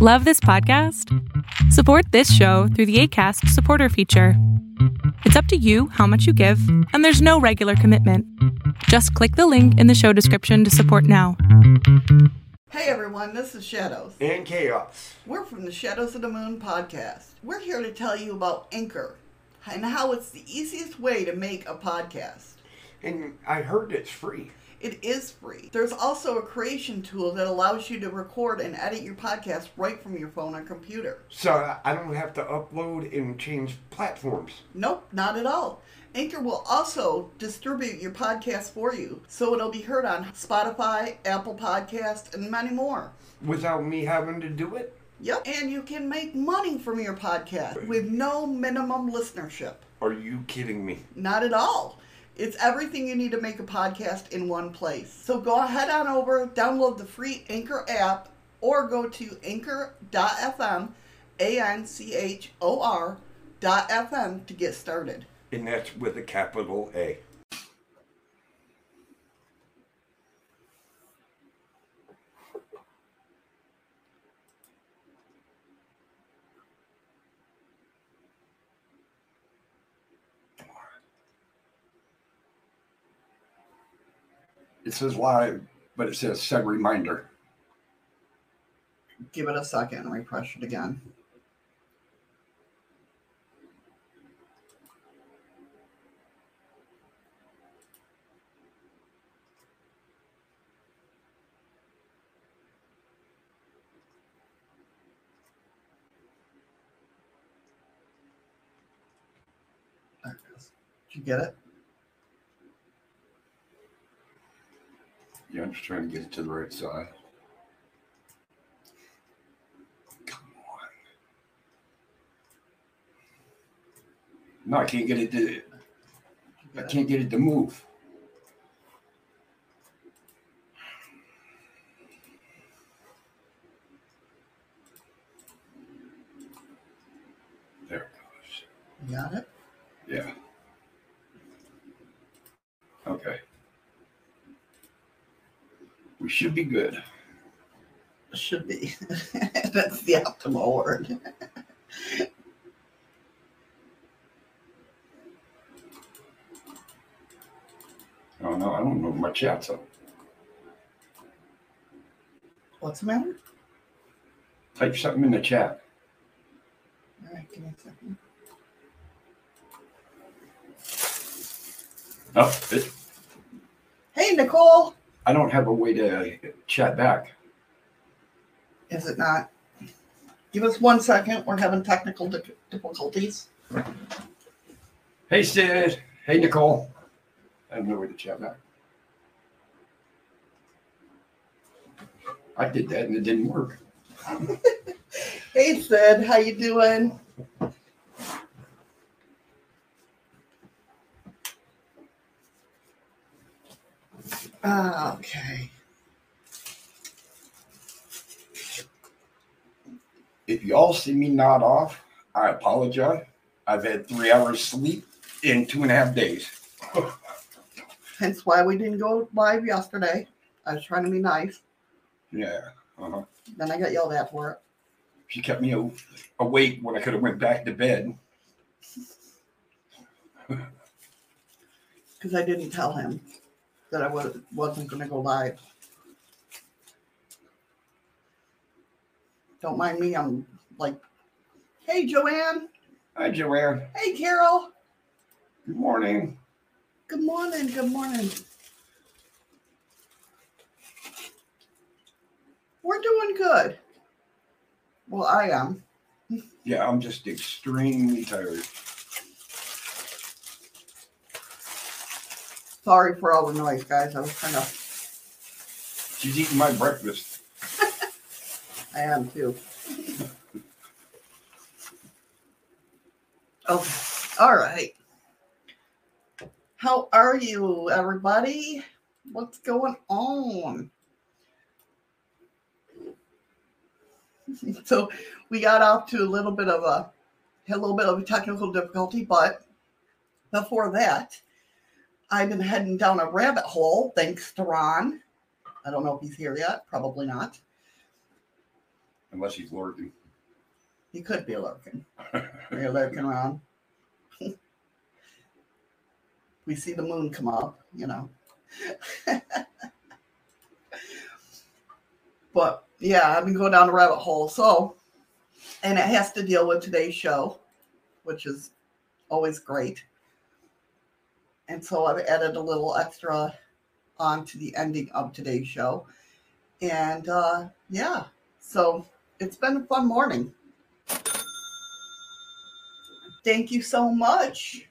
Love this podcast? Support this show through the ACAST supporter feature. It's up to you how much you give, and there's no regular commitment. Just click the link in the show description to support now. Hey everyone, this is Shadows. and chaos. We're from the Shadows of the Moon podcast. We're here to tell you about Anchor and how it's the easiest way to make a podcast. And I heard it's free. It is free. There's also a creation tool that allows you to record and edit your podcast right from your phone or computer. So I don't have to upload and change platforms. Nope, not at all. Anchor will also distribute your podcast for you, so it'll be heard on Spotify, Apple Podcast, and many more. Without me having to do it? Yep, and you can make money from your podcast with no minimum listenership. Are you kidding me? Not at all. It's everything you need to make a podcast in one place. So go ahead on over, download the free Anchor app, or go to anchor.fm, A N C H O R dot FM to get started. And that's with a capital A. It says live, but it says set reminder. Give it a second, refresh it again. There it is. Did you get it? Yeah, I'm just trying to get it to the right side. Come on. No, I can't get it to. I can't get it to move. There it goes. You got it? Yeah. Okay. We should be good. Should be. That's the optimal word. Oh no, I don't know. My chat's up. What's the matter? Type something in the chat. All right, give me a second. Oh, it, Hey, Nicole. I don't have a way to chat back. Is it not? Give us one second. We're having technical di- difficulties. Hey Sid. Hey Nicole. I have no way to chat back. I did that and it didn't work. Hey, Sid. How you doing? Ah, okay. If y'all see me nod off, I apologize. I've had three hours sleep in two and a half days. Hence why we didn't go live yesterday. I was trying to be nice. Yeah. Uh-huh. Then I got yelled at for it. She kept me awake when I could have went back to bed. because I didn't tell him that I was, wasn't going to go live. Don't mind me. I'm like, hey, Joanne. Hi Joanne. Hey, Carol. Good morning. Good morning. Good morning. We're doing good. Well, I am. Yeah, I'm just extremely tired. Sorry for all the noise, guys. I was trying to. She's eating my breakfast. I am too. Okay. All right. How are you, everybody? What's going on? so we got off to a little bit of a a little bit of a technical difficulty, but before that, I've been heading down a rabbit hole thanks to Ron. I don't know if he's here yet, probably not. unless he's lurking. He could be lurking. Are You're lurking around. we see the moon come up, you know. but yeah, I've been going down a rabbit hole. So, and it has to deal with today's show, which is always great. And so I've added a little extra on to the ending of today's show. And uh, yeah, so it's been a fun morning. Thank you so much.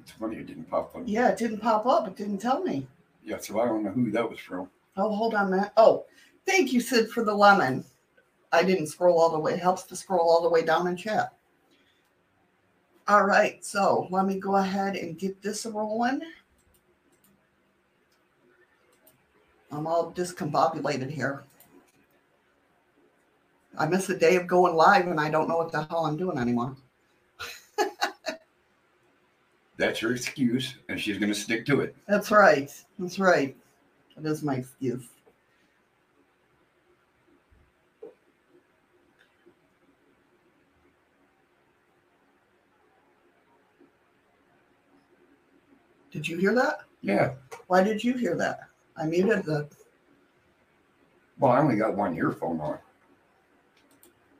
It's funny it didn't pop up. Yeah, it didn't pop up. It didn't tell me. Yeah, so I don't know who that was from. Oh, hold on a minute. Oh, thank you, Sid, for the lemon. I didn't scroll all the way. It helps to scroll all the way down and chat. All right, so let me go ahead and get this rolling. I'm all discombobulated here. I miss a day of going live and I don't know what the hell I'm doing anymore. That's her excuse, and she's going to stick to it. That's right. That's right. That is my excuse. Did you hear that? Yeah. Why did you hear that? I muted the. Well, I only got one earphone on.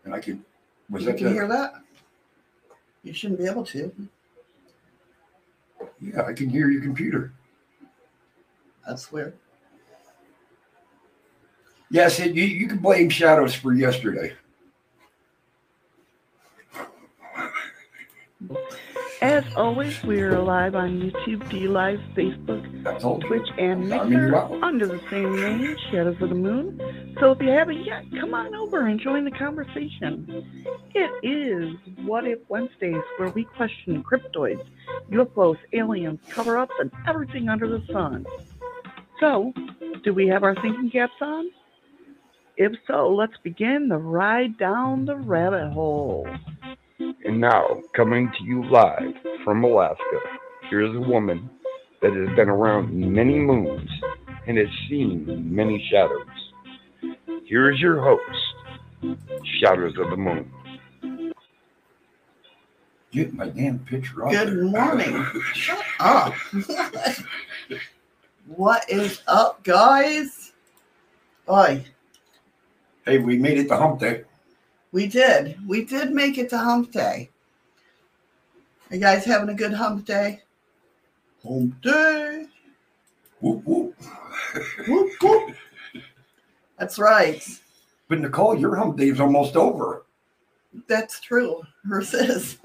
And I could. Was you that can the, hear that? You shouldn't be able to. Yeah, I can hear your computer. That's weird. Yes, it, you, you can blame shadows for yesterday. As always, we are live on YouTube, D Live, Facebook. Twitch, and Mixer under the same name, Shadows of the Moon. So if you haven't yet, come on over and join the conversation. It is What If Wednesdays, where we question cryptoids, UFOs, aliens, cover ups, and everything under the sun. So, do we have our thinking caps on? If so, let's begin the ride down the rabbit hole. And now, coming to you live from Alaska, here's a woman that has been around many moons and has seen many shadows. Here is your host, Shadows of the Moon. Get my damn picture off. Good morning. Shut up. what is up, guys? Oi, hey, we made it to hump day. We did. We did make it to hump day. You guys having a good hump day? Hump day. Whoop, whoop. Whoop, whoop. That's right. But Nicole, your hump day is almost over. That's true. Hers is.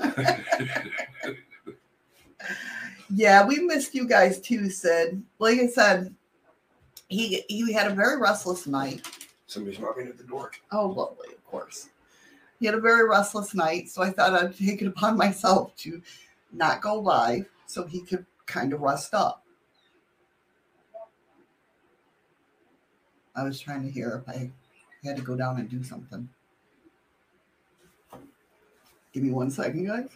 yeah, we missed you guys too, Sid. Like I said, he he had a very restless night. Somebody's knocking at the door. Oh, lovely, of course. He had a very restless night, so I thought I'd take it upon myself to not go live so he could kind of rest up. I was trying to hear if I had to go down and do something. Give me one second, guys.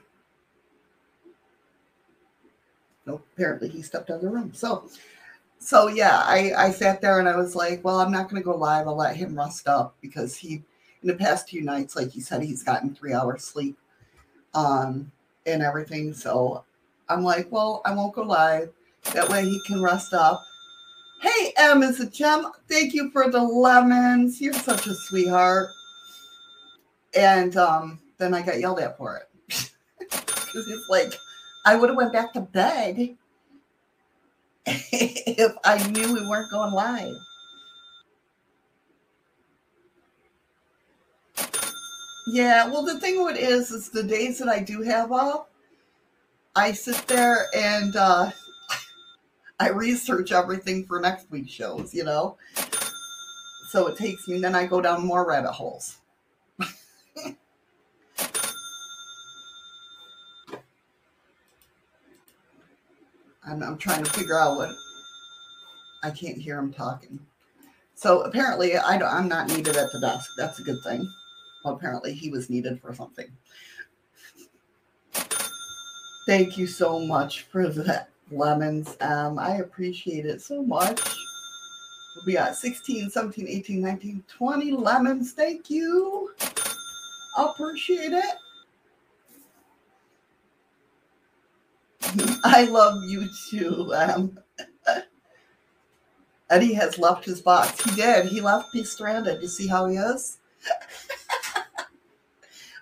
Nope, apparently he stepped out of the room. So, so yeah, I, I sat there and I was like, well, I'm not going to go live. I'll let him rest up because he, in the past two nights, like he said, he's gotten three hours sleep um, and everything. So I'm like, well, I won't go live. That way he can rest up. Hey, M is a gem. Thank you for the lemons. You're such a sweetheart. And um, then I got yelled at for it. Because it's like, I would have went back to bed if I knew we weren't going live. Yeah, well, the thing with it is, is the days that I do have off, I sit there and uh, I research everything for next week's shows, you know? So it takes me, then I go down more rabbit holes. I'm, I'm trying to figure out what I can't hear him talking. So apparently, I don't, I'm not needed at the desk. That's a good thing. Apparently, he was needed for something. Thank you so much for that, lemons. Um, I appreciate it so much. We got 16, 17, 18, 19, 20 lemons. Thank you. I appreciate it. I love you too. Um, Eddie has left his box. He did. He left me stranded. You see how he is?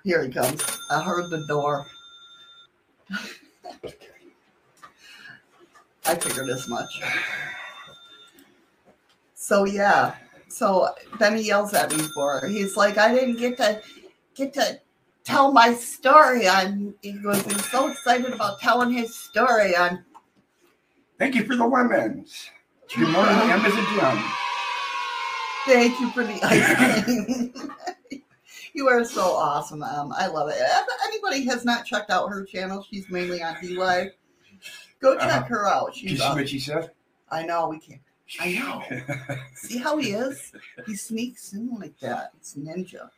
Here he comes. I heard the door. I figured as much. So yeah. So then he yells at me for it. He's like, I didn't get to get to tell my story on he goes, he's so excited about telling his story on Thank you for the lemons. Good morning, Em is a gem. Thank you for the ice cream. you are so awesome, Em. I love it. If anybody has not checked out her channel, she's mainly on D Live. Go check Uh-huh. her out. Did you She's see what she said? I know we can't. I know. See how he is? He sneaks in like that. It's ninja.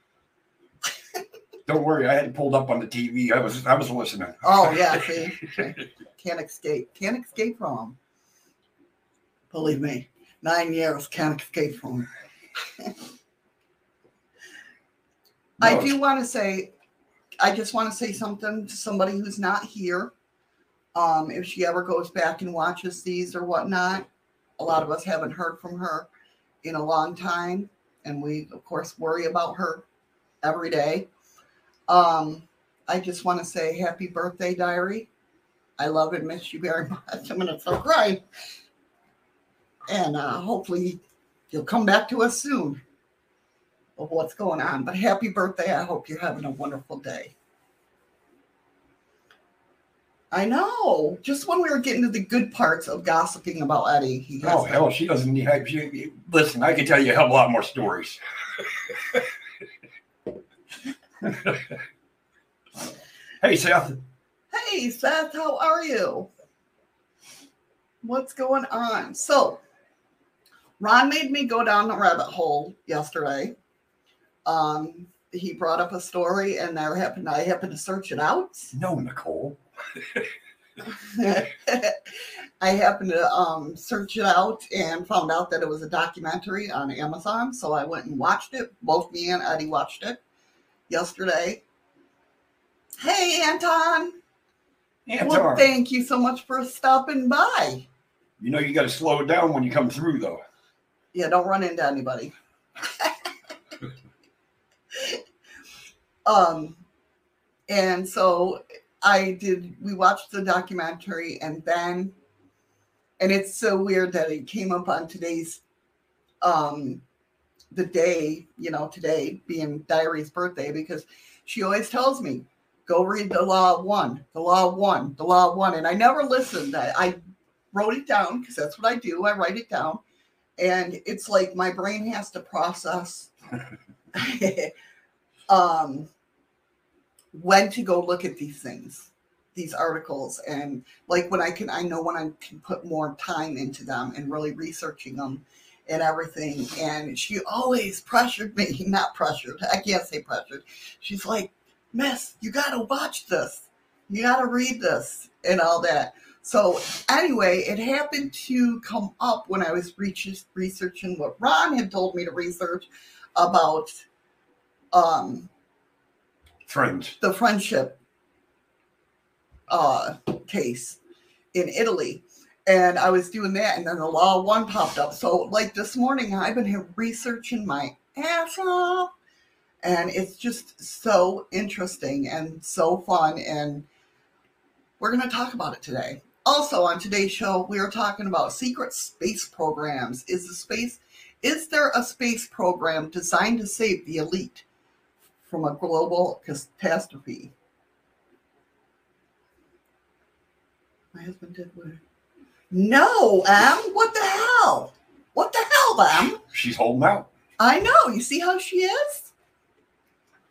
Don't worry, I had it pulled up on the TV. I was I was listening. Oh yeah, see, can't escape. Can't escape from him. Believe me, nine years can't escape from him. I do want to say, I just want to say something to somebody who's not here. Um, if she ever goes back and watches these or whatnot, a lot of us haven't heard from her in a long time, and we of course worry about her every day. Um, I just want to say happy birthday, diary. I love and miss you very much. I'm gonna start crying, and uh, hopefully you'll come back to us soon of what's going on. But happy birthday. I hope you're having a wonderful day. I know. Just when we were getting to the good parts of gossiping about Eddie, he has Oh hell, she doesn't need. She, listen, I can tell you a hell of a lot more stories. hey Seth, Hey, Seth, how are you? What's going on? So, Ron made me go down the rabbit hole yesterday. Um, he brought up a story, and there happened I happened to search it out. no Nicole. I happened to um, search it out and found out that it was a documentary on Amazon. So I went and watched it. Both me and Eddie watched it yesterday. Hey, Anton. Anton, Well, thank you so much for stopping by. you know you got to slow it down when you come through, though. Yeah, don't run into anybody. um, and so I did. We watched the documentary, and then, and it's so weird that it came up on today's, um, the day. You know, today being Diary's birthday because she always tells me, "Go read the Law of One, the Law of One, the Law of One," and I never listened. I, I wrote it down because that's what I do. I write it down and it's like my brain has to process um when to go look at these things these articles. And like when i can i know when i can put more time into them and really researching them and everything. And she always pressured me not pressured i can't say pressured. She's like miss you gotta watch this. You gotta read this and all that. So anyway, it happened to come up when I was researching what Ron had told me to research about um, Friends. the friendship uh, case in Italy. And I was doing that, and then the Law One popped up. So, like this morning, I've been here researching my ass off, and it's just so interesting and so fun. And we're going to talk about it today. Also, on today's show, we are talking about secret space programs. Is the space is there a space program designed to save the elite from a global catastrophe? My husband did what? No, Em. What the hell? What the hell, Em? She's holding out. I know. You see how she is?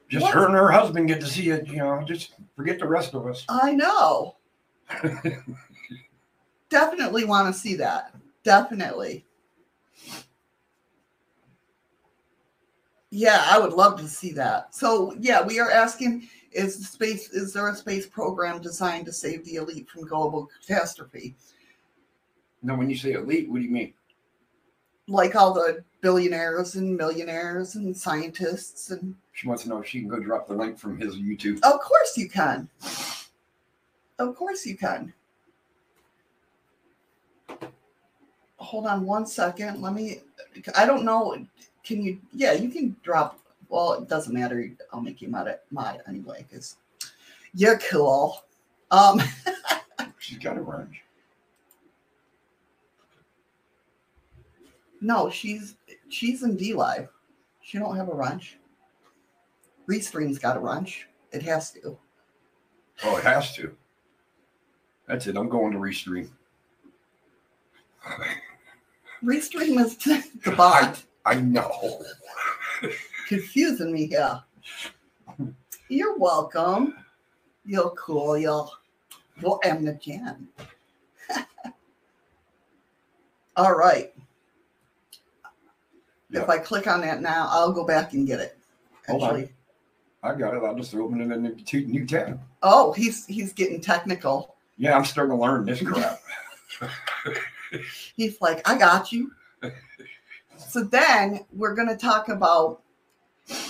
Just What? her and her husband get to see it. You know, just forget the rest of us. I know. Definitely want to see that. Definitely. Yeah, I would love to see that. So, yeah, we are asking is the space is there a space program designed to save the elite from global catastrophe? Now, when you say elite, what do you mean? like all the billionaires and millionaires and scientists and She wants to know if she can go drop the link from his YouTube. of course you can. Of course you can. Hold on one second. Let me I don't know. Can you yeah, you can drop well, it doesn't matter. I'll make you mod mod anyway, because you're cool. Um She's got a wrench. no, she's she's in D Live. She don't have a wrench. Restream's got a wrench. It has to. Oh, it has to. That's it. I'm going to restream. Restream is the bot. I know. confusing me here. You're welcome. You're cool. You're well, I'm the Jan. All right. If I click on that now, I'll go back and get it. Actually. I got it. I'll just open it in a new tab. Oh, he's he's getting technical. Yeah, I'm starting to learn this crap. He's like, I got you. so then we're going to talk about.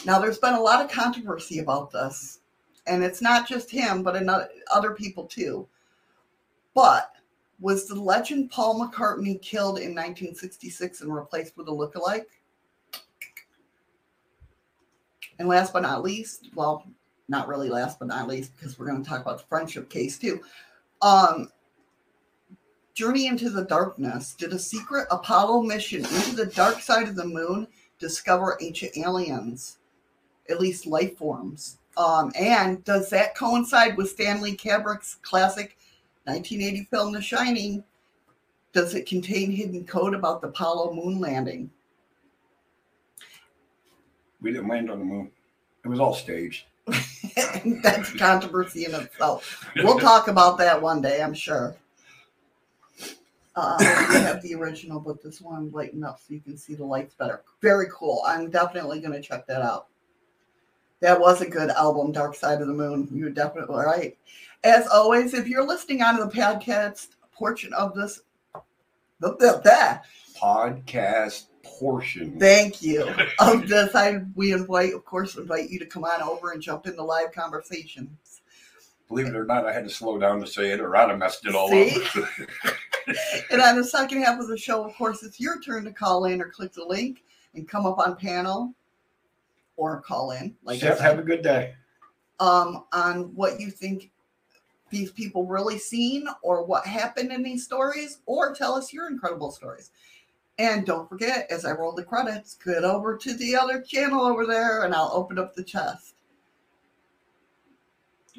Now, there's been a lot of controversy about this, and it's not just him, but another, other people too. But was the legend Paul McCartney killed in 1966 and replaced with a lookalike? And last but not least, well, not really last but not least, because we're going to talk about the friendship case too. Um, Journey into the Darkness did a secret Apollo mission into the dark side of the moon discover ancient aliens, at least life forms. Um, and does that coincide with Stanley Kubrick's classic 1980 film The Shining? Does it contain hidden code about the Apollo moon landing? We didn't land on the moon. It was all staged. That's controversy in itself. We'll talk about that one day, I'm sure. Uh, we have the original, but this one lighten up so you can see the lights better. Very cool. I'm definitely going to check that out. That was a good album, Dark Side of the Moon. You're definitely right. As always, if you're listening on the podcast portion of this, the, the, the, Podcast portion. Thank you. Of this, I we invite, of course, invite you to come on over and jump in the live conversation. Believe it or not, I had to slow down to say it, or I'd have messed it all See? up. And on the second half of the show, of course, it's your turn to call in or click the link and come up on panel or call in, like Chef, have a good day. um, on what you think these people really seen or what happened in these stories, or tell us your incredible stories. And don't forget, as I roll the credits, get over to the other channel over there and I'll open up the chest.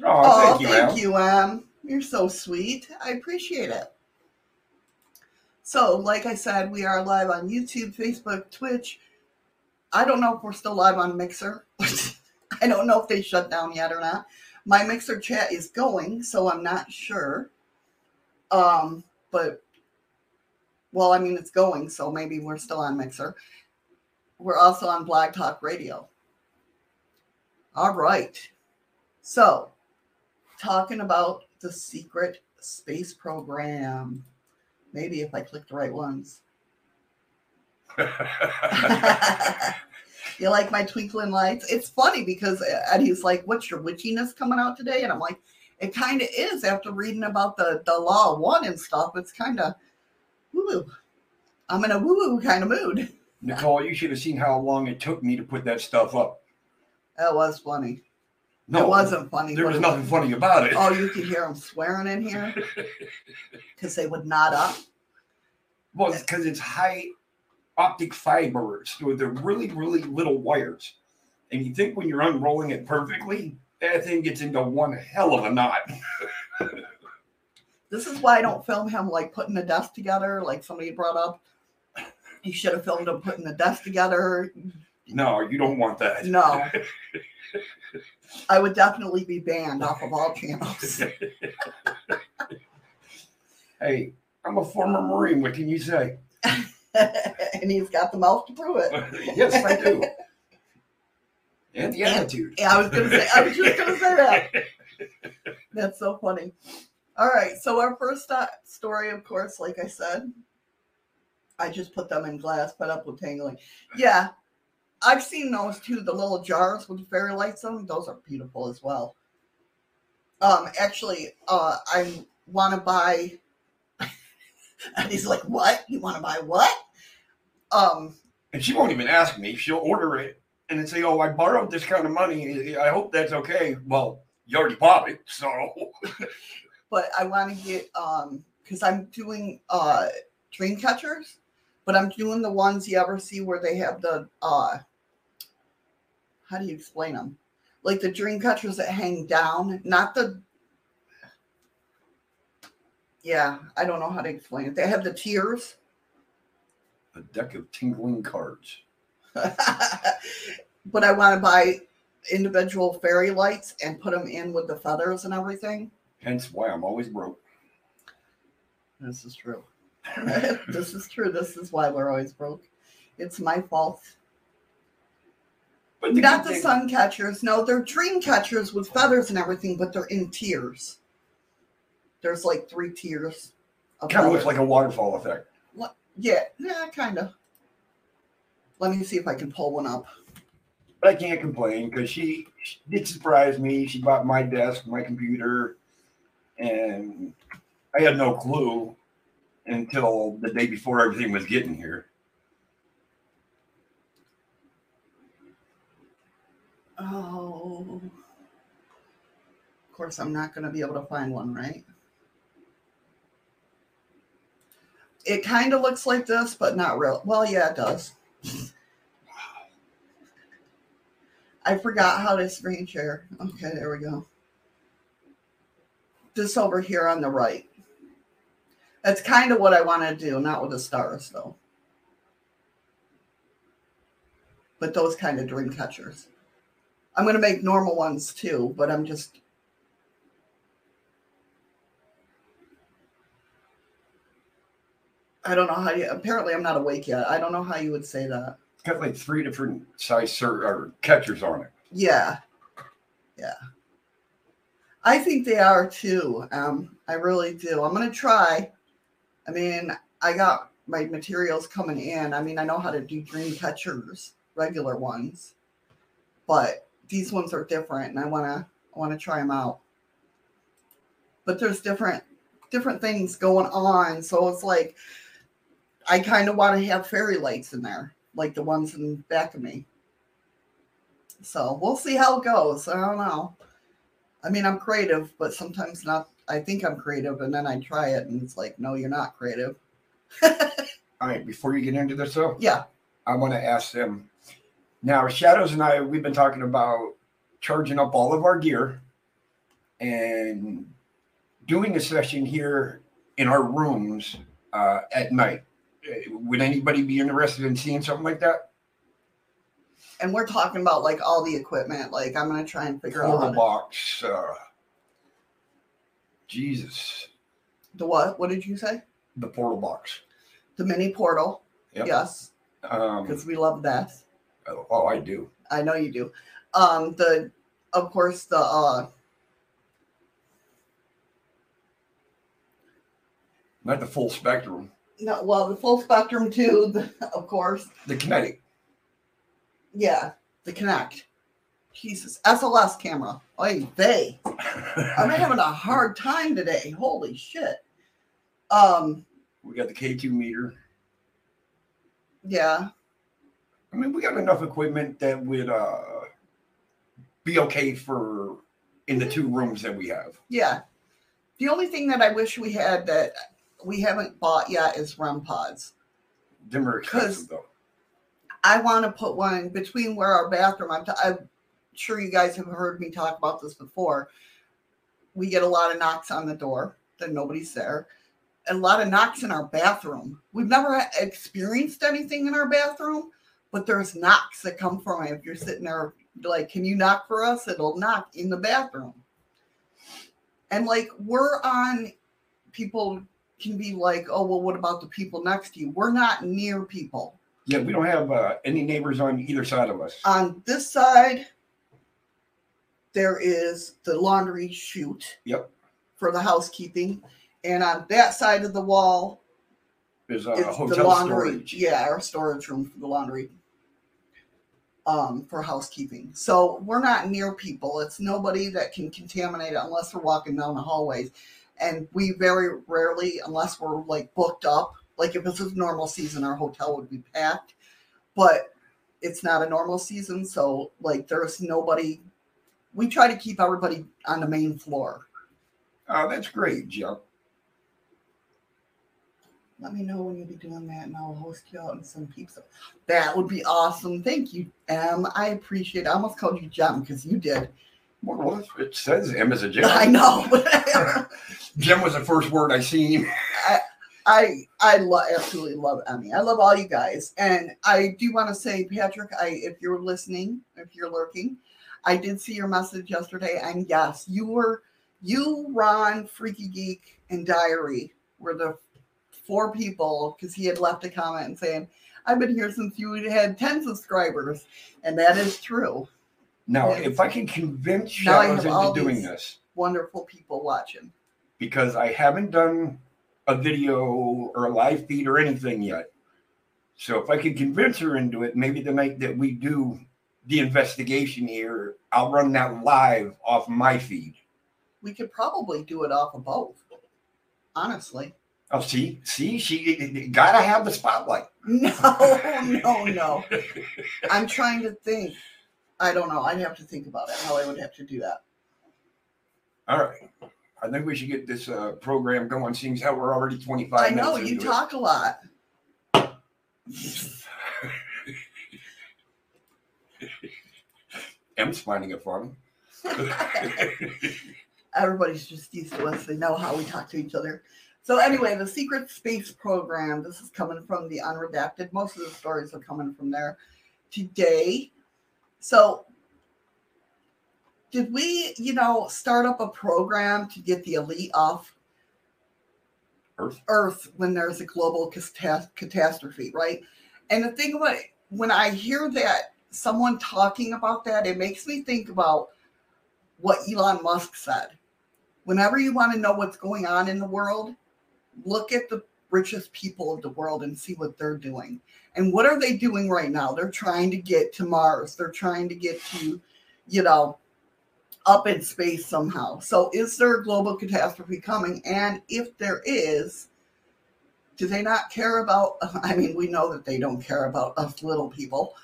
Oh, thank you, thank Al. you, Em. You're so sweet. I appreciate it. So, like I said, we are live on YouTube, Facebook, Twitch. I don't know if we're still live on Mixer. I don't know if they shut down yet or not. My Mixer chat is going, so I'm not sure. Um, but well, I mean it's going, so maybe we're still on Mixer. We're also on Blog Talk Radio. All right. So, talking about the secret space program. Maybe if I click the right ones. you like my twinkling lights? It's funny because and he's like, "What's your witchiness coming out today?" And I'm like, "It kind of is." After reading about the the law of one and stuff, it's kind of woo. I'm in a woo woo kind of mood. Nicole, you should have seen how long it took me to put that stuff up. That was funny. No, it wasn't funny. There was nothing funny about it. Oh, you could hear them swearing in here because they would nod up. Well, because it's high optic fibers So they're really, really little wires. And you think when you're unrolling it perfectly, that thing gets into one hell of a knot. This is why I don't film him like putting the desk together, like somebody brought up. You should have filmed him putting the desk together. No, you don't want that. No. I would definitely be banned off of all channels. hey, I'm a former Marine. What can you say? and he's got the mouth to prove it. yes, I do. And the attitude. Yeah, I was gonna say I was just gonna say that. That's so funny. All right, so our first story, of course, like I said, I just put them in glass, put up with tangling. Yeah, I've seen those too. The little jars with fairy lights on them. Those are beautiful as well. Um, actually, uh, I want to buy. and he's like, "What? You want to buy what?" Um, And she won't even ask me. She'll order it and then say, "Oh, I borrowed this kind of money. I hope that's okay." Well, you already bought it, so but I want to get um because I'm doing uh dream catchers, but I'm doing the ones you ever see where they have the uh how do you explain them? Like the dream catchers that hang down, not the yeah, I don't know how to explain it. They have the tears. a deck of tingling cards. but I want to buy individual fairy lights and put them in with the feathers and everything. Hence why I'm always broke. This is true. this is true. This is why we're always broke. It's my fault. But Not the thing- sun catchers. No, they're dream catchers with feathers and everything, but they're in tiers. There's like three tiers. Kind of looks like a waterfall effect. yeah, yeah, kind of. Let me see if I can pull one up. But I can't complain because she, she did surprise me. She bought my desk, my computer, and I had no clue until the day before everything was getting here. Oh. Of course, I'm not going to be able to find one, right? It kind of looks like this, but not real. Well, yeah, it does. I forgot how to screen share. Okay, there we go. This over here on the right. That's kind of what I want to do, not with the stars, though. But those kind of dream catchers. I'm going to make normal ones too, but I'm just. I don't know how you. Apparently, I'm not awake yet. I don't know how you would say that. Got like three different size or catchers on it. Yeah. Yeah. I think they are too. Um, I really do. I'm going to try. I mean, I got my materials coming in. I mean, I know how to do dream catchers, regular ones, but these ones are different and I want to I want to try them out. But there's different different things going on, so it's like I kind of want to have fairy lights in there, like the ones in back of me. So we'll see how it goes. I don't know. I mean, I'm creative, but sometimes not. I think I'm creative, and then I try it, and it's like, no, you're not creative. All right, before you get into this though, Yeah. I want to ask them. Now, Shadows and I, we've been talking about charging up all of our gear and doing a session here in our rooms uh, at night. Uh, Would anybody be interested in seeing something like that? And we're talking about like all the equipment. Like, I'm gonna try and figure out Portal to, box. Uh, Jesus, the what? What did you say? the portal box. The mini portal. Yep. Yes, Um, because we love that. Oh, oh, I do. I know you do. Um, the of course the uh Not the full spectrum. no well the full spectrum too. The, of course, The kinetic. yeah, the Kinect. Jesus, SLS camera. Oy they. I'm having a hard time today. Holy shit. Um, we got the K2 meter. yeah, I mean, we got enough equipment that would uh, be okay for in the two rooms that we have. yeah. The only thing that I wish we had that we haven't bought yet is REM pods. Them are expensive though. I want to put one between where our bathroom. I'm, t- I'm sure you guys have heard me talk about this before. We get a lot of knocks on the door that nobody's there. A lot of knocks in our bathroom. We've never experienced anything in our bathroom, but there's knocks that come from it. If you're sitting there, like, can you knock for us? It'll knock in the bathroom. And like, we're on, people can be like, oh, well, what about the people next to you? We're not near people Yeah, we don't have uh, any neighbors on either side of us. on this side there is the laundry chute Yep. for the housekeeping and on that side of the wall is a hotel the laundry. storage. Yeah, our storage room for the laundry. Um, for housekeeping. So we're not near people. It's nobody that can contaminate it unless we're walking down the hallways. And we very rarely, unless we're like booked up, like if it's a normal season, our hotel would be packed. But it's not a normal season, so like there's nobody. We try to keep everybody on the main floor. Oh, that's great, Jim. Let me know when you'll be doing that, and I'll host you out and some pizza. That would be awesome. Thank you, Em. I appreciate it. I almost called you Jem because you did. Well, it says M as a Jim. I know. Jim was the first word I seen. I I lo- absolutely love Emmy. I love all you guys, and I do want to say, Patrick, I if you're listening, if you're lurking, I did see your message yesterday, and yes, you were you, Ron, Freaky Geek, and Diary were the four people because he had left a comment and saying, "I've been here since you had ten subscribers," and that is true. Now, Yeah. if I can convince Shadows into doing this, Wonderful people watching. because I haven't done a video or a live feed or anything yet. So if I can convince her into it, maybe the night that we do the investigation here, I'll run that live off my feed. We could probably do it off of both. Honestly. Oh, see, see, she gotta have the spotlight. No, no, no. I'm trying to think. I don't know. I'd have to think about it, how I would have to do that. All right. I think we should get this uh, program going, seeing how we're already 25 I know, you into it. talk a lot. M's finding it funny. Everybody's just used to us. They know how we talk to each other. So, anyway, the Secret Space Program, this is coming from the Unredacted. Most of the stories are coming from there today. So, did we, you know, start up a program to get the elite off Earth. Earth when there's a global catas- catastrophe, right? And the thing about it, when I hear that someone talking about that, it makes me think about what Elon Musk said. Whenever you want to know what's going on in the world, look at the richest people of the world and see what they're doing. And what are they doing right now? They're trying to get to Mars. They're trying to get to, you know, up in space somehow. So is there a global catastrophe coming? And if there is, do they not care about I mean, we know that they don't care about us little people.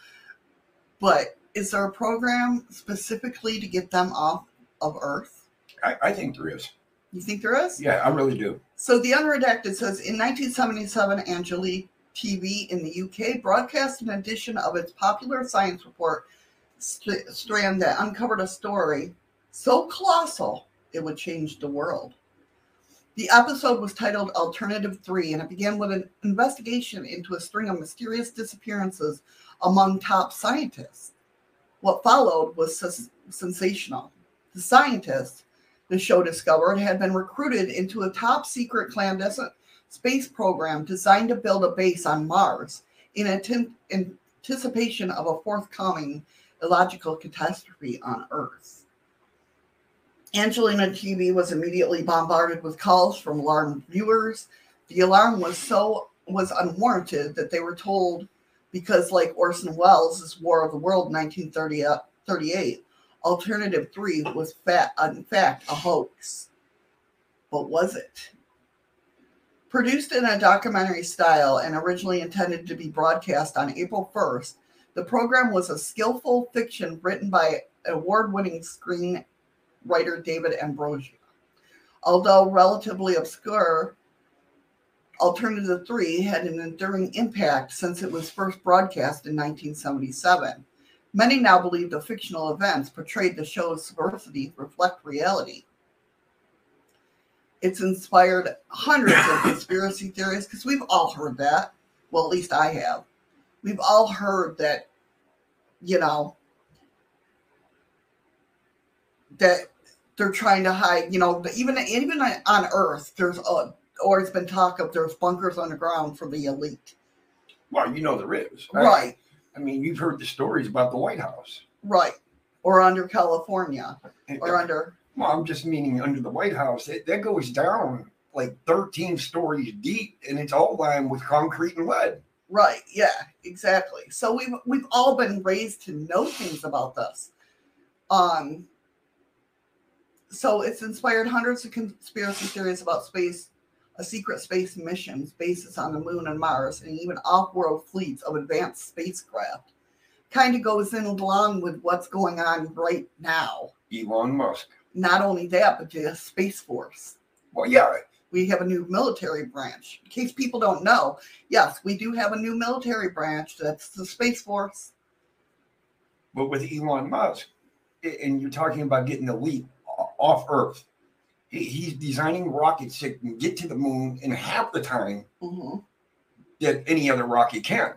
But is there a program specifically to get them off of Earth? I, I think there is. You think there is? Yeah, I really do. So the unredacted says in 1977, Anglia TV in the UK broadcast an edition of its popular science report st- strand that uncovered a story so colossal it would change the world. The episode was titled Alternative 3 and it began with an investigation into a string of mysterious disappearances among top scientists. What followed was sens- sensational. The scientists, the show discovered, had been recruited into a top secret clandestine space program designed to build a base on Mars in anticipation of a forthcoming illogical catastrophe on Earth. Anglia TV was immediately bombarded with calls from alarmed viewers. The alarm was so was unwarranted that they were told because like Orson Welles' War of the World 1938, Alternative 3 was fat, in fact a hoax. But was it? Produced in a documentary style and originally intended to be broadcast on April 1st, the program was a skillful fiction written by award winning screenwriter David Ambrose. Although relatively obscure, Alternative 3 had an enduring impact since it was first broadcast in 1977. Many now believe the fictional events portrayed the show's subversity reflect reality. It's inspired hundreds of conspiracy theories because we've all heard that. Well, at least I have. We've all heard that, you know, that they're trying to hide, you know, even even on Earth, there's a, always been talk of there's bunkers underground for the elite. Well, you know there is. I- Right, I mean, you've heard the stories about the White House. right. Or under California, or under Well, I'm just meaning under the White House. It, that goes down like 13 stories deep and it's all lined with concrete and lead. Right. Yeah. Exactly. So we've we've all been raised to know things about this. Um. So it's inspired hundreds of conspiracy theories about space, a secret space missions, bases on the moon and Mars, and even off-world fleets of advanced spacecraft. Kind of goes in along with what's going on right now. Elon Musk. Not only that, but the Space Force. Well, yeah, we have a new military branch. In case people don't know, yes, we do have a new military branch. That's the Space Force. but with Elon Musk, and you're talking about getting the leap off Earth, he's designing rockets that can get to the moon in half the time hmm that any other rocket can.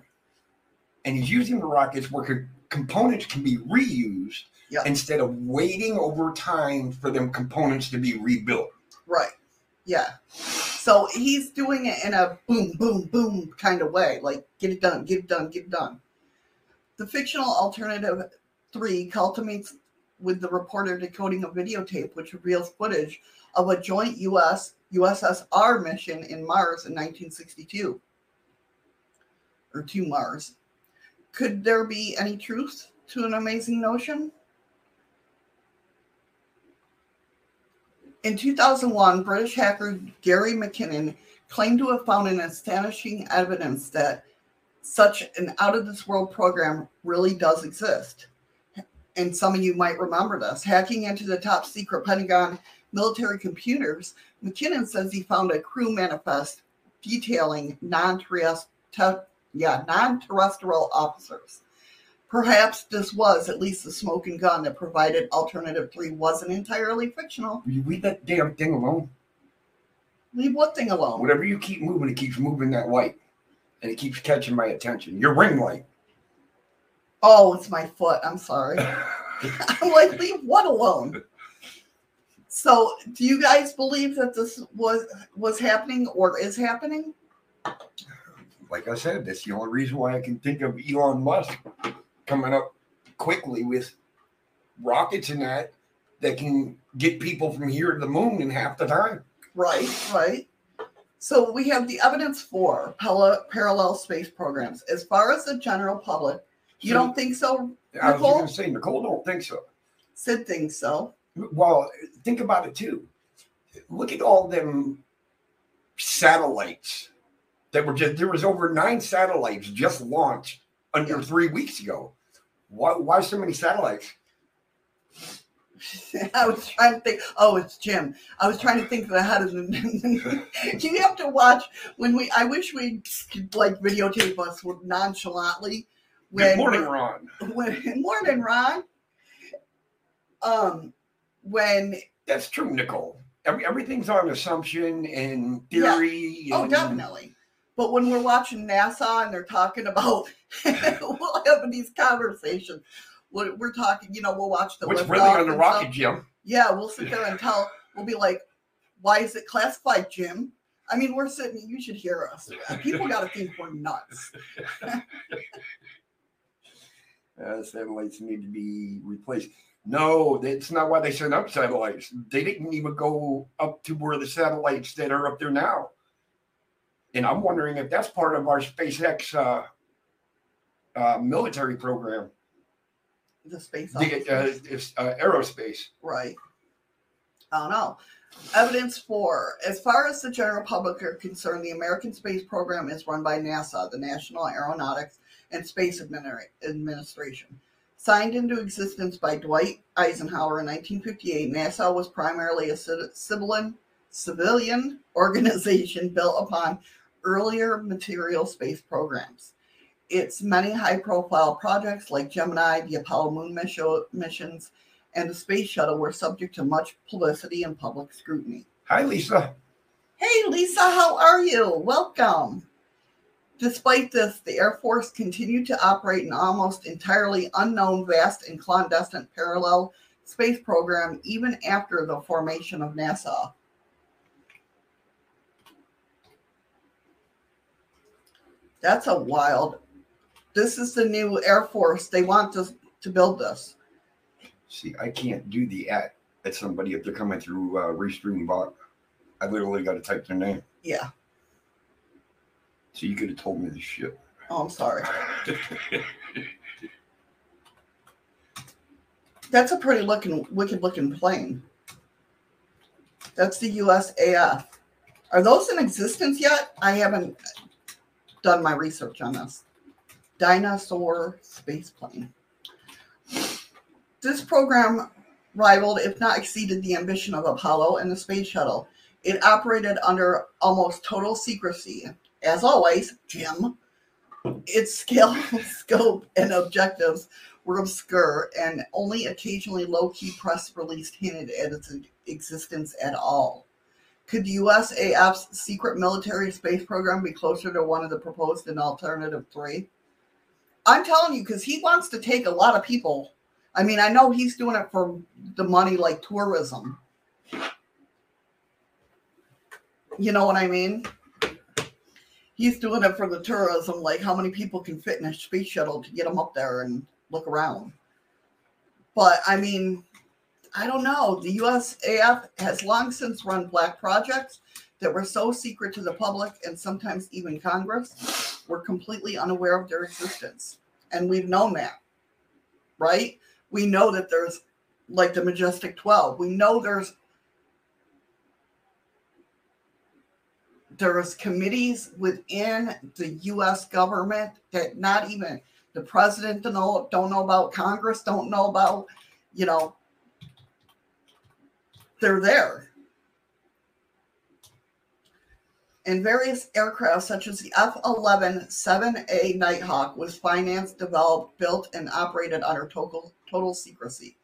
And he's using the rockets where co- components can be reused instead of waiting over time for them components to be rebuilt. Right. Yeah. So he's doing it in a boom, boom, boom kind of way. Like, get it done, get it done, get it done. The fictional alternative three culminates with the reporter decoding a videotape which reveals footage of a joint US USSR mission in Mars in 1962 or to Mars. Could there be any truth to an amazing notion? In 2001, British hacker Gary McKinnon claimed to have found an astonishing evidence that such an out of this world program really does exist. And some of you might remember this. Hacking into the top secret Pentagon military computers, McKinnon says he found a crew manifest detailing non-terrestrial, yeah, non-terrestrial officers. Perhaps this was at least the smoking gun that provided Alternative 3 wasn't entirely fictional. You leave that damn thing alone? Leave what thing alone? Whatever you keep moving, it keeps moving that light. And it keeps catching my attention. Your ring light. Oh, it's my foot. I'm sorry. I'm like, leave what alone? So, do you guys believe that this was was happening or is happening? like I said, that's the only reason why I can think of Elon Musk coming up quickly with rockets and that that can get people from here to the moon in half the time. Right, right. So we have the evidence for parallel space programs. As far as the general public, you So- don't think so? I was Nicole? going to say, Nicole don't think so. Sid thinks so. Well, think about it too. Look at all them satellites that were just there was over nine satellites just launched under three weeks ago. Why, why so many satellites? I was trying to think. Oh, it's Jim. I was trying to think ahead of the. you have to watch when we. I wish we could like videotape us with nonchalantly. When, Good morning, Ron. When morning, Ron. Um, when That's true, Nicole. Every, everything's on assumption and Yeah. theory. oh and- definitely, but when we're watching NASA and they're talking about, we'll have these conversations. We're, we're talking, you know, we'll watch the. What's really on the rocket. Jim? Yeah, we'll sit there and tell. We'll be like, "Why is it classified, Jim?" I mean, we're sitting. You should hear us. People got to think we're nuts. Uh, satellites need to be replaced. No, that's not why they sent up satellites. They didn't even go up to where the satellites that are up there now. And I'm wondering if that's part of our SpaceX uh, uh, military program, The space the, uh, uh, aerospace. right? I don't know. Evidence for as far as the general public are concerned, the American space program is run by NASA, the National Aeronautics and Space Admini- Administration. Signed into existence by Dwight Eisenhower in 1958, NASA was primarily a civilian, civilian organization built upon earlier material space programs. Its many high profile projects like Gemini, the Apollo moon mission- missions, and the space shuttle were subject to much publicity and public scrutiny. Hi, Lisa. Hey, Lisa, how are you? Welcome. Despite this, the Air Force continued to operate an almost entirely unknown, vast, and clandestine parallel space program even after the formation of NASA. That's a wild. This is the new Air Force. They want us to build this. See, I can't do the at at somebody if they're coming through uh, Restream bot. I literally got to type their name. Yeah. So you could have told me the shit. Oh, I'm sorry. That's a pretty looking, wicked looking plane. That's the USAF. Are those in existence yet? I haven't done my research on this. Dyna-Soar space plane. This program rivaled, if not exceeded, the ambition of Apollo and the space shuttle. It operated under almost total secrecy. As always, Jim, its scale, scope, and objectives were obscure, and only occasionally low key press release hinted at its existence at all. Could USAF's secret military space program be closer to one of the proposed in alternative three? I'm telling you, because he wants to take a lot of people. I mean, I know he's doing it for the money like tourism. You know what I mean? He's doing it for the tourism, like how many people can fit in a space shuttle to get them up there and look around. But I mean, I don't know. The USAF has long since run black projects that were so secret to the public and sometimes even Congress were completely unaware of their existence. And we've known that, right? We know that there's like the Majestic 12. We know there's there's committees within the US government that not even the president don't know, don't know about, Congress don't know about, you know, they're there. And various aircraft, such as the F 11 7A Nighthawk, was financed, developed, built, and operated under total, total secrecy.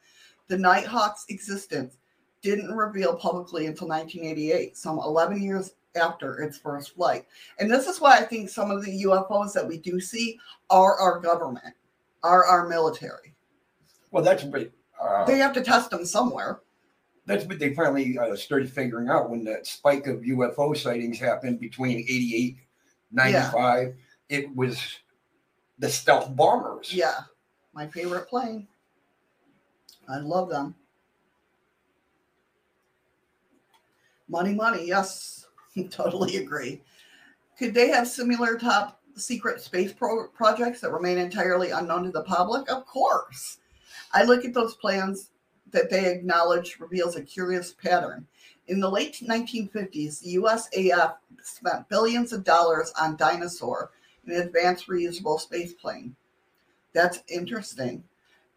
The Nighthawk's existence didn't reveal publicly until 1988, some 11 years after its first flight. And this is why I think some of the UFOs that we do see are our government, are our military. Well, that's what uh, They have to test them somewhere. that's what they finally uh, started figuring out when that spike of UFO sightings happened between 88 95 it was the stealth bombers Yeah, my favorite plane. I love them. Money, money, yes, totally agree. Could they have similar top secret space pro- projects that remain entirely unknown to the public? Of course. I look at those plans that they acknowledge reveals a curious pattern. In the late 1950s, the USAF spent billions of dollars on Dyna-Soar, an advanced reusable space plane. That's interesting.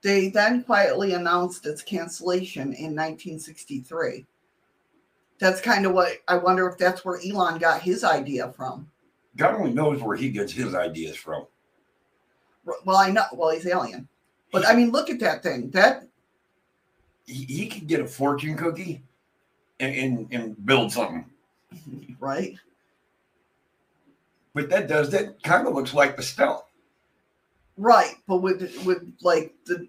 They then quietly announced its cancellation in 1963. That's kind of what I wonder if that's where Elon got his idea from. god only knows where he gets his ideas from Well, I know, well, he's alien. But I mean, look at that thing. That, he, he could get a fortune cookie and, and, and build something right? but that does that kind of looks like the stealth Right. But with, with like the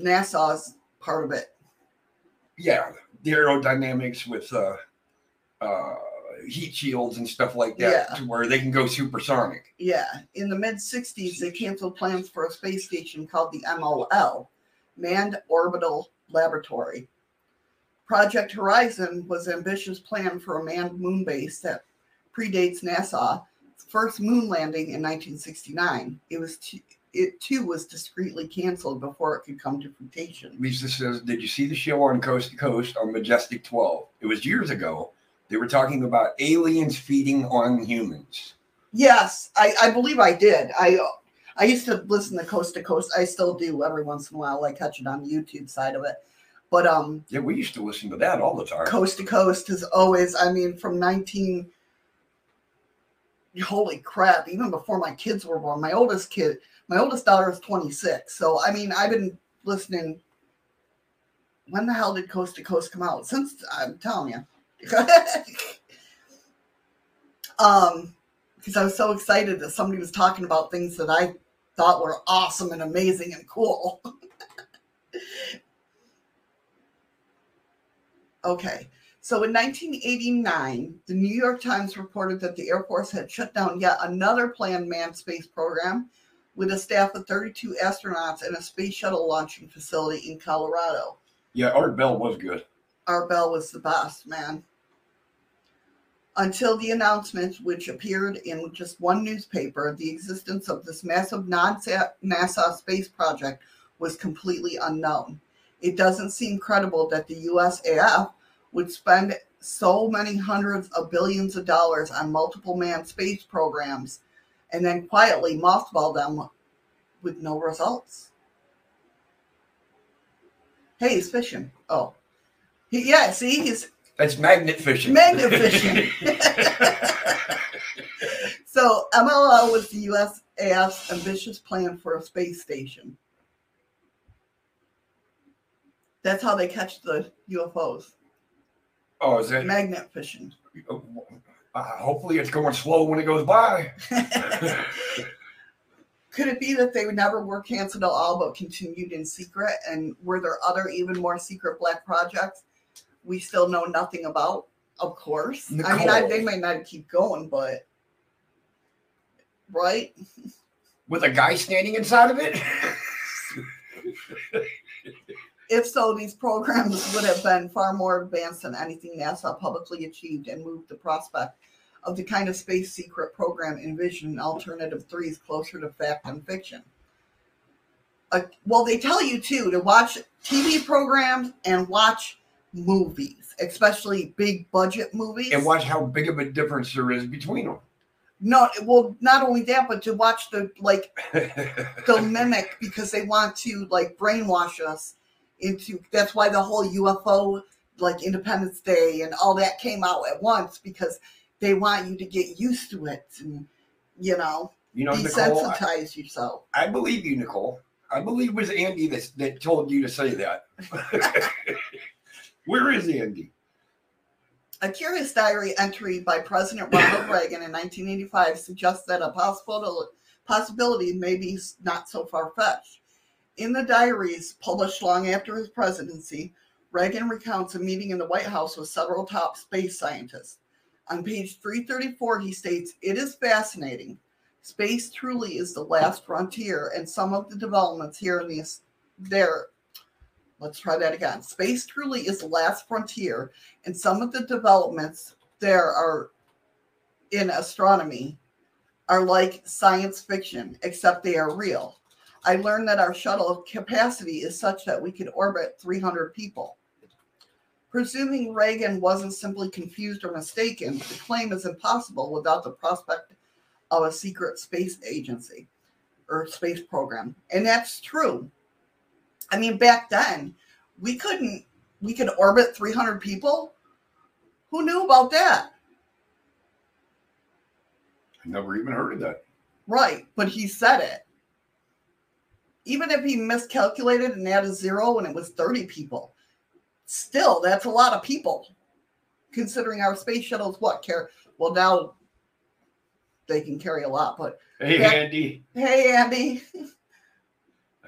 NASA's part of it. yeah the aerodynamics with uh uh heat shields and stuff like that Yeah. to where they can go supersonic Yeah. In the mid 60s, they canceled plans for a space station called the MOL, Manned Orbital Laboratory. Project Horizon was an ambitious plan for a manned moon base that predates NASA's first moon landing in 1969. It was t- it too was discreetly canceled before it could come to fruition. Lisa says, Did you see the show on Coast to Coast on Majestic 12? It was years ago. They were talking about aliens feeding on humans. Yes, I, I believe I did. I I used to listen to Coast to Coast. I still do every once in a while. I catch it on the YouTube side of it. But um, Yeah, we used to listen to that all the time. Coast to Coast is always. I mean, from nineteen. Holy crap! Even before my kids were born, my oldest kid, my oldest daughter is twenty six. So I mean, I've been listening. When the hell did Coast to Coast come out? Since I'm telling you. um because I was so excited that somebody was talking about things that I thought were awesome and amazing and cool. okay, so in 1989, the New York Times reported that the Air Force had shut down yet another planned manned space program with a staff of 32 astronauts and a space shuttle launching facility in Colorado. Yeah, Art Bell was good. Art Bell was the best, man. until the announcement, which appeared in just one newspaper, the existence of this massive NASA space project was completely unknown. It doesn't seem credible that the USAF would spend so many hundreds of billions of dollars on multiple manned space programs and then quietly mothball them with no results. Hey, he's Oh, he, yeah. See, he's that's magnet fishing. Magnet fishing. so MLO was the USAF's ambitious plan for a space station. That's how they catch the UFOs. Oh, is that magnet fishing? Uh, hopefully, it's going slow when it goes by. Could it be that they never were canceled at all, but continued in secret? And were there other, even more secret black projects we still know nothing about? Of course. Nicole. I mean, I, they might not keep going, but right? With a guy standing inside of it. if so, these programs would have been far more advanced than anything NASA publicly achieved and moved the prospect of the kind of space secret program envisioned in Alternative Threes closer to fact than fiction. Uh, well, they tell you too to watch TV programs and watch movies, especially big budget movies, and watch how big of a difference there is between them. No, well, not only that, but to watch the like the mimic because they want to like brainwash us into. That's why the whole UFO like Independence Day and all that came out at once because they want you to get used to it and you know, you know desensitize Nicole, I, yourself. I believe you, Nicole. I believe it was Andy that, that told you to say that. Where is Andy? A curious diary entry by President Ronald Reagan in 1985 suggests that a possible possibility may be not so far fetched. In the diaries published long after his presidency, Reagan recounts a meeting in the White House with several top space scientists. On page 334, he states, It is fascinating. Space truly is the last frontier, and some of the developments here in the there. Let's try that again. Space truly is the last frontier, and some of the developments there are in astronomy are like science fiction, except they are real. I learned that our shuttle capacity is such that we could orbit 300 people. Presuming Reagan wasn't simply confused or mistaken, the claim is impossible without the prospect of a secret space agency or space program. And that's true. I mean, back then, we couldn't, we could orbit 300 people. Who knew about that? I never even heard of that. Right, but he said it. Even if he miscalculated and added zero when it was 30 people, still that's a lot of people considering our space shuttles what care well now they can carry a lot but hey back, andy hey andy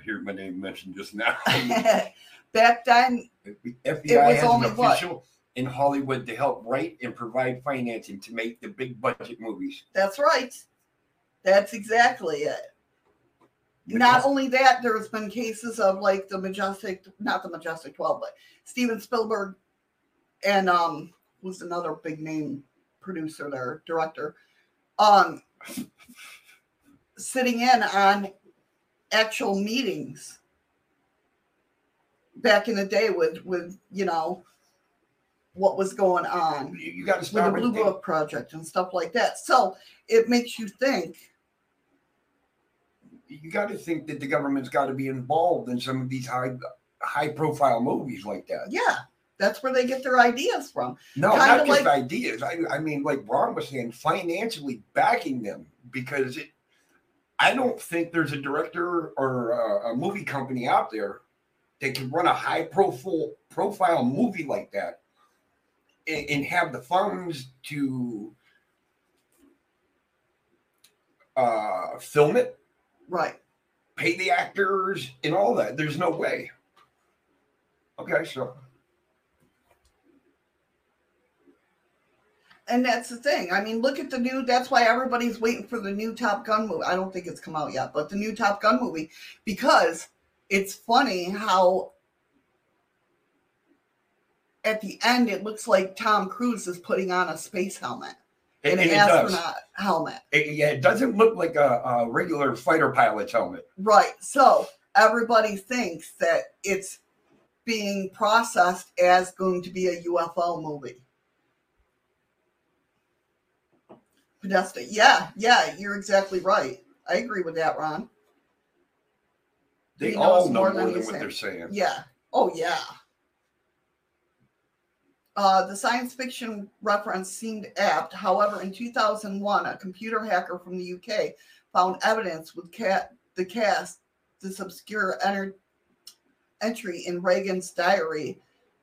hear my name mentioned just now. Back then fbi it was has only an official what? in hollywood to help write and provide financing to make the big budget movies. That's right. That's exactly it. Not only that, there's been cases of like the Majestic, not the Majestic 12, but Steven Spielberg and um who's another big name producer there, director, um sitting in on actual meetings back in the day with with you know what was going on. You got to with the Blue Book Project and stuff like that. So it makes you think you got to think that the government's got to be involved in some of these high high profile movies like that. Yeah, that's where they get their ideas from. No, Kinda not just like, ideas. I, I mean, like Ron was saying, financially backing them because it. I don't think there's a director or a, a movie company out there that can run a high profile profile movie like that and, and have the funds to uh, film it Right. Pay the actors and all that. There's no way. Okay, so. And that's the thing. I mean, look at the new. That's why everybody's waiting for the new Top Gun movie. I don't think it's come out yet, but the new Top Gun movie because it's funny how at the end, it looks like Tom Cruise is putting on a space helmet, And, an it does. astronaut helmet. It, yeah, it doesn't look like a, a regular fighter pilot's helmet. Right. So everybody thinks that it's being processed as going to be a UFO movie. Podesta. Yeah, yeah, you're exactly right. I agree with that, Ron. They He all know more more than than what saying. they're saying. Yeah. Oh, yeah. Uh, the science fiction reference seemed apt. However, in 2001, a computer hacker from the UK found evidence with cat, the cast this obscure enter, entry in Reagan's diary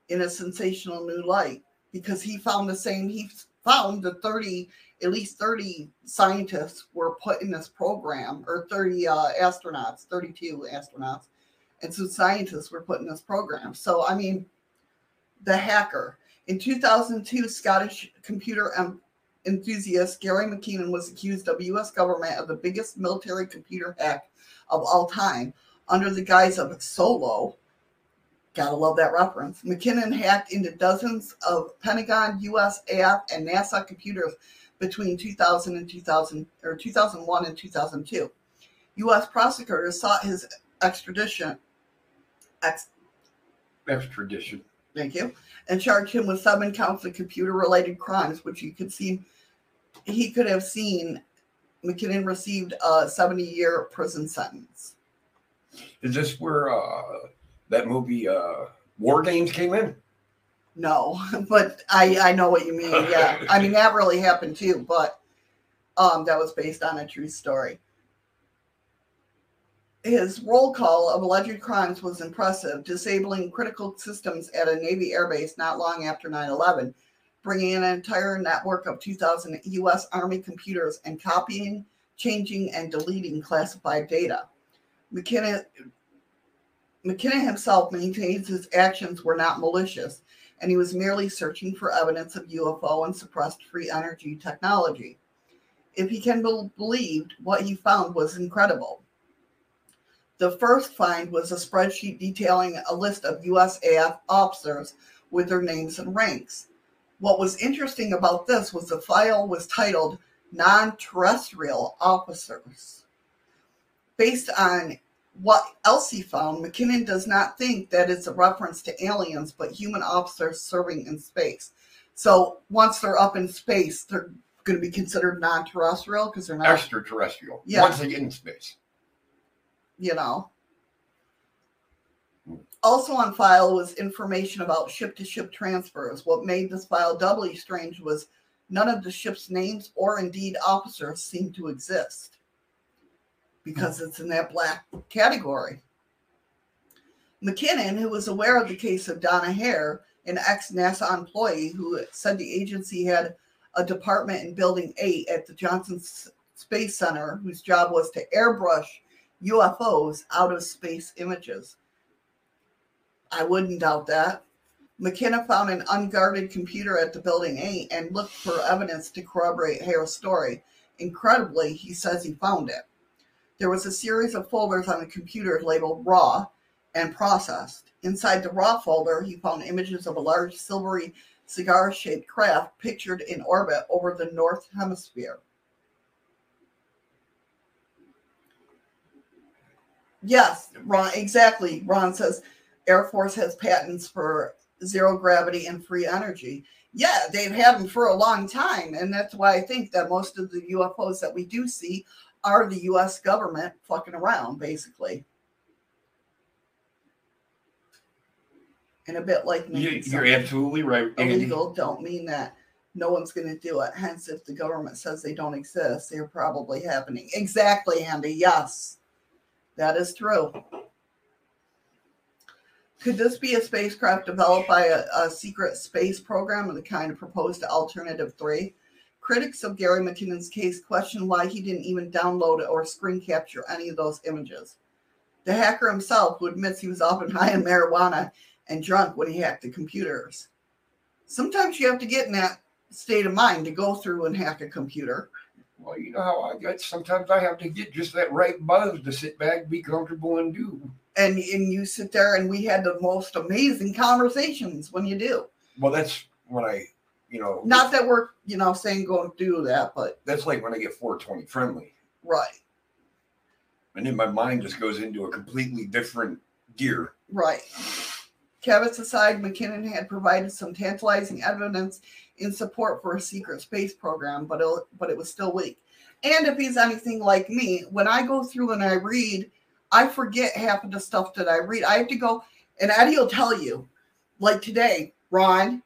in a sensational new light because he found the same. He found the 30, at least 30 scientists were put in this program, or 30 uh, astronauts, 32 astronauts and some scientists were put in this program. So, I mean, the hacker. In 2002, Scottish computer enthusiast Gary McKinnon was accused of U.S. government of the biggest military computer hack of all time under the guise of Solo. Gotta love that reference. McKinnon hacked into dozens of Pentagon, USAF, and NASA computers between 2000 and 2000 or 2001 and 2002. U.S. prosecutors sought his extradition ex- Extradition. thank you, and charged him with seven counts of computer-related crimes, which you could see he could have seen. McKinnon received a 70-year prison sentence. Is this where uh, that movie uh, War Games came in? No, but I I know what you mean. Yeah, I mean that really happened too, but um, that was based on a true story. His roll call of alleged crimes was impressive, disabling critical systems at a Navy airbase not long after 9 11, bringing an entire network of 2,000 U.S. Army computers and copying, changing, and deleting classified data. McKinnon, McKinnon himself maintains his actions were not malicious, and he was merely searching for evidence of UFO and suppressed free energy technology. If he can be believed, what he found was incredible. The first find was a spreadsheet detailing a list of USAF officers with their names and ranks. What was interesting about this was the file was titled Non Terrestrial Officers. Based on what else he found, McKinnon does not think that it's a reference to aliens, but human officers serving in space. So once they're up in space, they're going to be considered non terrestrial because they're not Extraterrestrial. Yeah. Once they get in space. you know. Also on file was information about ship to ship transfers. What made this file doubly strange was none of the ship's names or indeed officers seemed to exist because it's in that black category. McKinnon, who was aware of the case of Donna Hare, an ex NASA employee who said the agency had a department in Building 8 at the Johnson Space Center whose job was to airbrush UFOs out of space images. I wouldn't doubt that. McKinnon found an unguarded computer at the building 8 and looked for evidence to corroborate Hare's story. Incredibly, he says he found it. There was a series of folders on the computer labeled raw and processed. Inside the raw folder, he found images of a large silvery cigar shaped craft pictured in orbit over the North Hemisphere. Yes, Ron, exactly. Ron says Air Force has patents for zero gravity and free energy. Yeah, they've had them for a long time. And that's why I think that most of the UFOs that we do see are the US government fucking around, basically. And a bit like You, making you're absolutely right. Andy. illegal don't mean that no one's going to do it. Hence, if the government says they don't exist, they're probably happening. Exactly, Andy. Yes, that is true. Could this be a spacecraft developed by a, a secret space program of the kind of proposed to Alternative 3? Critics of Gary McKinnon's case question why he didn't even download or screen capture any of those images. The hacker himself, who admits he was often high on marijuana and drunk when he hacked the computers. Sometimes you have to get in that state of mind to go through and hack a computer. Well, you know how I get. Sometimes I have to get just that right buzz to sit back, be comfortable, and do. And and you sit there and we had the most amazing conversations when you do. Well, that's when I, you know, Not that we're, you know, saying go do that, but that's like when I get 420 friendly. right, And then my mind just goes into a completely different gear. right. Caveats aside, McKinnon had provided some tantalizing evidence in support for a secret space program, but it, but it was still weak. And if he's anything like me, when I go through and I read, I forget half of the stuff that I read. I have to go, and Eddie will tell you, like today, Ron,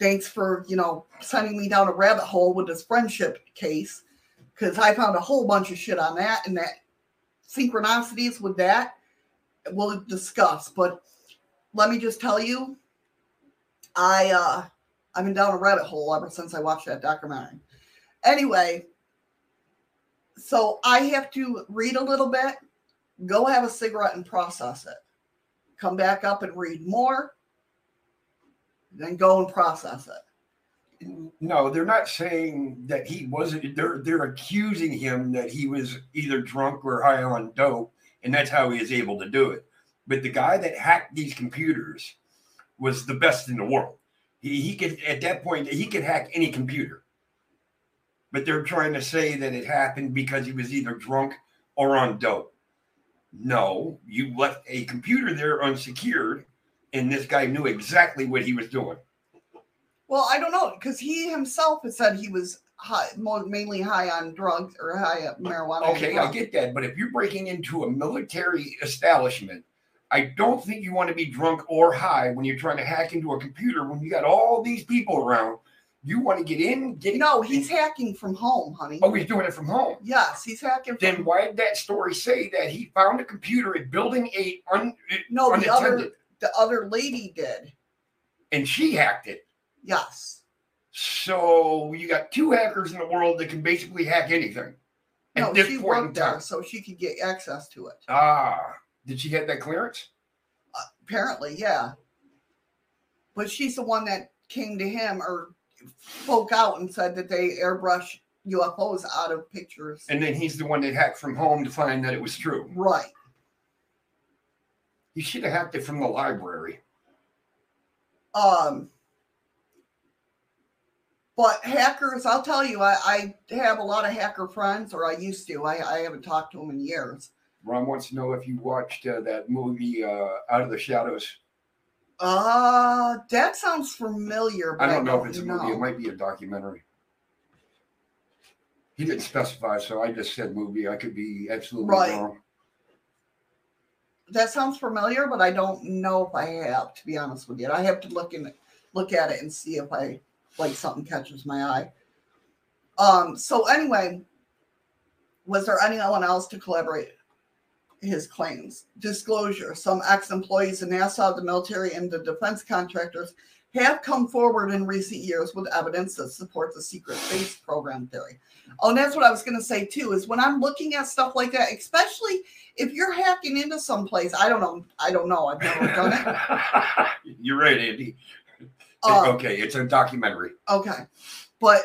thanks for you know sending me down a rabbit hole with this friendship case because I found a whole bunch of shit on that and that synchronicities with that we'll discuss. But let me just tell you, I uh I've been down a rabbit hole ever since I watched that documentary. Anyway, so I have to read a little bit, go have a cigarette and process it. Come back up and read more, then go and process it. No, they're not saying that he wasn't. They're they're accusing him that he was either drunk or high on dope, and that's how he is able to do it. But the guy that hacked these computers was the best in the world. He he could at that point he could hack any computer. But they're trying to say that it happened because he was either drunk or on dope. No, you left a computer there unsecured, and this guy knew exactly what he was doing. Well, I don't know because he himself has said he was high, mainly high on drugs or high on marijuana. Okay, I get that, but if you're breaking into a military establishment, I don't think you want to be drunk or high when you're trying to hack into a computer when you got all these people around. You want to get in, get No, he's hacking from home, honey. Oh, he's doing it from home. Yes, he's hacking. From, Then why did that story say that he found a computer at Building Eight un, no, the other unattended, the other lady did. and she hacked it? Yes. So you got two hackers in the world that can basically hack anything. No, she worked there, so she could get access to it. Ah, did she get that clearance? Apparently, yeah. But she's the one that came to him or spoke out and said that they airbrush UFOs out of pictures. And then he's the one that hacked from home to find that it was true. right. He should have hacked it from the library. Um, but hackers, I'll tell you, I, I have a lot of hacker friends, or I used to. I, I haven't talked to them in years. Ron wants to know if you watched uh, that movie uh, Out of the Shadows. Uh, that sounds familiar. But I don't know if it's a movie. It might be a documentary. He didn't specify, so I just said movie. I could be absolutely Right. wrong. That sounds familiar, but I don't know if I have. To be honest with you, I have to look in, look at it and see if I like something catches my eye. Um. So anyway, was there anyone else to collaborate his claims? Disclosure: Some ex-employees of NASA, the military, and the defense contractors have come forward in recent years with evidence that supports the secret space program theory. Oh, and that's what I was going to say too. Is when I'm looking at stuff like that, especially if you're hacking into someplace. I don't know. I don't know. I've never done it. You're right, Andy. Um, okay, it's a documentary. Okay. But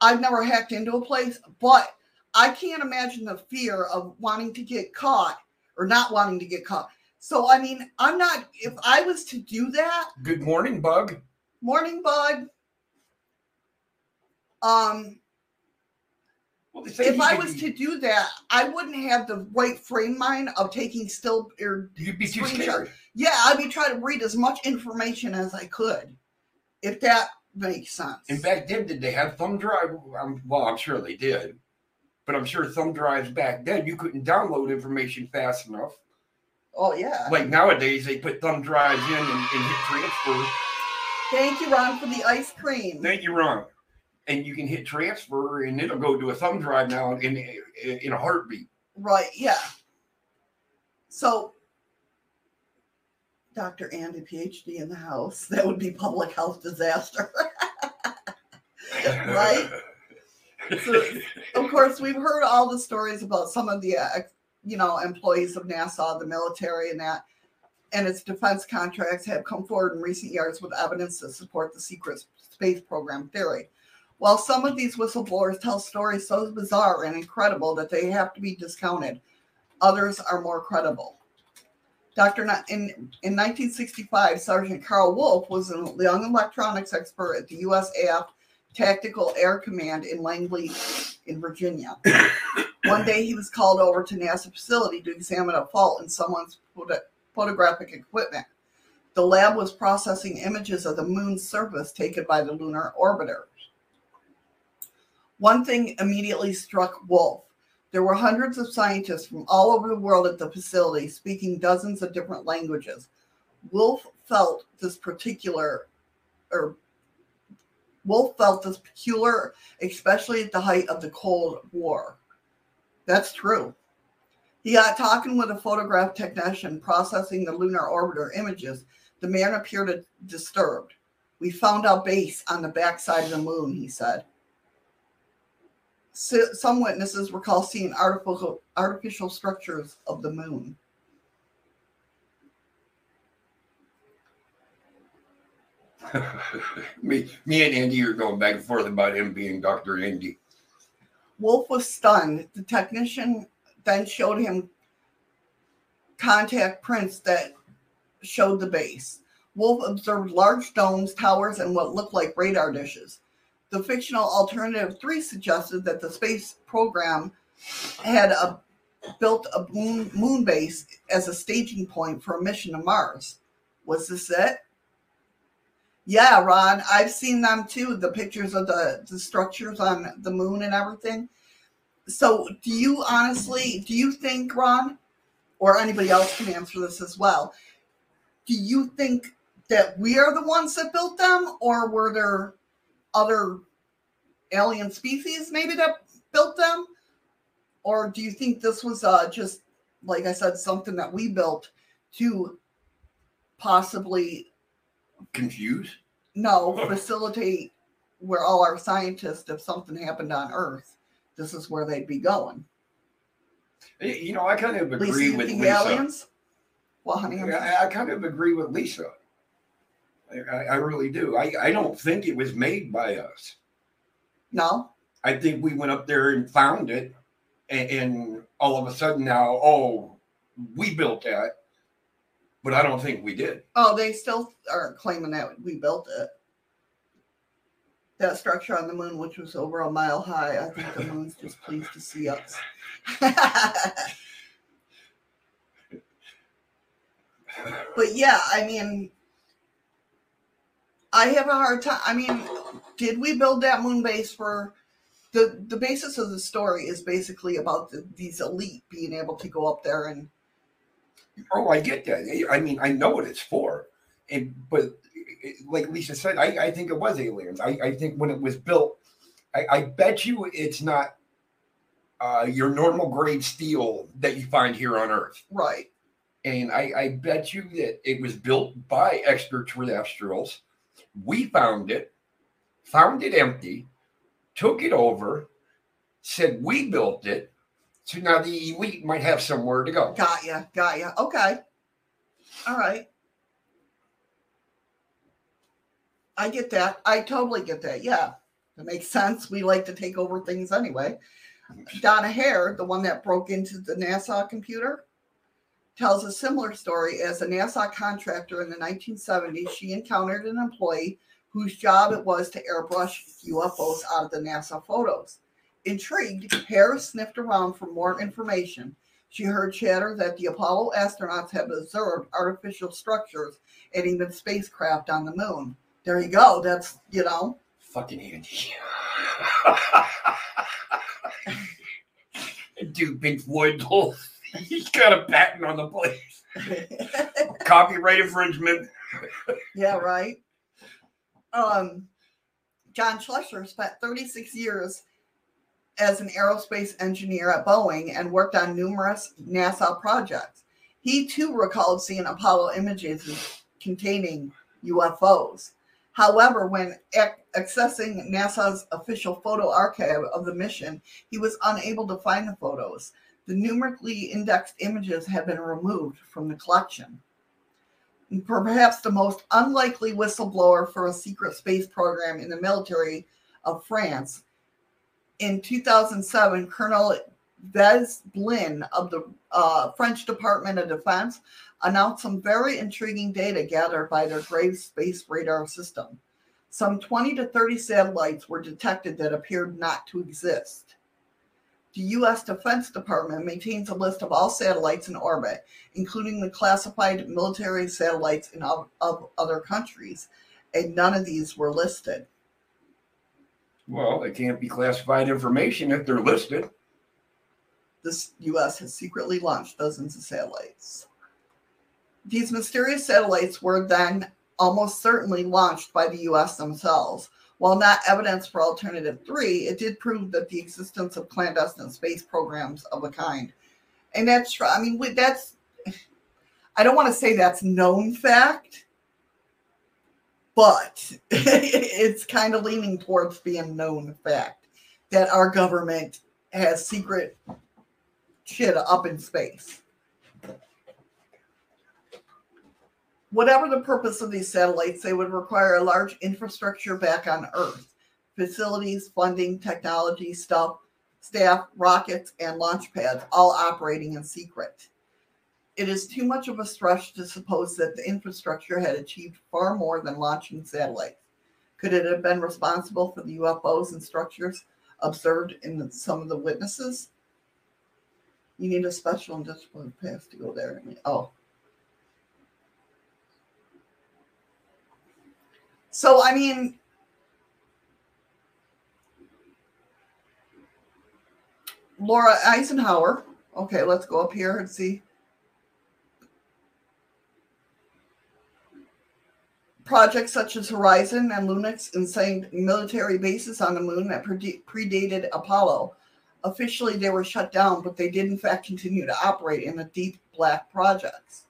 I've never hacked into a place, but I can't imagine the fear of wanting to get caught or not wanting to get caught. So, I mean, I'm not, if I was to do that, Good morning, Bug. morning bud, um, Well, if I was be- to do that, I wouldn't have the right frame mind of taking still or you'd be too scared. yeah, I'd be trying to read as much information as I could, if that makes sense. And back then, did they have thumb drive? Um, well, I'm sure they did, but I'm sure thumb drives back then you couldn't download information fast enough. Oh yeah. Like nowadays, they put thumb drives in and, and hit transfer. Thank you, Ron, for the ice cream. Thank you, Ron. And you can hit transfer, and it'll go to a thumb drive now in in, in a heartbeat. Right, yeah. So, Dr. Andy, PhD in the house, that would be public health disaster. Right? So, of course, we've heard all the stories about some of the, uh, you know, employees of NASA, the military, and that, and its defense contracts have come forward in recent years with evidence to support the secret space program theory. While some of these whistleblowers tell stories so bizarre and incredible that they have to be discounted, others are more credible. Dr. Ni- In, in 1965, Sergeant Karl Wolfe was a young electronics expert at the U.S. Tactical Air Command in Langley, in Virginia. One day, he was called over to NASA facility to examine a fault in someone's photo- photographic equipment. The lab was processing images of the moon's surface taken by the lunar orbiter. One thing immediately struck Wolfe. There were hundreds of scientists from all over the world at the facility speaking dozens of different languages. Wolfe felt this particular, or Wolfe felt this peculiar, especially at the height of the Cold War. That's true. He got talking with a photograph technician processing the lunar orbiter images. The man appeared disturbed. We found our base on the backside of the moon, he said. So, some witnesses recall seeing artificial, artificial structures of the moon. me, me and Andy are going back and forth about him being Dr. Andy. Wolfe was stunned. The technician then showed him contact prints that showed the base. Wolfe observed large domes, towers, and what looked like radar dishes. The fictional alternative three suggested that the space program had a, built a moon, moon base as a staging point for a mission to Mars. Was this it? Yeah, Ron, I've seen them too. The pictures of the, the structures on the moon and everything. So, do you honestly, do you think, Ron, or anybody else can answer this as well? Do you think that we are the ones that built them, or were there other alien species maybe that built them? Or do you think this was uh, just, like I said, something that we built to possibly Confused? no oh. facilitate where all our scientists, if something happened on Earth, this is where they'd be going. You know, I kind of agree with Lisa. aliens? Well, honey, I, I kind of agree with Lisa. I, I- I really do. I, I don't think it was made by us. no. I think we went up there and found it, and, and all of a sudden now, oh, we built that, but I don't think we did. Oh, they still are claiming that we built it. That structure on the moon, which was over a mile high, I think the moon's just pleased to see us. but yeah, I mean, I have a hard time. I mean, did we build that moon base for the the basis of the story is basically about the, these elite being able to go up there and Oh, I get that. I mean, I know what it's for, and but like Lisa said, I, I think it was aliens. I, I think when it was built, I, I bet you it's not uh, your normal grade steel that you find here on Earth. right. And I, I bet you that it was built by extraterrestrials. We found it, found it empty, took it over, said we built it. So now the elite might have somewhere to go. Got ya, got ya. Okay. All right. I get that. I totally get that. Yeah. That makes sense. We like to take over things anyway. Donna Hare, the one that broke into the NASA computer, tells a similar story. As a NASA contractor in the 1970s, she encountered an employee whose job it was to airbrush UFOs out of the NASA photos. Intrigued, Harris sniffed around for more information. She heard chatter that the Apollo astronauts had observed artificial structures and even spacecraft on the moon. There you go. That's, you know, Fucking Andy. Dude, Pink Floyd, he's got a patent on the place. Copyright infringement. yeah, right. Um, John Schlesser spent 36 years as an aerospace engineer at Boeing and worked on numerous NASA projects. He too recalled seeing Apollo images containing UFOs. However, when ac- accessing NASA's official photo archive of the mission, he was unable to find the photos. The numerically indexed images had been removed from the collection. Perhaps the most unlikely whistleblower for a secret space program in the military of France. In 2007, Colonel Vez Blin of the uh, French Department of Defense announced some very intriguing data gathered by their Graves space radar system. Some 20 to 30 satellites were detected that appeared not to exist. The U.S. Defense Department maintains a list of all satellites in orbit, including the classified military satellites in of, of other countries, and none of these were listed. Well, it can't be classified information if they're listed. The U.S. has secretly launched dozens of satellites. These mysterious satellites were then almost certainly launched by the US themselves. While not evidence for Alternative 3, it did prove that the existence of clandestine space programs of a kind. And that's true. I mean, that's, I don't want to say that's known fact, but it's kind of leaning towards being known fact that our government has secret shit up in space. Whatever the purpose of these satellites, they would require a large infrastructure back on Earth facilities, funding, technology, stuff, staff, rockets, and launch pads, all operating in secret. It is too much of a stretch to suppose that the infrastructure had achieved far more than launching satellites. Could it have been responsible for the UFOs and structures observed in the, some of the witnesses? You need a special and disciplined pass to go there. Oh, So, I mean, Laura Eisenhower. Okay, let's go up here and see. Projects such as Horizon and Lunex insane military bases on the moon that predated Apollo. Officially, they were shut down, but they did, in fact, continue to operate in the deep black projects.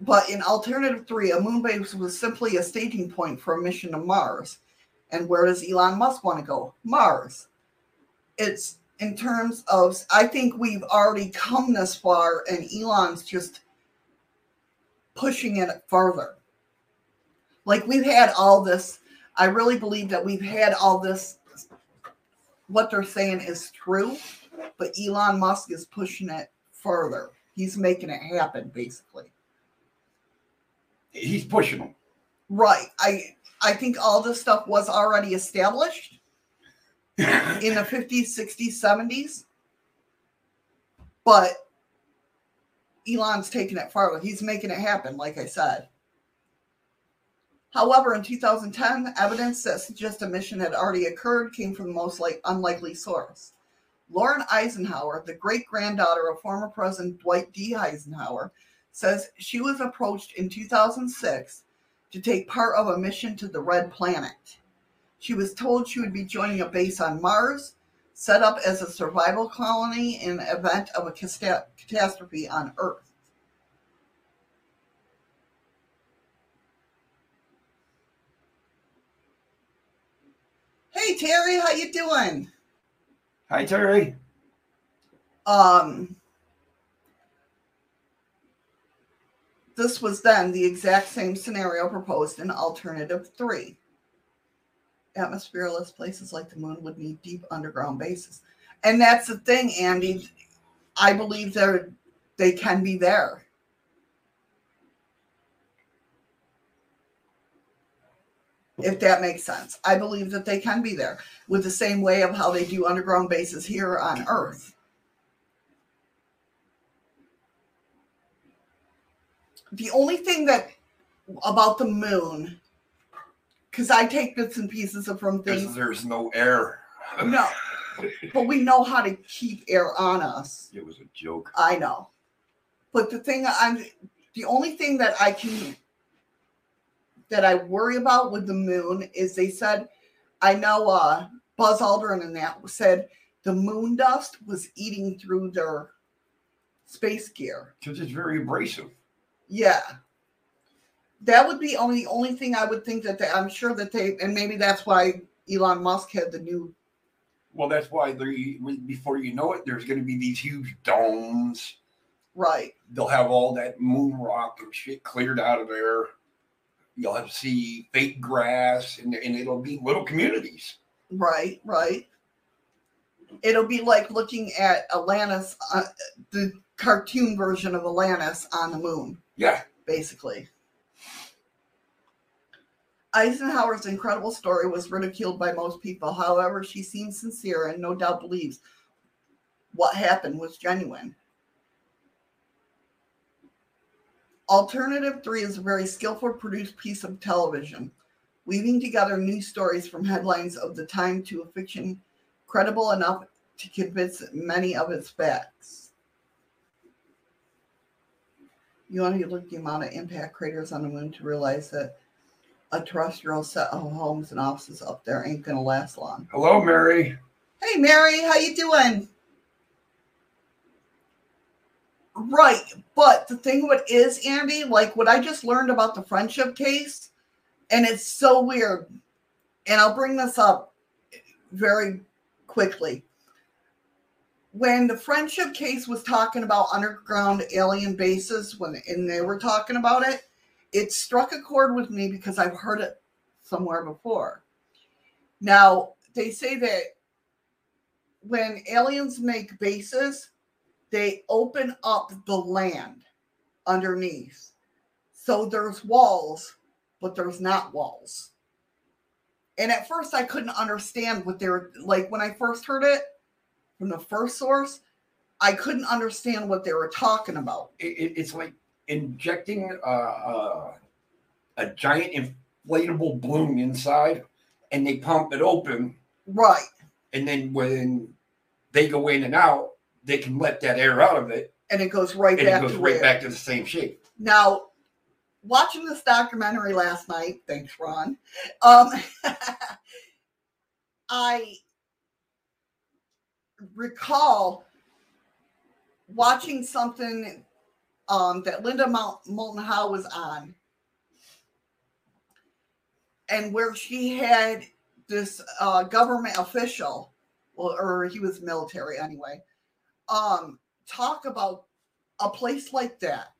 But in alternative three, a moon base was simply a staging point for a mission to Mars. And where does Elon Musk want to go? Mars. It's in terms of, I think we've already come this far, and Elon's just pushing it further. Like we've had all this, I really believe that we've had all this. What they're saying is true, but Elon Musk is pushing it further. He's making it happen, basically he's pushing them. Right. I I think all this stuff was already established in the 50s, 60s, 70s. But Elon's taking it farther. He's making it happen, like I said. However, in 2010, evidence that suggests a mission had already occurred came from the most like unlikely source. Lauren Eisenhower, the great granddaughter of former President Dwight D. Eisenhower, says she was approached in 2006 to take part of a mission to the Red Planet. She was told she would be joining a base on Mars, set up as a survival colony in event of a catastrophe on Earth. Hey Terry, how you doing? Hi Terry. Um This was then the exact same scenario proposed in alternative three. Atmosphereless places like the moon would need deep underground bases. And that's the thing, Andy. I believe they're they can be there. If that makes sense. I believe that they can be there with the same way of how they do underground bases here on Earth. the only thing that about the moon, because I take bits and pieces of from things. There's no air. no, but we know how to keep air on us. It was a joke. I know, but the thing I'm, the only thing that I can, that I worry about with the moon is they said, I know uh, Buzz Aldrin and that said the moon dust was eating through their space gear because it's very abrasive. Yeah. That would be only the only thing I would think that they, I'm sure that they, and maybe that's why Elon Musk had the new. Well, that's why they, before you know it, there's going to be these huge domes. Right. They'll have all that moon rock and shit cleared out of there. You'll have to see fake grass, and, and it'll be little communities. Right, right. It'll be like looking at Atlantis, uh, the cartoon version of Atlantis on the moon, Yeah. basically. Eisenhower's incredible story was ridiculed by most people. However, she seems sincere and no doubt believes what happened was genuine. Alternative 3 is a very skillful produced piece of television, weaving together news stories from headlines of the time to a fiction credible enough to convince many of its facts. You only look at the amount of impact craters on the moon to realize that a terrestrial set of homes and offices up there ain't gonna last long. Hello, Mary. Hey Mary, how you doing? Right, but the thing what is Andy, like what I just learned about the friendship case, and it's so weird. And I'll bring this up very quickly. When the friendship case was talking about underground alien bases, when and they were talking about it, it struck a chord with me because I've heard it somewhere before. Now they say that when aliens make bases, they open up the land underneath. So there's walls, but there's not walls. And at first, I couldn't understand what they were like when I first heard it from the first source. I couldn't understand what they were talking about. It, it- it's like injecting uh, uh, a giant inflatable balloon inside, and they pump it open, Right. and then when they go in and out, they can let that air out of it, And it goes right and back it goes to right back to the same shape. Now, watching this documentary last night, thanks, Ron. Um, I recall watching something um, that Linda Mount, Moulton Howe was on, and where she had this uh, government official, well, or he was military anyway, um, talk about a place like that.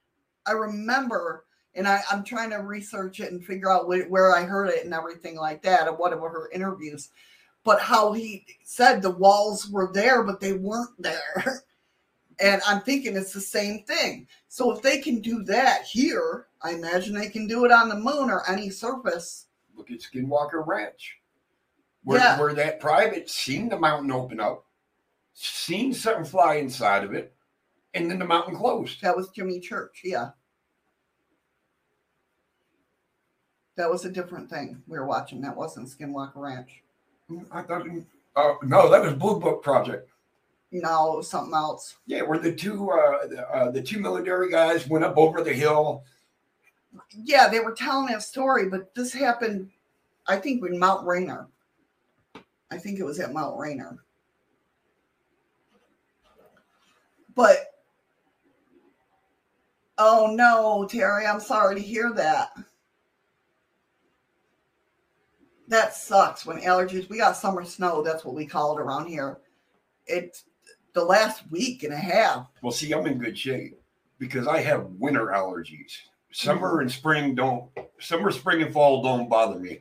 I remember, and I, I'm trying to research it and figure out wh- where I heard it and everything like that, and what were her interviews. But how he said the walls were there, but they weren't there. And I'm thinking it's the same thing. So if they can do that here, I imagine they can do it on the moon or any surface. Look at Skinwalker Ranch, where, Yeah. where that private seen the mountain open up, seen something fly inside of it, and then the mountain closed. That was Jimmy Church, yeah. That was a different thing we were watching. That wasn't Skinwalker Ranch. I thought, uh, no, that was Blue Book Project. No, it was something else. Yeah, where the two uh, the, uh, the two military guys went up over the hill. Yeah, they were telling a story, but this happened, I think, with Mount Rainier. I think it was at Mount Rainier. But, oh no, Terry, I'm sorry to hear that. That sucks when allergies, we got summer snow, that's what we call it around here. It's the last week and a half. Well, see, I'm in good shape because I have winter allergies. Summer mm-hmm. and spring don't. Summer, spring, and fall don't bother me.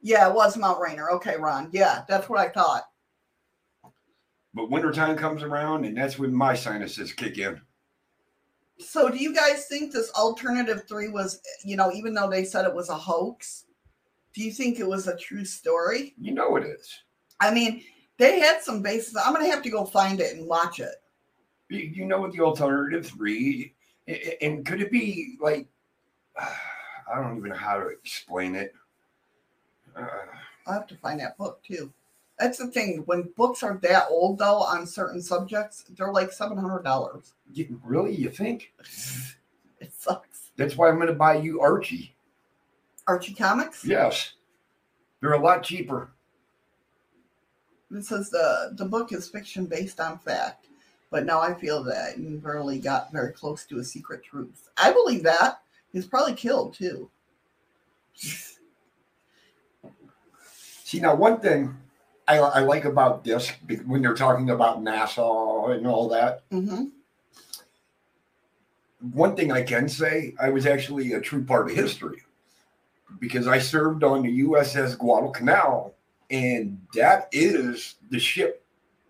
Yeah, it was Mount Rainier. Okay, Ron. Yeah, that's what I thought. But wintertime comes around, and that's when my sinuses kick in. So, do you guys think this alternative three was, you know, even though they said it was a hoax, do you think it was a true story? You know it is. I mean, they had some basis. I'm going to have to go find it and watch it. You, know what the alternative a- and could it be like? I don't even know how to explain it. Uh, I'll have to find that book too. That's the thing. When books are that old, though, on certain subjects, they're like $700. really, you think? It sucks. That's why I'm going to buy you Archie. Archie Comics? Yes, they're a lot cheaper. It says the, the book is fiction based on fact, but now I feel that you really got very close to a secret truth. I believe that. He's probably killed too. See, now one thing I, I like about this when they're talking about NASA and all that, hmm one thing I can say, I was actually a true part of history because I served on the USS Guadalcanal, and that is the ship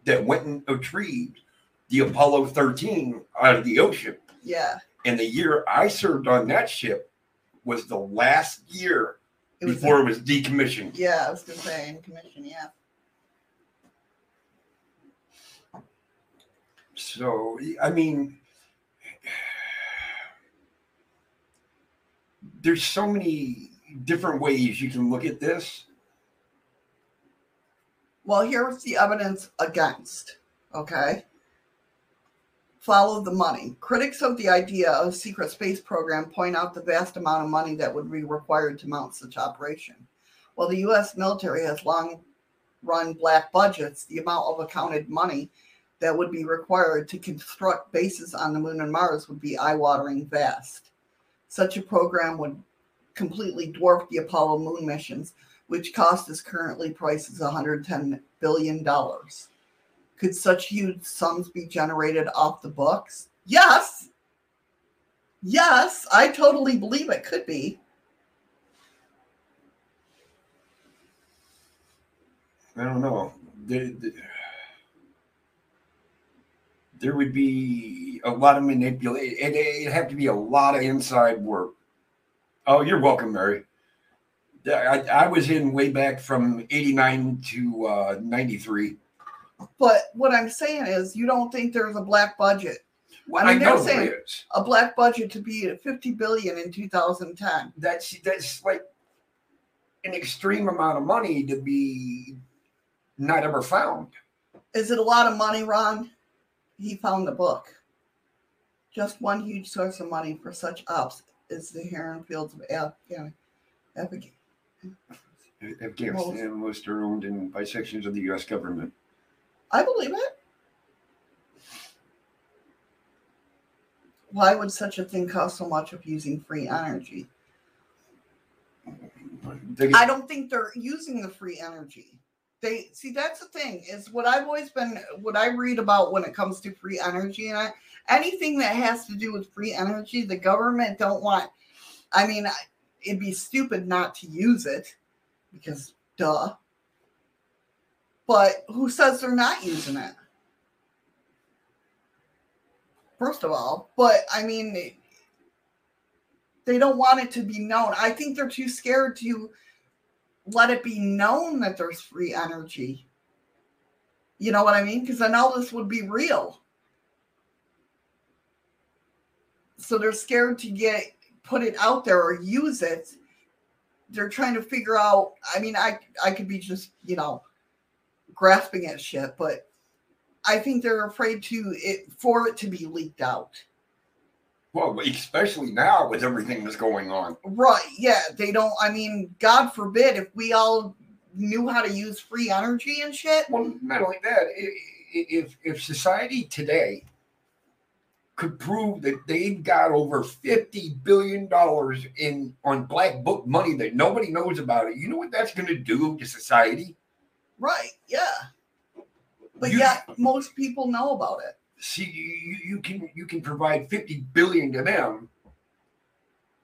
that went and retrieved the Apollo 13 out of the ocean. Yeah. And the year I served on that ship was the last year It before it was decommissioned. Yeah, I was gonna say in commission, yeah. So, I mean, there's so many different ways you can look at this. Well, here's the evidence against. Okay. Follow the money. Critics of the idea of secret space program point out the vast amount of money that would be required to mount such operation. While the U.S. military has long run black budgets, the amount of accounted money that would be required to construct bases on the moon and Mars would be eye watering vast. Such a program would completely dwarf the Apollo moon missions, which cost is currently priced as $110 billion. Could such huge sums be generated off the books? Yes. Yes, I totally believe it could be. I don't know. There, there, would be a lot of manipulation. It, it'd have to be a lot of inside work. Oh, you're welcome, Mary. I, I was in way back from 89 to uh, 93. But what I'm saying is, you don't think there's a black budget. Well, I I, mean, they're know saying- is. A black budget to be at 50 billion in 2010. That's that's like an extreme amount of money to be not ever found. Is it a lot of money, Ron? He found the book. Just one huge source of money for such ops is the Heron Fields of Afghan. Afghan. Afghanistan, most are owned in by sections of the U.S. government. I believe it. Why would such a thing cost so much of using free energy? I don't think they're using the free energy. They see that's the thing is what I've always been what I read about when it comes to free energy and I, anything that has to do with free energy, the government don't want. I mean, it'd be stupid not to use it because duh. But who says they're not using it? First of all, but I mean, they- don't want it to be known. I think they're too scared to let it be known that there's free energy. You know what I mean? Because then all this would be real. So they're scared to get put it out there or use it. They're trying to figure out. I mean, I I could be just you know grasping at shit, but I think they're afraid to it for it to be leaked out. well, especially now with everything that's going on. Right. Yeah. They don't, I mean, God forbid if we all knew how to use free energy and shit. Well, not only that, if if society today could prove that they've got over fifty billion dollars in on black book money that nobody knows about it, you know what that's going to do to society? Right. Yeah. But You- yet most people know about it. See, you, you can you can provide fifty billion to them.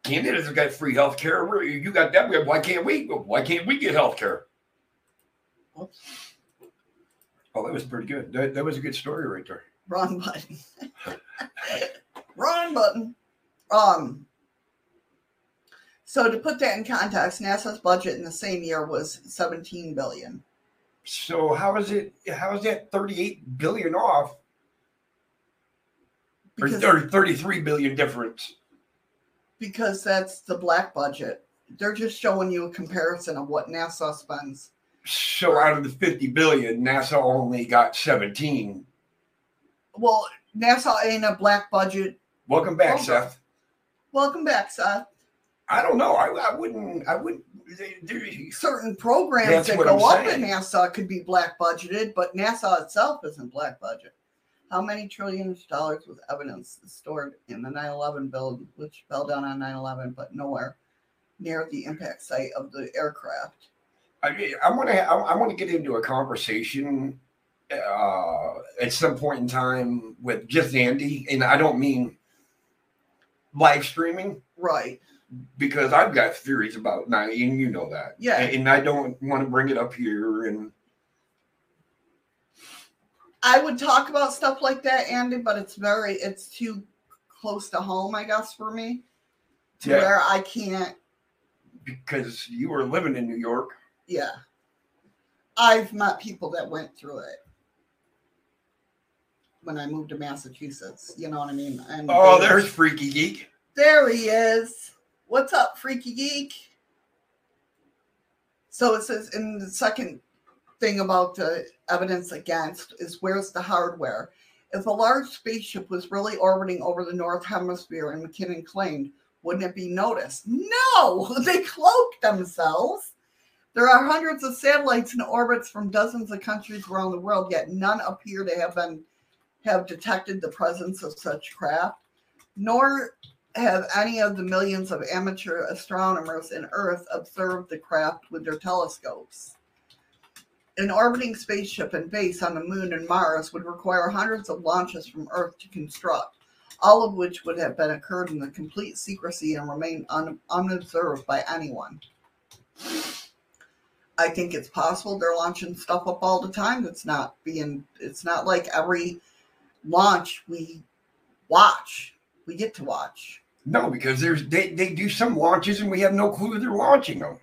Canada's got free health care. You got that. Why can't we? Why can't we get health care? Oh, that was pretty good. That, that was a good story right there. Wrong button. Wrong button. Um, so to put that in context, NASA's budget in the same year was 17 billion. So how is it? How is that thirty-eight billion off, Because, or thirty-three billion difference? because that's the black budget. They're just showing you a comparison of what NASA spends. So out of the fifty billion, NASA only got seventeen. Well, NASA ain't a black budget. Welcome back, Oh. Seth. Welcome back, Seth. I don't know. I, I wouldn't. I wouldn't. Certain programs that go I'm up in saying. NASA could be black budgeted, but NASA itself isn't black budget. How many trillions of dollars was evidence stored in the 9/11 build, which fell down on 9/11, but nowhere near the impact site of the aircraft? I, mean, I want to. I, I want to get into a conversation uh, at some point in time with just Andy, and I don't mean live streaming Right. because I've got theories about nine, and you know that. Yeah. And I don't want to bring it up here. And I would talk about stuff like that, Andy, but it's very it's too close to home, I guess, for me. To Yeah. where I can't because you were living in New York. yeah. I've met people that went through it when I moved to Massachusetts. You know what I mean? And Oh, there's Freaky Geek. There he is. What's up, freaky geek? So it says in the second thing about the evidence against is where's the hardware? If a large spaceship was really orbiting over the North Hemisphere and McKinnon claimed, wouldn't it be noticed? No, they cloaked themselves. There are hundreds of satellites in orbits from dozens of countries around the world, yet none appear to have been have detected the presence of such craft, nor have any of the millions of amateur astronomers in Earth observed the craft with their telescopes. An orbiting spaceship and base on the moon and Mars would require hundreds of launches from Earth to construct, all of which would have been occurred in the complete secrecy and remain un- unobserved by anyone. I think it's possible they're launching stuff up all the time that's not being it's not like every launch we watch. We get to watch. No, because there's they, they do some launches and we have no clue they're launching them.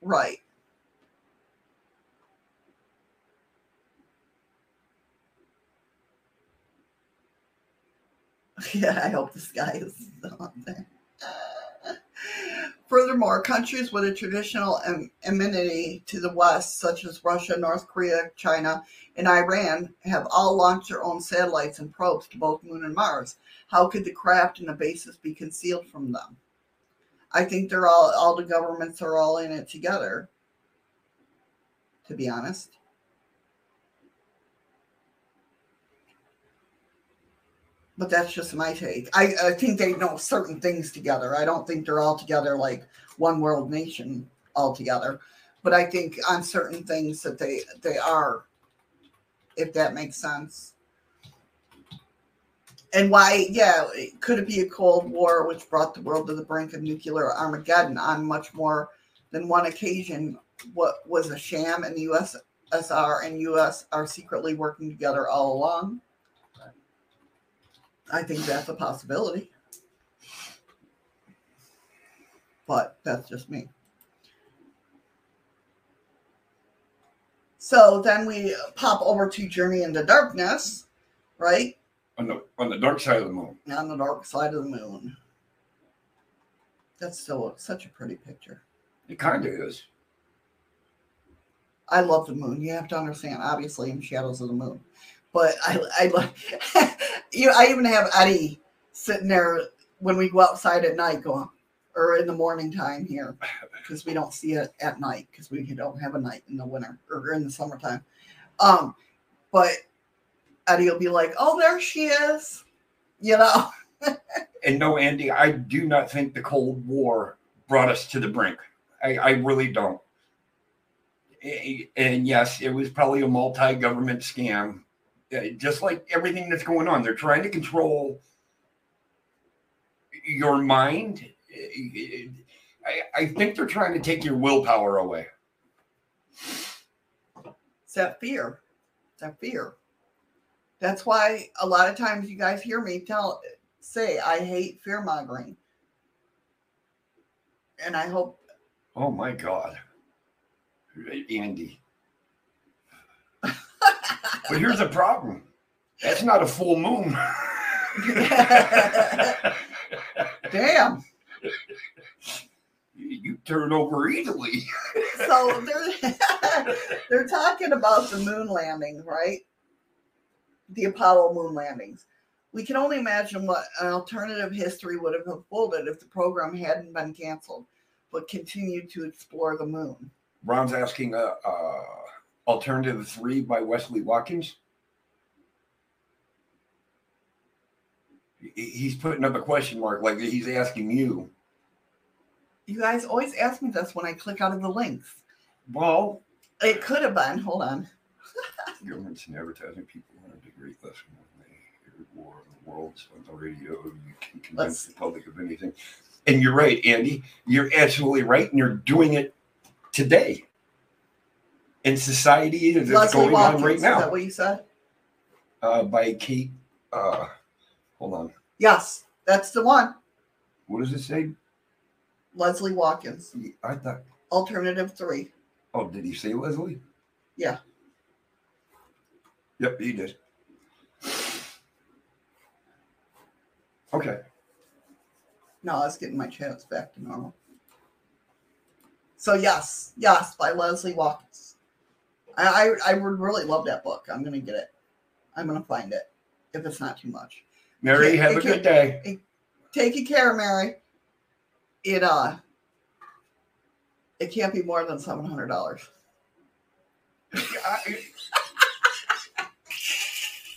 right. Yeah i hope this guy is up there Furthermore, countries with a traditional amenity to the West, such as Russia, North Korea, China, and Iran, have all launched their own satellites and probes to both Moon and Mars. How could the craft and the bases be concealed from them? I think they're all all the governments are all in it together. To be honest. But that's just my take. I, I think they know certain things together. I don't think they're all together like one world nation all together. But I think on certain things that they they are, if that makes sense. And why, yeah, could it be a Cold War which brought the world to the brink of nuclear Armageddon on much more than one occasion? What was a sham, and the USSR and US are secretly working together all along? I think that's a possibility. But that's just me. So then we pop over to Journey into Darkness, right? On the on the dark side of the moon. On the dark side of the moon. That's so such a pretty picture. It kind of is. I love the moon. You have to understand, obviously, in Shadows of the Moon. But I, I you. I even have Eddie sitting there when we go outside at night, going or in the morning time here, because we don't see it at night because we don't have a night in the winter or in the summertime. Um, but Eddie will be like, "Oh, there she is," you know. And no, Andy, I do not think the Cold War brought us to the brink. I, I really don't. And yes, it was probably a multi-government scam, Uh, just like everything that's going on. They're trying to control your mind. I, I think they're trying to take your willpower away. It's that fear. It's that fear. That's why a lot of times you guys hear me tell say I hate fear mongering. And I hope Oh my God, Andy. But here's the problem. That's not a full moon. damn. you turn over easily. So they're they're talking about the moon landing, right? The Apollo moon landings. We can only imagine what an alternative history would have unfolded if the program hadn't been canceled, but continued to explore the moon. Ron's asking uh, uh, Alternative 3 by Wesley Watkins. He's putting up a question mark like he's asking you. You guys always ask me this when I click out of the links. Well, It could have been. Hold on. governments and advertising people learned a great lesson when they hear war in the world on the radio. You can convince Let's- the public of anything. And you're right, Andy. You're absolutely right. And you're doing it today in society it's Leslie going Watkins, on right now. is that what you said? uh, by Kate. Uh, hold on. Yes, that's the one. What does it say? Leslie Watkins, I thought. alternative three. Oh, did he say Leslie? Yeah. Yep, he did. Okay. No, I was getting my chats back to normal. So yes, yes, by Leslie Watkins. I, I I would really love that book. I'm gonna get it. I'm gonna find it if it's not too much. Mary, Yeah, have a it good day. Take care, Mary. It uh it can't be more than seven hundred dollars.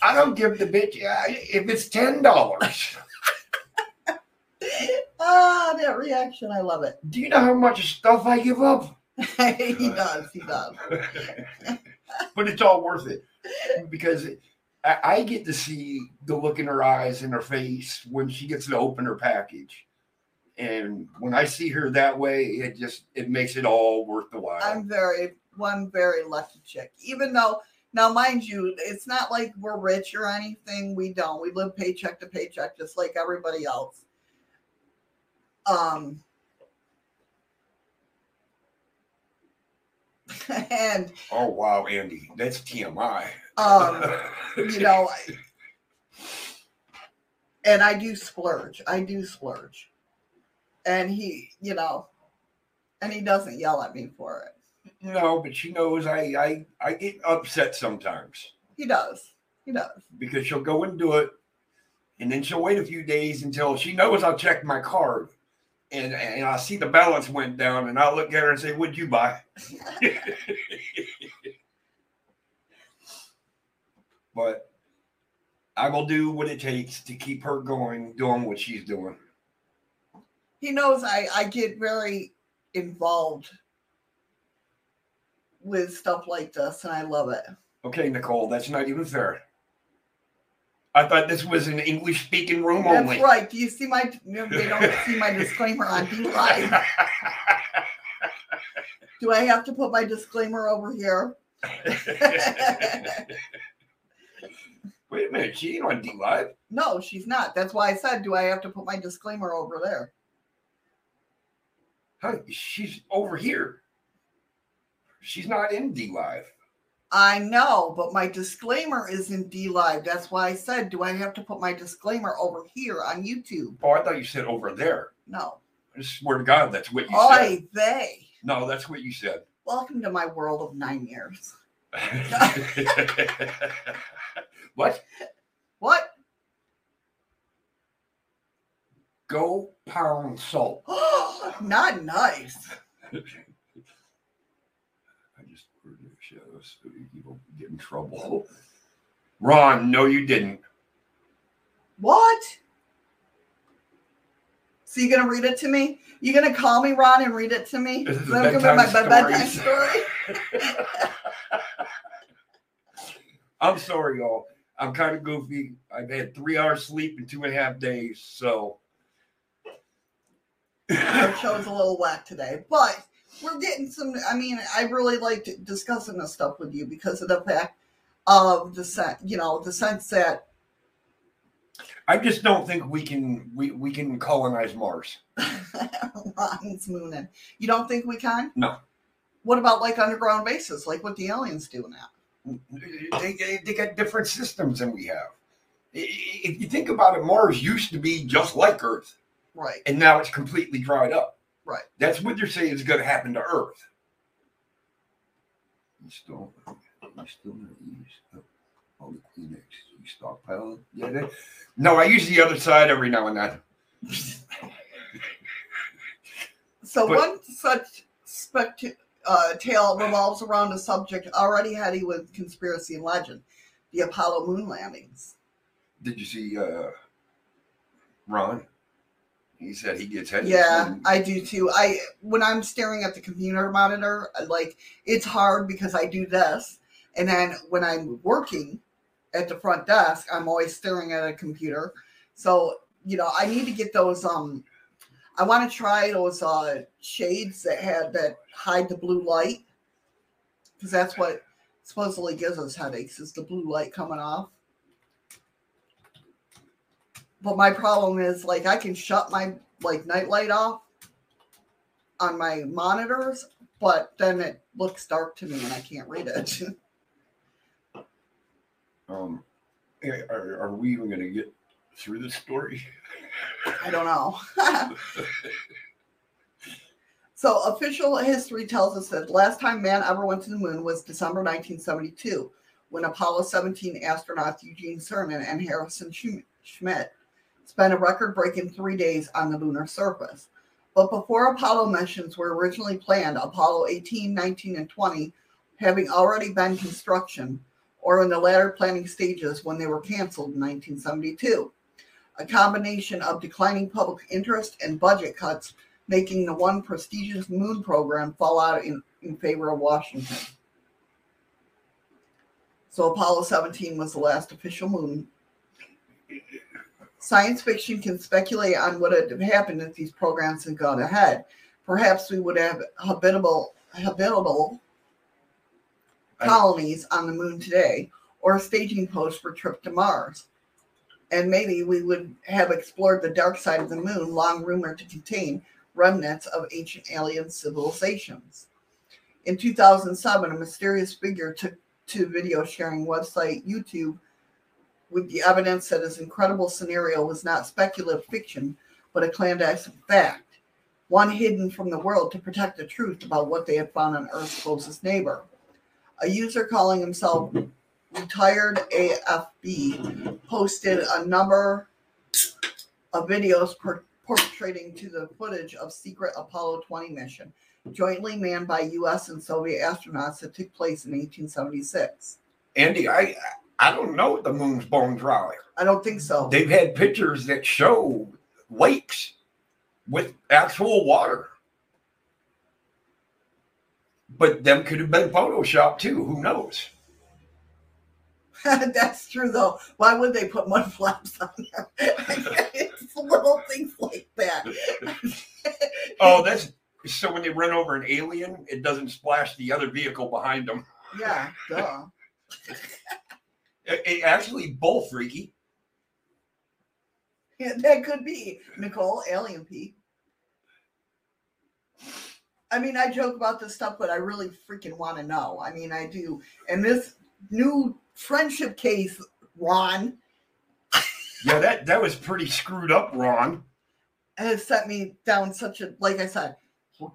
I, don't give the bitch if it's ten dollars. Ah, that reaction, I love it. Do you know how much stuff I give up? he does, he does. but it's all worth it because I, I get to see the look in her eyes and her face when she gets to open her package. And when I see her that way, it just it makes it all worth the while. I'm very one very lucky chick. Even though now, mind you, it's not like we're rich or anything. We don't. We live paycheck to paycheck, just like everybody else. Um, and oh wow, Andy, that's TMI. um, you know, and I do splurge. I do splurge, and he, you know, and he doesn't yell at me for it. no, but she knows I I I get upset sometimes He does. He does. because she'll go and do it, and then she'll wait a few days until she knows I'll check my card, and and I see the balance went down, and I'll look at her and say, "What'd you buy?" but I will do what it takes to keep her going, doing what she's doing. he knows I, I get very involved with stuff like this and I love it. Okay, Nicole, that's not even fair. I thought this was an English speaking room That's only. That's right. Do you see my no, they don't see my disclaimer on DLive. Do I have to put my disclaimer over here? Wait a minute, she ain't on DLive. No, she's not. That's why I said, do I have to put my disclaimer over there? Huh, she's over here. She's not in D Live. I know, but my disclaimer is in DLive. That's why I said, do I have to put my disclaimer over here on YouTube? Oh, I thought you said over there. No. I swear to God, that's what you said. Oy vey. No, that's what you said. Welcome to my world of nine years. what? What? Go pound salt. Not nice. I just ordered the shadows so you don't get in trouble. Ron, no, you didn't. What? So you gonna read it to me? You gonna call me Ron and read it to me? This is So I'm gonna bedtime my bedtime story. I'm sorry, y'all. I'm kind of goofy. I've had three hours sleep in two and a half days, so Our show's a little whack today, but we're getting some. I mean, I really liked discussing this stuff with you because of the fact of the sense, you know, the sense that I just don't think we can we, we can colonize Mars. Ron's mooning. You don't think we can? No. What about like underground bases, like what the aliens do now? They, they, they got different systems than we have. If you think about it, Mars used to be just like Earth, Right. and now it's completely dried up. Right. That's what they're saying is going to happen to Earth. You still, you still not use all the Kleenex. You stockpile. Yeah. They, no, I use the other side every now and then. So But- one such spect- uh, tale revolves around a subject already heady with conspiracy and legend: the Apollo moon landings. Did you see uh, Ron? He said he gets headaches. Yeah, I do too. I when I'm staring at the computer monitor, like it's hard because I do this, and then when I'm working at the front desk, I'm always staring at a computer. So you know, I need to get those. Um, I want to try those uh shades that had that hide the blue light, because that's what supposedly gives us headaches is the blue light coming off. But my problem is like I can shut my like nightlight off on my monitors, but then it looks dark to me and I can't read it. Um, are, are we even going to get through this story? I don't know. so official history tells us that the last time man ever went to the moon was December 1972, when Apollo 17 astronauts Eugene Cernan and Harrison Schm- Schmitt spent a record-breaking three days on the lunar surface. But before Apollo missions were originally planned, Apollo 18, 19, and 20 having already been construction or in the latter planning stages when they were canceled in 1972 a combination of declining public interest and budget cuts, making the one prestigious moon program fall out in, in favor of Washington. So Apollo 17 was the last official moon. Science fiction can speculate on what would have happened if these programs had gone ahead. Perhaps we would have habitable habitable colonies on the moon today, or a staging post for a trip to Mars and maybe we would have explored the dark side of the moon, long rumored to contain remnants of ancient alien civilizations. In 2007, a mysterious figure took to video sharing website YouTube with the evidence that his incredible scenario was not speculative fiction, but a clandestine fact, one hidden from the world to protect the truth about what they had found on Earth's closest neighbor. A user calling himself retired AFB posted a number of videos per- portraying to the footage of secret Apollo 20 mission, jointly manned by U.S. and Soviet astronauts that took place in 1876. Andy, I I don't know if the moon's bone dry. I don't think so. They've had pictures that show lakes with actual water. But them could have been photoshopped too. Who knows? That's true, though. Why would they put mud flaps on there? it's little things like that. Oh, that's so when they run over an alien, it doesn't splash the other vehicle behind them. yeah, duh. It, it actually both, freaky. Yeah, that could be Nicole Alien P. I mean, I joke about this stuff, but I really freaking want to know. I mean, I do. And this new friendship case, Ron, Yeah, that that was pretty screwed up, Ron. has set me down such a. Like I said, well,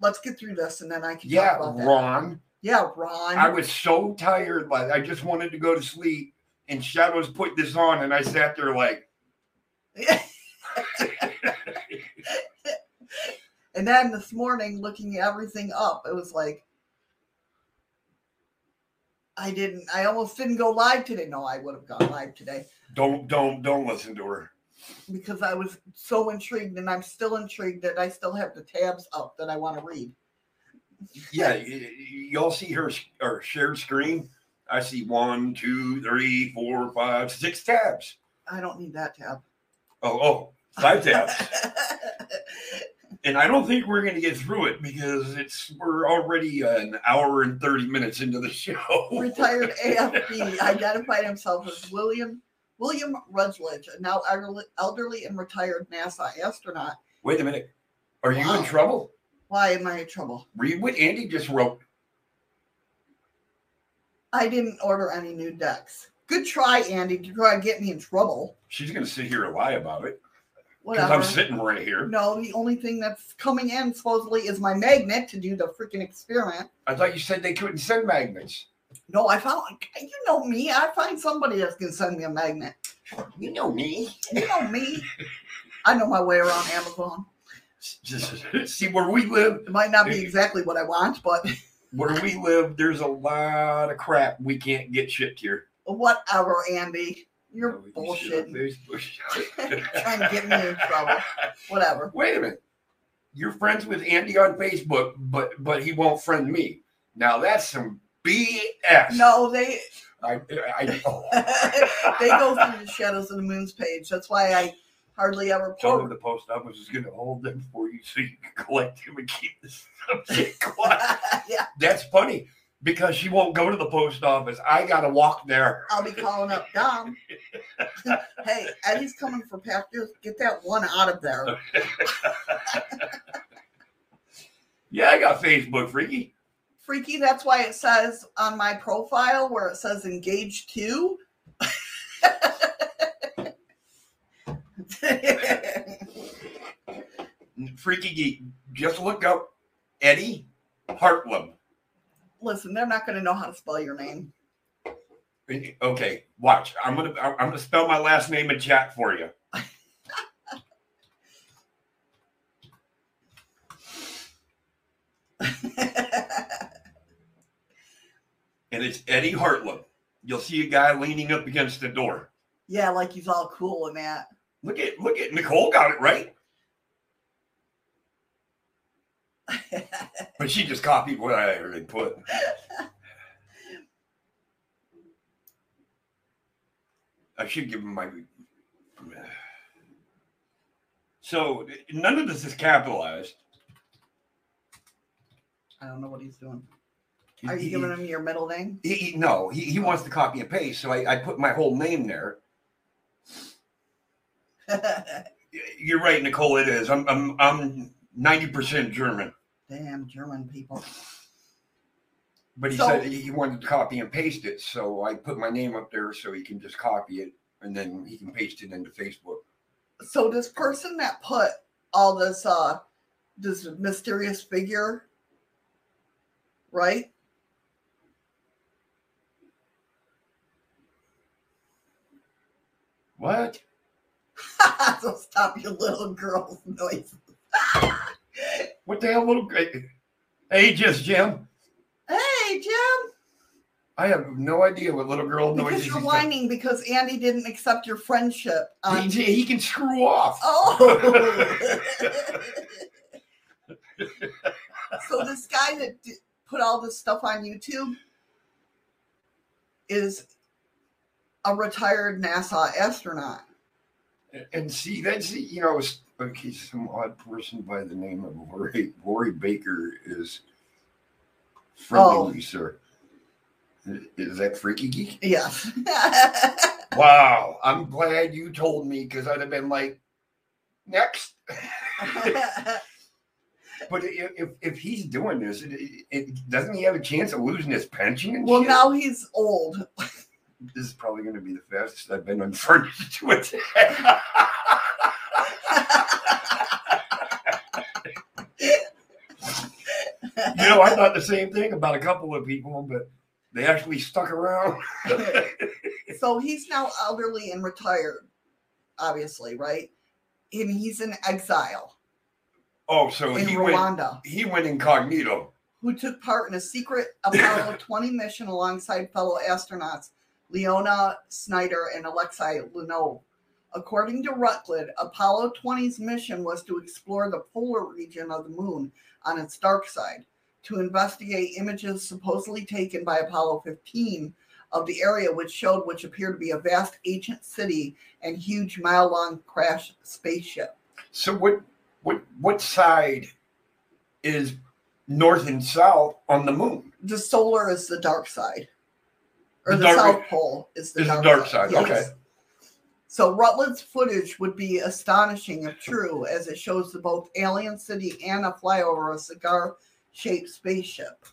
let's get through this, and then I can Yeah, talk about that. Ron. Yeah, Ron. I was so tired, like I just wanted to go to sleep. And Shadows put this on, and I sat there like, and then this morning, looking everything up, it was like. I didn't. I almost didn't go live today. No, I would have gone live today. "Don't, don't, don't listen to her." because I was so intrigued, and I'm still intrigued that I still have the tabs up that I want to read. Yeah, y'all see her or shared screen. I see one, two, three, four, five, six tabs. I don't need that tab. Oh, oh, five tabs. and I don't think we're going to get through it because it's we're already an hour and thirty minutes into the show. Retired AFB identified himself as William William Rutledge, a now elderly, elderly and retired NASA astronaut. Wait a minute. Are you Wow. in trouble? Why am I in trouble? Read what Andy just wrote. I didn't order any new decks. Good try, Andy, to try and get me in trouble. She's going to sit here and lie about it because. I'm sitting right here. No, the only thing that's coming in supposedly is my magnet to do the freaking experiment. I thought you said they couldn't send magnets. No, I found you know me. I find somebody that's gonna send me a magnet. You know me. You know me. I know my way around Amazon. See where we live. It might not be exactly what I want, but Where we live, there's a lot of crap we can't get shipped here. whatever, Andy. You're Oh, you shit bullshitting. Trying to get me in trouble. Whatever. Wait a minute. You're friends with Andy on Facebook, but but he won't friend me. Now that's some BS. No, they I, I, they go through the Shadows of the Moon's page. That's why I hardly ever Tell them the post office is going to hold them for you so you can collect them and keep the subject quiet. yeah. That's funny. because she won't go to the post office. I got to walk there. I'll be calling up Dom. hey, Eddie's coming for packages. Get that one out of there. Yeah, I got Facebook, freaky. Freaky, that's why it says on my profile where it says engaged to. Freaky geek. Just look up Eddie Hartlem. Listen, they're not going to know how to spell your name. Okay, watch. I'm gonna I'm gonna spell my last name in chat for you. And it's Eddie Hartlem. You'll see a guy leaning up against the door. yeah, like he's all cool and that. Look at look at Nicole got it right, but she just copied what I already put. I should give him my. So none of this is capitalized. I don't know what he's doing. Are you He- giving him your middle name? He, he- no, he, he wants to copy and paste, so I, I put my whole name there. You're right, Nicole. It is. I'm I'm I'm ninety percent German, Damn German people. but he So- said he he wanted to copy and paste it, so I put my name up there so he can just copy it and then he can paste it into Facebook. So this person that put all this uh this mysterious figure, right? What? so stop your little girl's noise. What the hell, little? Girl? Hey, just Jim. hey Jim, I have no idea what little girl because noises you're he's whining because Andy didn't accept your friendship. On... He, he can screw off. Oh. so this guy that di- put all this stuff on YouTube is a retired NASA astronaut. And see, that's you know, okay, some odd person by the name of Rory Baker is friendly, Oh. sir. Is that freaky geek? Yes. Wow, I'm glad you told me because I'd have been like, next. But if, if he's doing this, it, it, doesn't he have a chance of losing his pension? Well, shit? now he's old. This is probably going to be the fastest I've been on furniture to it. you know, I thought the same thing about a couple of people, but they actually stuck around. so he's now elderly and retired, obviously, right? And he's in exile oh, so in he went, Rwanda. he went incognito. who took part in a secret Apollo 20 mission alongside fellow astronauts Leona Snyder and Alexei Leonov. According to Rutledge, Apollo 20's mission was to explore the polar region of the moon on its dark side, to investigate images supposedly taken by Apollo 15 of the area which showed which appeared to be a vast ancient city and huge mile-long crash spaceship. So what what what side is north and south on the moon? the solar is the dark side, or The the, dark- south pole is the is the dark, dark side. side, okay. So Rutledge's footage would be astonishing if true, as it shows the both alien city and a flyover a cigar-shaped spaceship.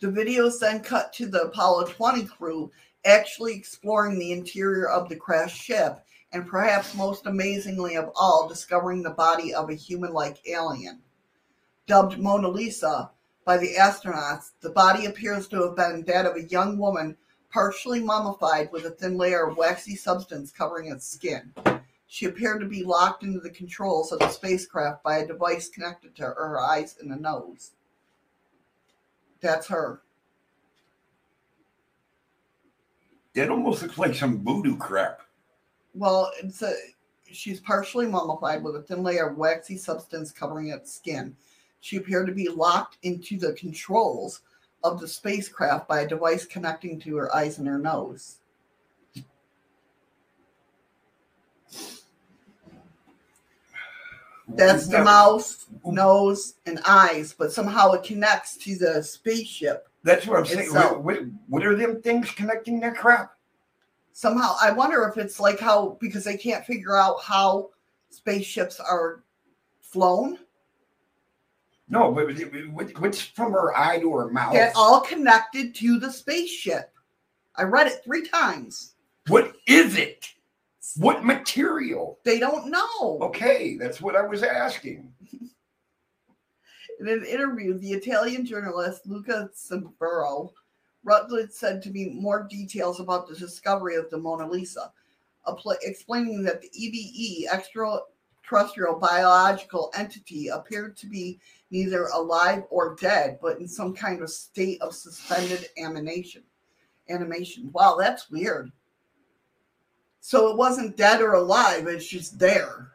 The videos then cut to the Apollo 20 crew actually exploring the interior of the crashed ship, and perhaps most amazingly of all, discovering the body of a human-like alien dubbed Mona Lisa by the astronauts, the body appears to have been that of a young woman partially mummified with a thin layer of waxy substance covering its skin. She appeared to be locked into the controls of the spacecraft by a device connected to her eyes and a nose. That's her. It almost looks like some voodoo crap. Well, it's a she's partially mummified with a thin layer of waxy substance covering its skin. She appeared to be locked into the controls of the spacecraft by a device connecting to her eyes and her nose. That's the mouth, nose, and eyes, but somehow it connects to the spaceship. That's what I'm saying. What, what, what are them things connecting that crap? Somehow, I wonder if it's like how because they can't figure out how spaceships are flown. No, but what- what's from her eye to her mouth? They're all connected to the spaceship. I read it three times. What is it? What material? They don't know. Okay, that's what I was asking. In an interview, the Italian journalist Luca Cimbro Rutledge said to me more details about the discovery of the Mona Lisa, explaining that the EBE, extraterrestrial biological entity, appeared to be neither alive or dead, but in some kind of state of suspended animation. Animation. Wow, that's weird. So it wasn't dead or alive; it's just there.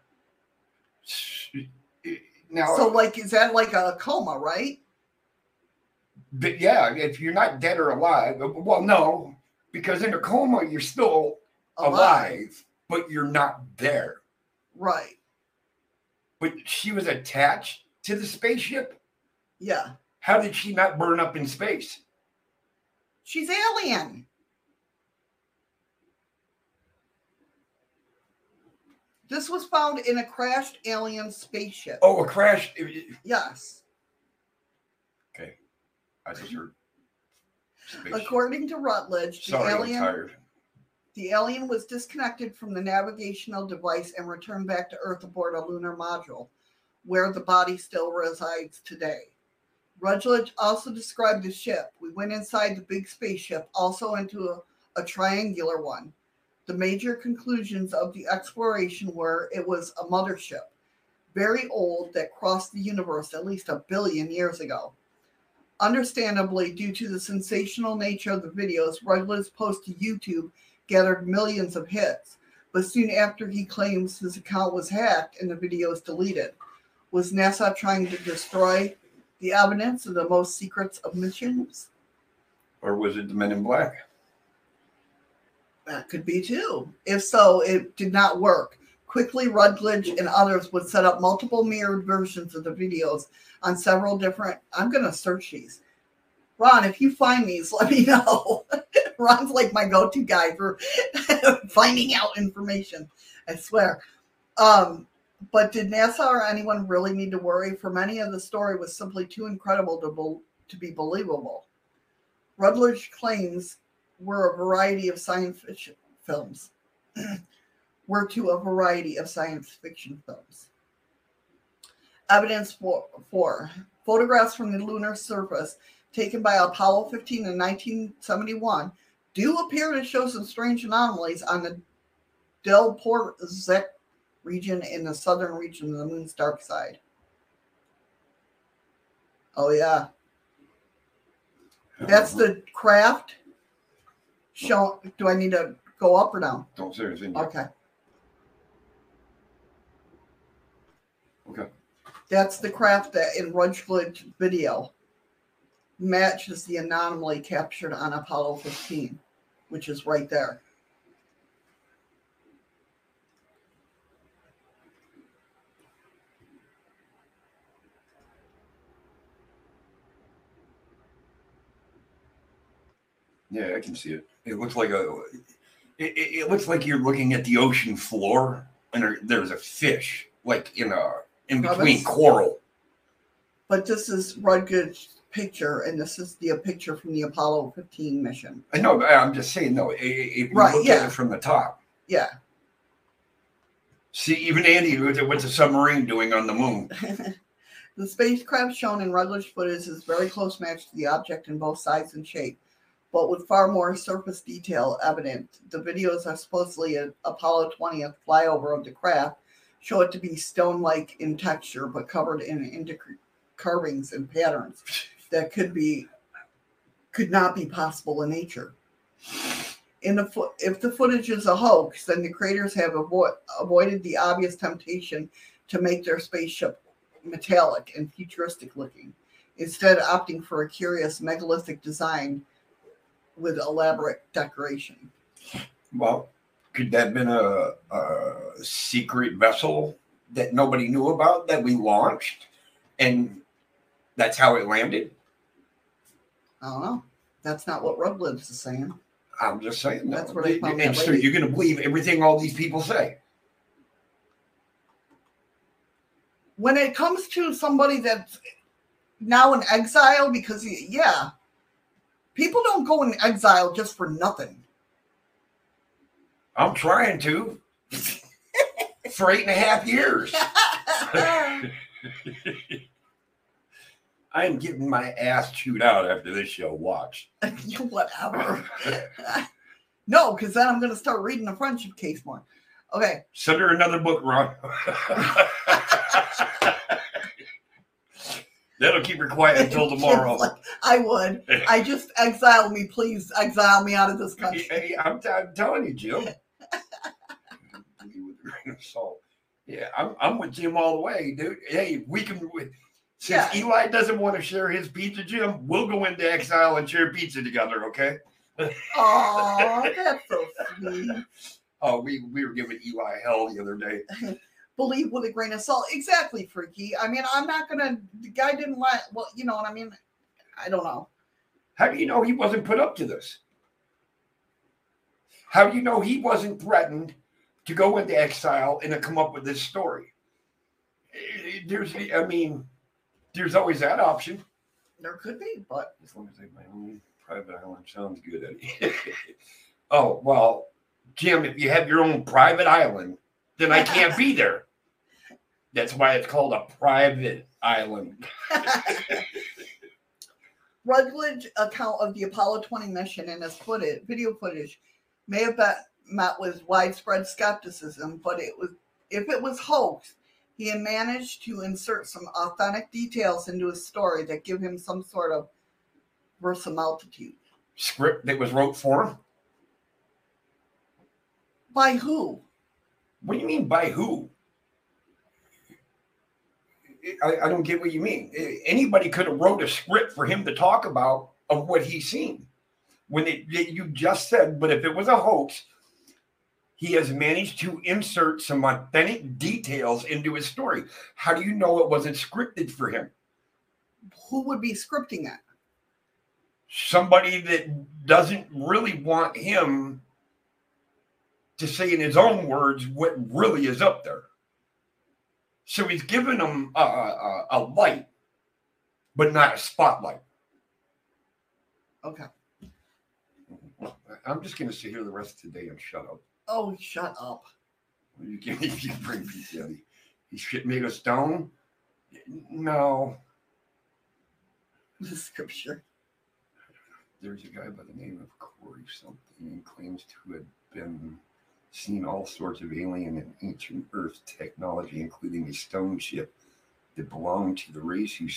Now, So, like, is that like a coma, right? but yeah, if you're not dead or alive, uh, well, no, because in a coma you're still alive, but you're not there. Right. But she was attached to the spaceship. Yeah. How did she not burn up in space? She's alien. This was found in a crashed alien spaceship. Oh, a crash. Yes. Okay, I just heard. Space. According to Rutledge, the Sorry, alien tired. The alien was disconnected from the navigational device and returned back to Earth aboard a lunar module, where the body still resides today. Rutledge also described the ship. We went inside the big spaceship, also into a, a triangular one. The major conclusions of the exploration were it was a mothership, very old, that crossed the universe at least a billion years ago. Understandably, due to the sensational nature of the videos Rutledge's posted to YouTube gathered millions of hits, but soon after he claims his account was hacked and the videos deleted. Was NASA trying to destroy the evidence of the most secrets of missions? Or was it the Men in Black? That could be too. If so, it did not work. Quickly, Rutledge and others would set up multiple mirrored versions of the videos on several different. I'm going to search these. Ron, if you find these, let me know. Ron's like my go to guy for finding out information. I swear. Um, but did NASA or anyone really need to worry? For many of the story was simply too incredible to, bel to be believable. Rutledge claims were a variety of science fiction films. were to a variety of science fiction films. Evidence for, for photographs from the lunar surface taken by Apollo 15 in 1971 do appear to show some strange anomalies on the Delporte-Izsak region in the southern region of the moon's dark side. Oh yeah, that's the craft. Show. Do I need to go up or down? Don't say anything. Okay. Okay. That's the craft that in Rutledge video matches the anomaly captured on Apollo 15, which is right there. Yeah, I can see it. It looks like a. It, it, looks like you're looking at the ocean floor, and there, there's a fish, like in a in between coral. But this is Rutledge's picture, and this is the picture from the Apollo 15 mission. I know. but I'm just saying. though, if you Right, look yeah. at it from the top, Yeah. see, even Andy, what's what's a submarine doing on the moon? the spacecraft shown in Rutledge footage is very close match to the object in both size and shape, but with far more surface detail evident. The videos are supposedly an Apollo 20th flyover of the craft show it to be stone-like in texture, but covered in intricate carvings and patterns that could be could not be possible in nature. In the fo- if the footage is a hoax, then the creators have avo- avoided the obvious temptation to make their spaceship metallic and futuristic looking, instead opting for a curious megalithic design with elaborate decoration. Well, could that have been a, a secret vessel that nobody knew about that we launched, and that's how it landed. I don't know. That's not what Ruglives is saying. I'm just saying. That's what they found and that so lady. you're going to believe everything all these people say. When it comes to somebody that's now in exile, because yeah, people don't go in exile just for nothing. I'm trying to for eight and a half years. I am getting my ass chewed out after this show. Watch. Whatever. no, because then I'm going to start reading the friendship case more. Okay. Send her another book, Ron. That'll keep her quiet until tomorrow. Like, I would. I just exile me, please. Exile me out of this country. Hey, I'm, I'm telling you, Jim. With a grain of salt. Yeah, I'm, I'm with Jim all the way, dude. Hey, we can. we- Since Yeah. Eli doesn't want to share his pizza, Jim, we'll go into exile and share pizza together, okay? Oh, that's so sweet. Oh, we, we were giving Eli hell the other day. Believe with a grain of salt. Exactly, freaky. I mean, I'm not gonna. The guy didn't let. Well, you know what I mean. I don't know. How do you know he wasn't put up to this? How do you know he wasn't threatened to go into exile and to come up with this story? Eh, There's, I mean, there's always that option. There could be, but As long as I have my own private island, sounds good, Eddie. oh well, Jim, if you have your own private island, then I can't be there. That's why it's called a private island. Rutledge account of the Apollo 20 mission and his footage, video footage may have been, met with widespread skepticism, but it was if it was hoax, he had managed to insert some authentic details into his story that give him some sort of verisimilitude. Script that was wrote for him. By who? What do you mean by who? I, I don't get what you mean. Anybody could have wrote a script for him to talk about of what he's seen. When it, you just said, but if it was a hoax, he has managed to insert some authentic details into his story. How do you know it wasn't scripted for him? Who would be scripting it? Somebody that doesn't really want him to say in his own words what really is up there. So he's given them a, a, a light, but not a spotlight. Okay. I'm just going to sit here the rest of the day and shut up. Oh, shut up. You if you bring me Daddy. He shit made of stone? No. The scripture. There's a guy by the name of Corey something and claims to have been seen all sorts of alien and ancient Earth technology, including a stone ship that belonged to the race who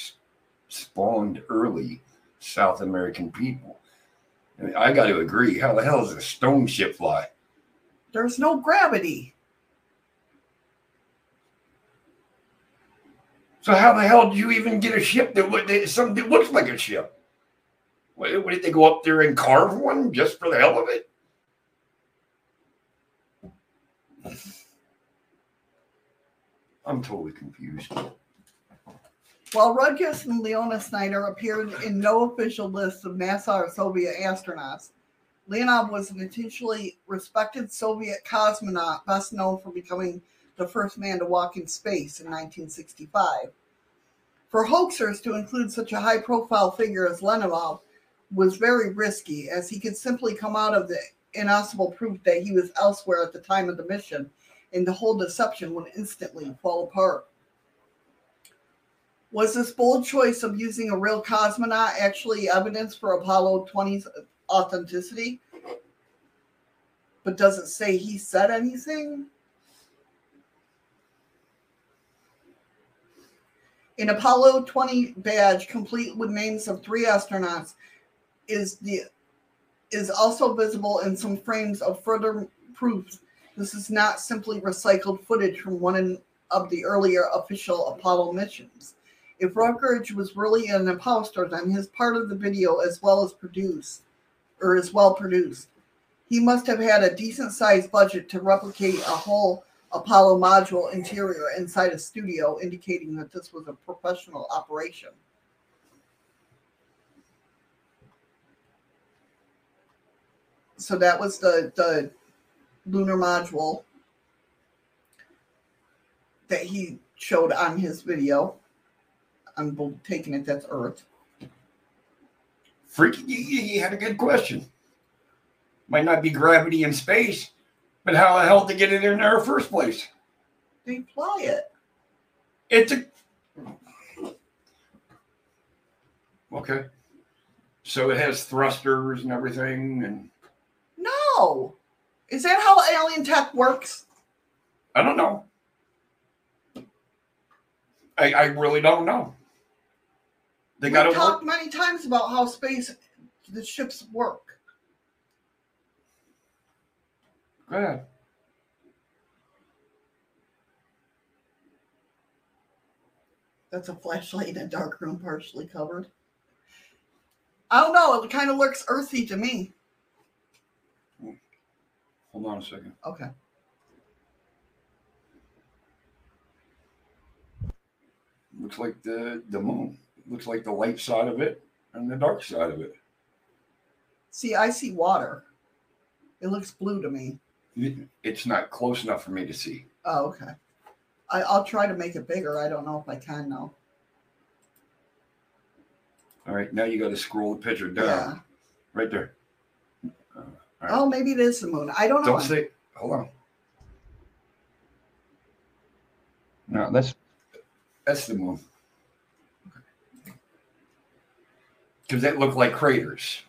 spawned early South American people. I, mean, I got to agree. How the hell does a stone ship fly? There's no gravity. So how the hell do you even get a ship that, look- that something looks like a ship? What, what did they go up there and carve one just for the hell of it? I'm totally confused. While Rudkus and Leona Snyder appeared in no official list of NASA or Soviet astronauts, Leonov was an intentionally respected Soviet cosmonaut, best known for becoming the first man to walk in space in 1965. For hoaxers to include such a high profile figure as Leonov was very risky, as he could simply come out of the inaudible proof that he was elsewhere at the time of the mission, and the whole deception would instantly fall apart. Was this bold choice of using a real cosmonaut actually evidence for Apollo 20's authenticity? But doesn't say he said anything? An Apollo 20 badge, complete with names of three astronauts, is the is also visible in some frames of further proof this is not simply recycled footage from one of the earlier official Apollo missions. If Rutledge was really an imposter, then his part of the video as well as produced or is well produced. He must have had a decent sized budget to replicate a whole Apollo module interior inside a studio, indicating that this was a professional operation. So that was the the lunar module that he showed on his video. I'm taking it that's Earth. You you had a good question. Might not be gravity in space, but how the hell to get it in there in the first place? They fly it. It's a okay. So it has thrusters and everything, and No. Is that how alien tech works? I don't know. I I really don't know. They We've got to talked many times about how space the ships work. Go ahead. That's a flashlight in a dark room, partially covered. I don't know. It kind of looks earthy to me. Hold on a second. Okay. Looks like the the moon. Looks like the light side of it and the dark side of it. See, I see water. It looks blue to me. It's not close enough for me to see. Oh, okay. I, I'll try to make it bigger. I don't know if I can though. All right, now you got to scroll the picture down Yeah. right there. Oh, maybe it is the moon. I don't know. Don't say. Hold on. No, that's that's the moon. Because that looked like craters,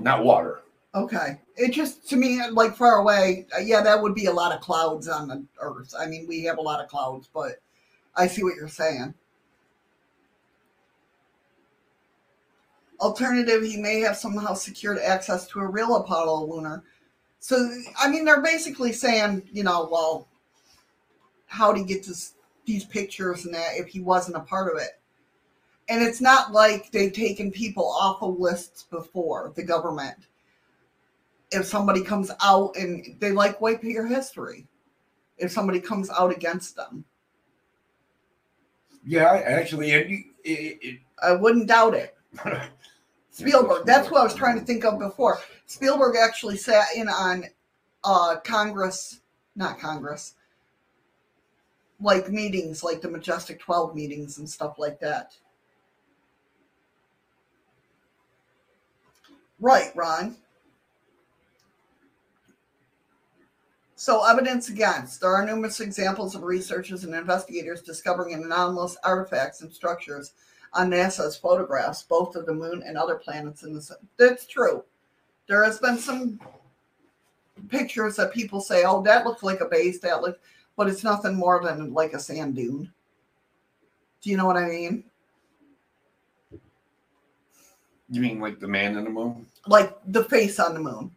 not water. Okay. It just to me like far away. uh, Yeah, that would be a lot of clouds on the Earth. I mean, we have a lot of clouds, but I see what you're saying. Alternative, he may have somehow secured access to a real Apollo lunar. So, I mean, they're basically saying, you know, well, how'd he get this, these pictures and that if he wasn't a part of it? And it's not like they've taken people off of lists before, the government. If somebody comes out and they like white your history if somebody comes out against them. Yeah, I- actually, it, it, it, i wouldn't doubt it. It spielberg that's what i was trying to think of before. Spielberg actually sat in on uh congress not congress like meetings like the majestic 12 meetings and stuff like that right ron So, evidence against. There are numerous examples of researchers and investigators discovering anomalous artifacts and structures on NASA's photographs, both of the moon and other planets in the sun. That's true. There has been some pictures that people say, "Oh, that looks like a base," that look, but it's nothing more than like a sand dune. Do you know what I mean? You mean like the man in the moon? Like the face on the moon.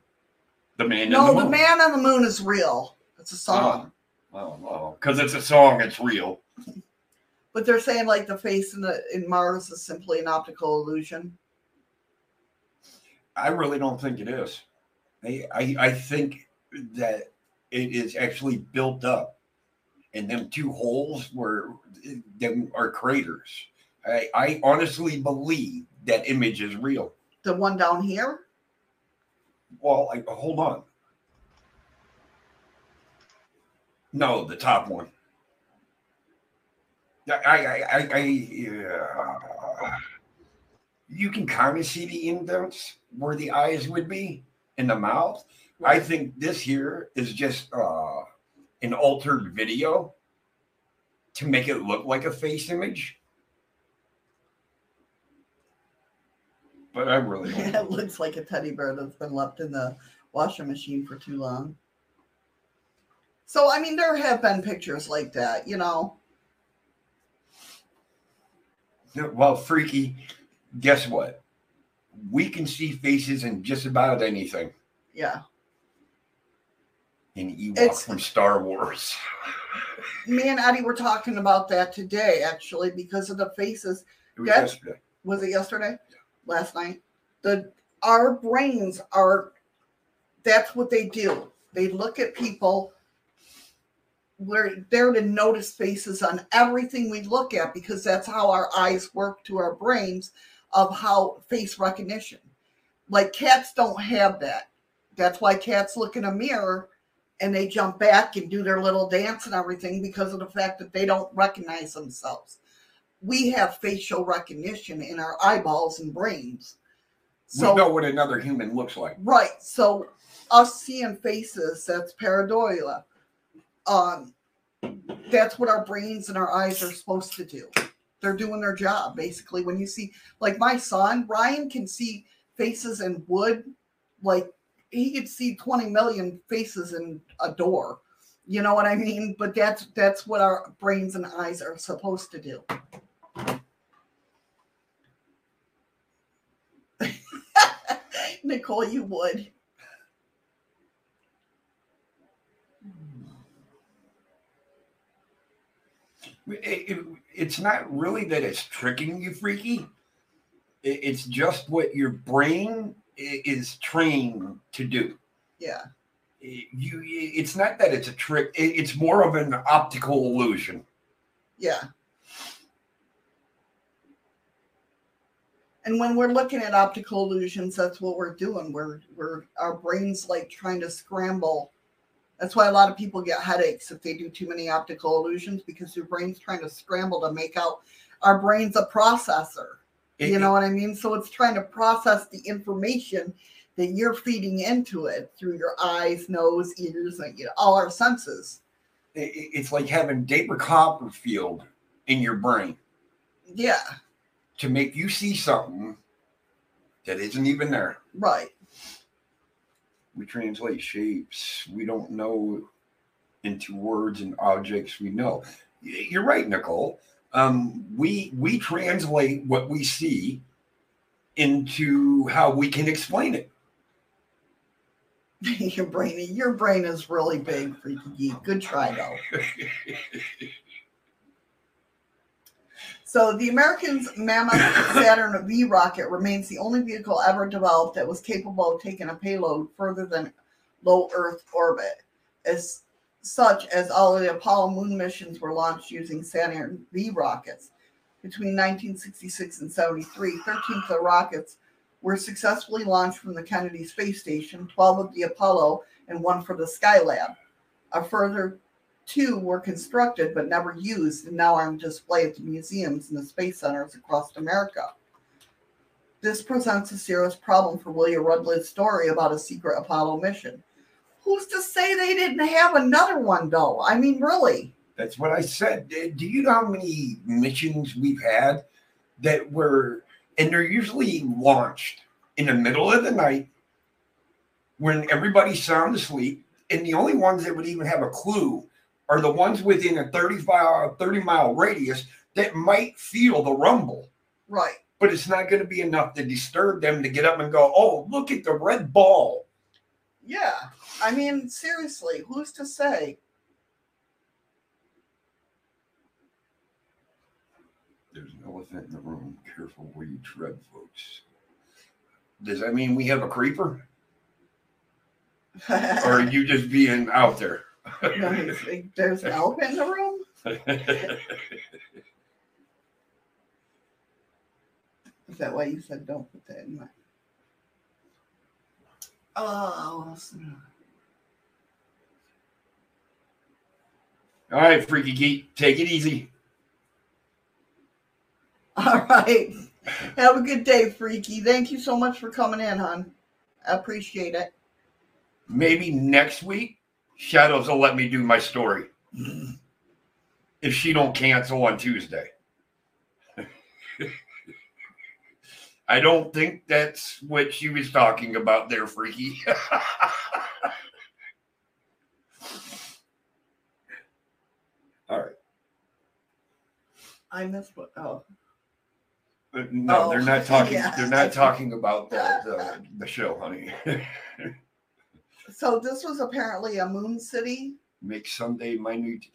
The man No, in the the man on the moon is real. It's a song. Oh, oh, because it's a song. It's real. But they're saying like the face in the in Mars is simply an optical illusion. I really don't think it is. I, I I think that it is actually built up, and them two holes were eh, them are craters. I I honestly believe that image is real. The one down here. Well, I, hold on. No, the top one. I I I, I yeah. you can kind of see the indents where the eyes would be in the mouth. I think this here is just uh, an altered video to make it look like a face image. But I really don't. it looks like a teddy bear that's been left in the washing machine for too long. So I mean, there have been pictures like that, you know. Well, freaky, guess what? We can see faces in just about anything. Yeah, In Ewok It's- from Star Wars. me and Eddie were talking about that today, actually, because of the faces. It was That's- yesterday. Was it yesterday? Last night. The our brains are. That's what they do. They look at people we're there to notice faces on everything we look at because that's how our eyes work to our brains of how face recognition. Like cats don't have that. That's why cats look in a mirror and they jump back and do their little dance and everything because of the fact that they don't recognize themselves. We have facial recognition in our eyeballs and brains. we know what another human looks like. Right. So us seeing faces, that's pareidolia. Um, that's what our brains and our eyes are supposed to do. They're doing their job basically. When you see, like my son Ryan, can see faces in wood, like he could see 20 million faces in a door. You know what I mean? But that's that's what our brains and eyes are supposed to do. Nicole, you would. It- it- it's not really that it's tricking you, freaky. It- it's just what your brain is trained to do. Yeah. You, it's not that it's a trick. it- It's more of an optical illusion. Yeah. And when we're looking at optical illusions, that's what we're doing. We're we're our brains like trying to scramble. That's why a lot of people get headaches if they do too many optical illusions because your brain's trying to scramble to make out. Our brain's a processor. It- you know what I mean? So it's trying to process the information that you're feeding into it through your eyes, nose, ears, and you know, all our senses. it- it- it's like having David Copperfield in your brain Yeah, to make you see something that isn't even there. right. We translate shapes we don't know into words and objects we know. You're right, Nicole. Um, we we translate what we see into how we can explain it. your brain your brain is really big freaky geek good try though so the americans mammoth saturn v rocket remains the only vehicle ever developed that was capable of taking a payload further than low earth orbit as such as all of the apollo moon missions were launched using saturn v rockets between 1966 and 73 13 of the rockets were successfully launched from the Kennedy Space Station, 12 of the Apollo, and one for the Skylab. A further two were constructed but never used and now are on display at the museums and the space centers across America. This presents a serious problem for William Rutledge's story about a secret Apollo mission. Who's to say they didn't have another one, though? I mean, really? That's what I said. Do you know how many missions we've had that were, and they're usually launched in the middle of the night when everybody's sound asleep, and the only ones that would even have a clue are the ones within a 35, 30 mile radius that might feel the rumble, Right. but it's not going to be enough to disturb them to get up and go, oh, look at the red ball. Yeah. I mean, seriously, who's to say? There's an elephant in the room. Careful where you tread, folks. Does that mean we have a creeper? Or are you just being out there? No, he's like, There's an elephant in the room? Is that why you said don't put that in my? Oh, what? All right, freaky geek, take it easy. all right. Have a good day, Freaky. Thank you so much for coming in, hon. I appreciate it. Maybe next week, Shadows will let me do my story. Mm-hmm. If she don't cancel on Tuesday. I don't think that's what she was talking about there, Freaky. All right. I missed what? Oh, But no, Oh, they're not oh, talking. yeah. They're not talking about the, the, the show, honey. So this was apparently a moon city. Make Sunday minute.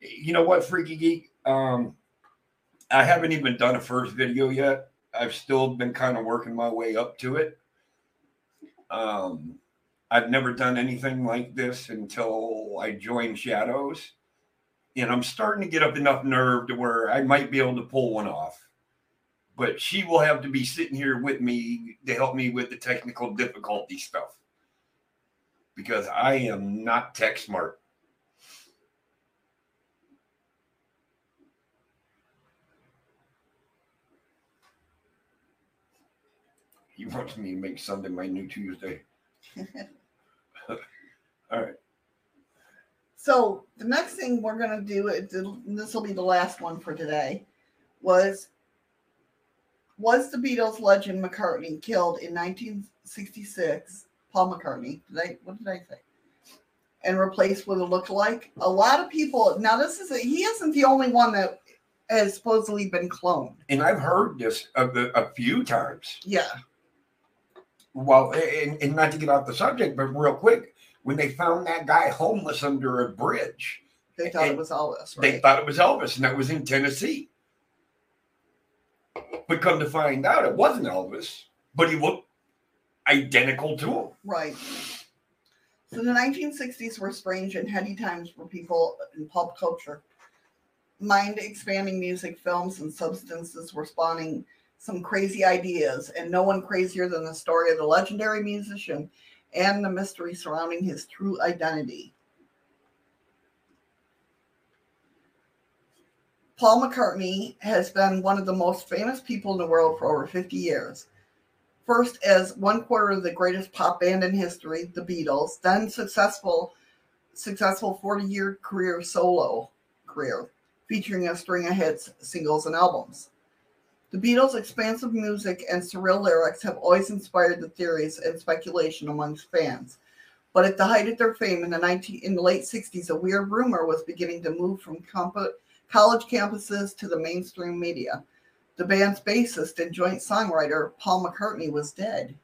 You know what, Freaky Geek? Um, I haven't even done a first video yet. I've still been kind of working my way up to it. Um, I've never done anything like this until I joined Shadows. and I'm starting to get up enough nerve to where I might be able to pull one off. But she will have to be sitting here with me to help me with the technical difficulty stuff because I am not tech smart. He wants me to make Sunday my new Tuesday. All right. So the next thing we're gonna do, is- this will be the last one for today, was was the Beatles legend McCartney killed in 1966? Paul McCartney. Did I? What did I say? And replaced with a lookalike. A lot of people. Now this is a, he isn't the only one that has supposedly been cloned. And I've heard this a, a few times. Yeah. Well, and, and not to get off the subject, but real quick, when they found that guy homeless under a bridge, They thought it was Elvis, they thought it was Elvis, and that was in Tennessee. But come to find out, it wasn't Elvis, but he looked identical to him. Right. So the 1960s were strange and heady times for people in pop culture. Mind expanding music, films, and substances were spawning some crazy ideas, and no one crazier than the story of the legendary musician and the mystery surrounding his true identity. Paul McCartney has been one of the most famous people in the world for over 50 years. First, as one quarter of the greatest pop band in history, the Beatles, then successful, successful 40-year career solo career, featuring a string of hits, singles, and albums. The Beatles' expansive music and surreal lyrics have always inspired the theories and speculation amongst fans. But at the height of their fame in the 19, in the late 60s, a weird rumor was beginning to move from comp- college campuses to the mainstream media. The band's bassist and joint songwriter, Paul McCartney, was dead.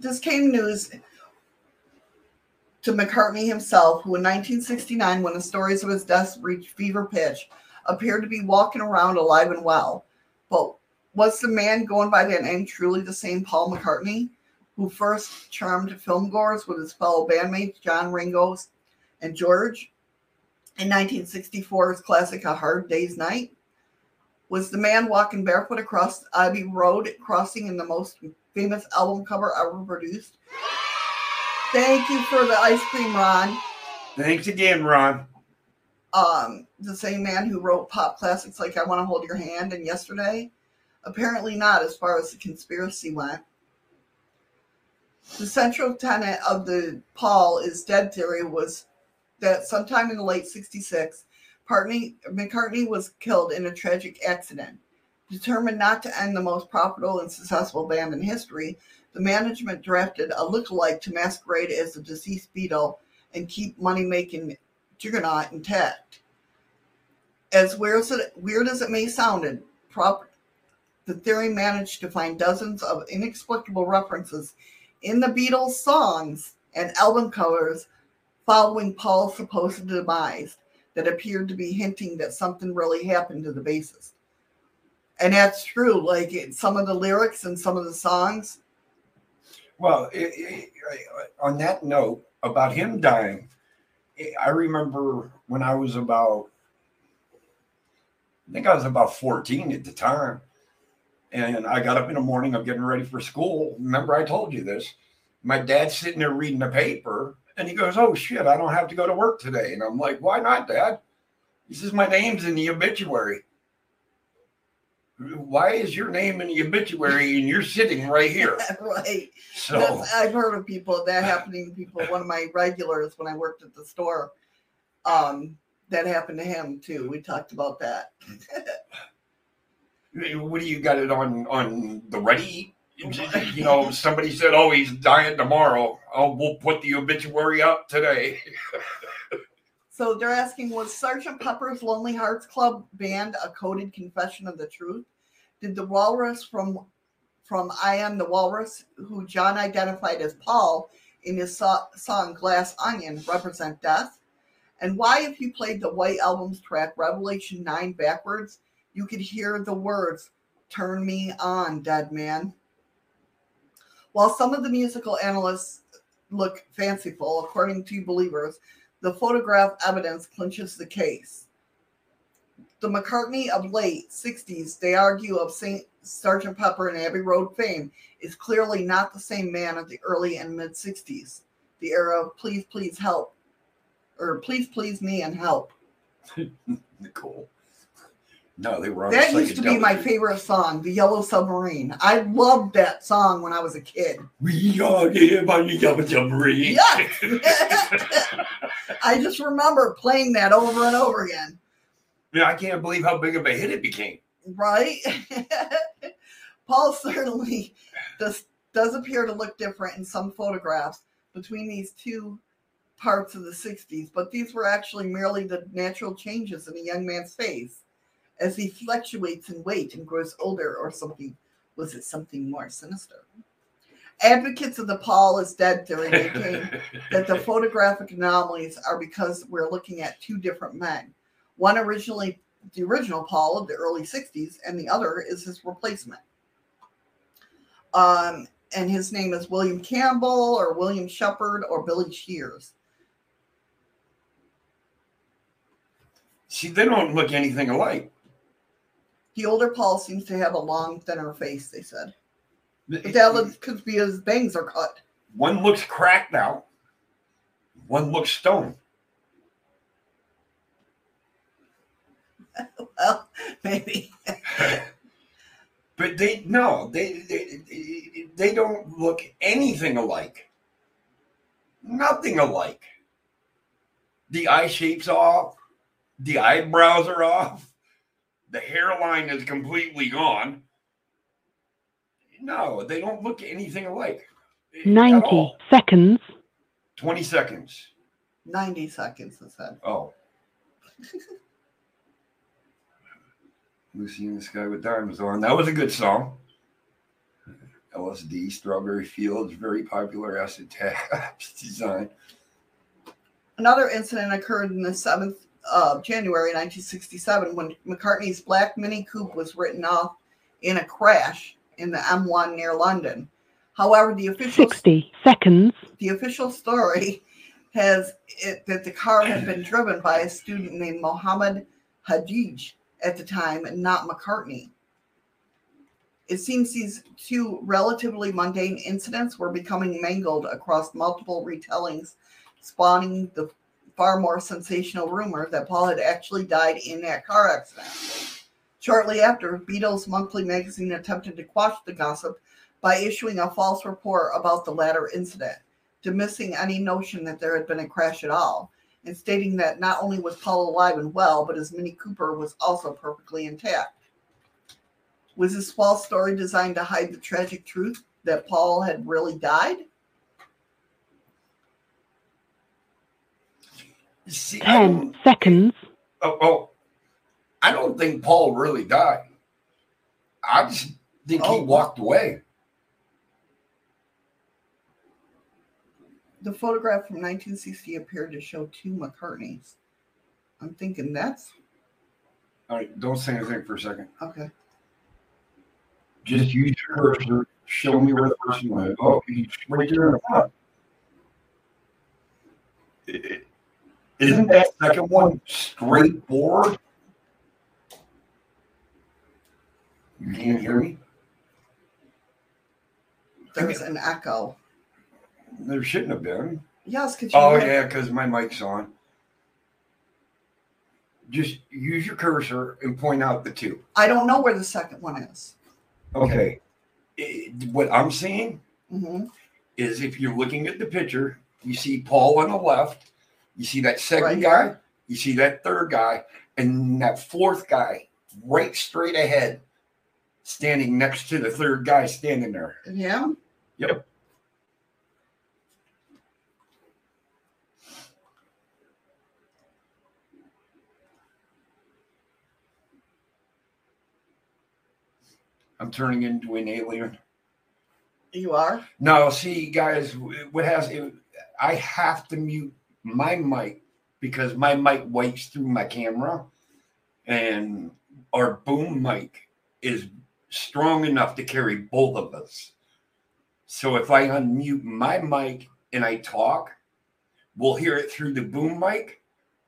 This came news to McCartney himself, who in 1969, when the stories of his death reached fever pitch, appeared to be walking around alive and well. But was the man going by that name truly the same Paul McCartney, who first charmed filmgoers with his fellow bandmates John Ringo and George in 1964's classic A Hard Day's Night? Was the man walking barefoot across Abbey Road, crossing in the most famous album cover ever produced? Thank you for the ice cream, Ron. Thanks again, Ron. Um, the same man who wrote pop classics like I Want to Hold Your Hand and Yesterday? Apparently not, as far as the conspiracy went. The central tenet of the Paul is dead theory was that sometime in the late 66, Partney, McCartney was killed in a tragic accident. Determined not to end the most profitable and successful band in history, the management drafted a lookalike to masquerade as the deceased Beatle and keep money making juggernaut intact. As weird as it, weird as it may sound, the theory managed to find dozens of inexplicable references in the Beatles' songs and album covers following Paul's supposed demise that appeared to be hinting that something really happened to the bassist. And that's true. Like it, some of the lyrics and some of the songs. Well, i i on that note about him dying, I remember when I was about, I think I was about 14 at the time. And I got up in the morning, I'm getting ready for school. Remember, I told you this. My dad's sitting there reading the paper and he goes, Oh shit, I don't have to go to work today. And I'm like, Why not, Dad? He says, My name's in the obituary. Why is your name in the obituary and you're sitting right here? right. So That's, I've heard of people that happening to people. One of my regulars when I worked at the store, um, that happened to him too. We talked about that. what do you got it on on the ready? You know, somebody said, "Oh, he's dying tomorrow." Oh, we'll put the obituary up today. So they're asking, was Sergeant Pepper's Lonely Hearts Club Band a coded confession of the truth? Did the walrus from from I Am the Walrus, who John identified as Paul in his so- song Glass Onion, represent death? And why, if you played the White Album's track Revelation 9 backwards, you could hear the words, Turn me on, dead man? While some of the musical analysts look fanciful, according to believers, the photograph evidence clinches the case. The McCartney of late 60s, they argue of St. Sgt. Pepper and Abbey Road fame, is clearly not the same man of the early and mid 60s, the era of please, please help, or please, please me and help. Nicole. No, they were on That used to be my favorite song, The Yellow Submarine. I loved that song when I was a kid. We are here by the Yellow Submarine. Yes. I just remember playing that over and over again. yeah, I can't believe how big of a hit it became. Right? Paul certainly does, does appear to look different in some photographs between these two parts of the 60s, but these were actually merely the natural changes in a young man's face as he fluctuates in weight and grows older, or something. Was it something more sinister? Advocates of the Paul is dead theory maintain that the photographic anomalies are because we're looking at two different men. One originally the original Paul of the early 60s, and the other is his replacement. Um, and his name is William Campbell or William Shepard or Billy Shears. See, they don't look anything alike. The older Paul seems to have a long, thinner face, they said. But that looks- could be his bangs are cut. One looks cracked out. One looks stoned. Well, maybe. But they no, they they they don't look anything alike. Nothing alike. The eye shape's off. The eyebrows are off. The hairline is completely gone. No, they don't look anything alike. 90 seconds. 20 seconds. 90 seconds, it said. Oh. Lucy in the Sky with Diamonds on. That was a good song. LSD, Strawberry Fields, very popular acid taps design. Another incident occurred in the 7th of January 1967 when McCartney's black Mini Cooper was written off in a crash in the M1 near London. However, the official 60 seconds. the official story has it that the car had been driven by a student named Mohammed Hadjij at the time and not McCartney. It seems these two relatively mundane incidents were becoming mangled across multiple retellings, spawning the far more sensational rumor that Paul had actually died in that car accident. Shortly after, Beatles Monthly magazine attempted to quash the gossip by issuing a false report about the latter incident, dismissing any notion that there had been a crash at all, and stating that not only was Paul alive and well, but his Mini Cooper was also perfectly intact. Was this false story designed to hide the tragic truth that Paul had really died? See, I 10 seconds. oh, oh, I don't think Paul really died. I just think Oh. he walked away. The photograph from 1960 appeared to show two McCartneys. I'm thinking that's All right, don't say anything for a second. okay. Just use your cursor. Show me where the person went. Oh, he's right there in the front. I- Isn't that second one straightforward? You can't hear me? There's an echo. There shouldn't have been. Yes, could you? Oh, hear- yeah, because my mic's on. Just use your cursor and point out the two. I don't know where the second one is. Okay. I- What I'm seeing hmm is if you're looking at the picture, you see Paul on the left, you see that second Right guy, you see that third guy, and that fourth guy right straight ahead, standing next to the third guy standing there. Yeah. Yep. I'm turning into an alien. You are. No, see, guys, what has it, I have to mute my mic because my mic wipes through my camera, and our boom mic is strong enough to carry both of us. So if I unmute my mic and I talk, we'll hear it through the boom mic,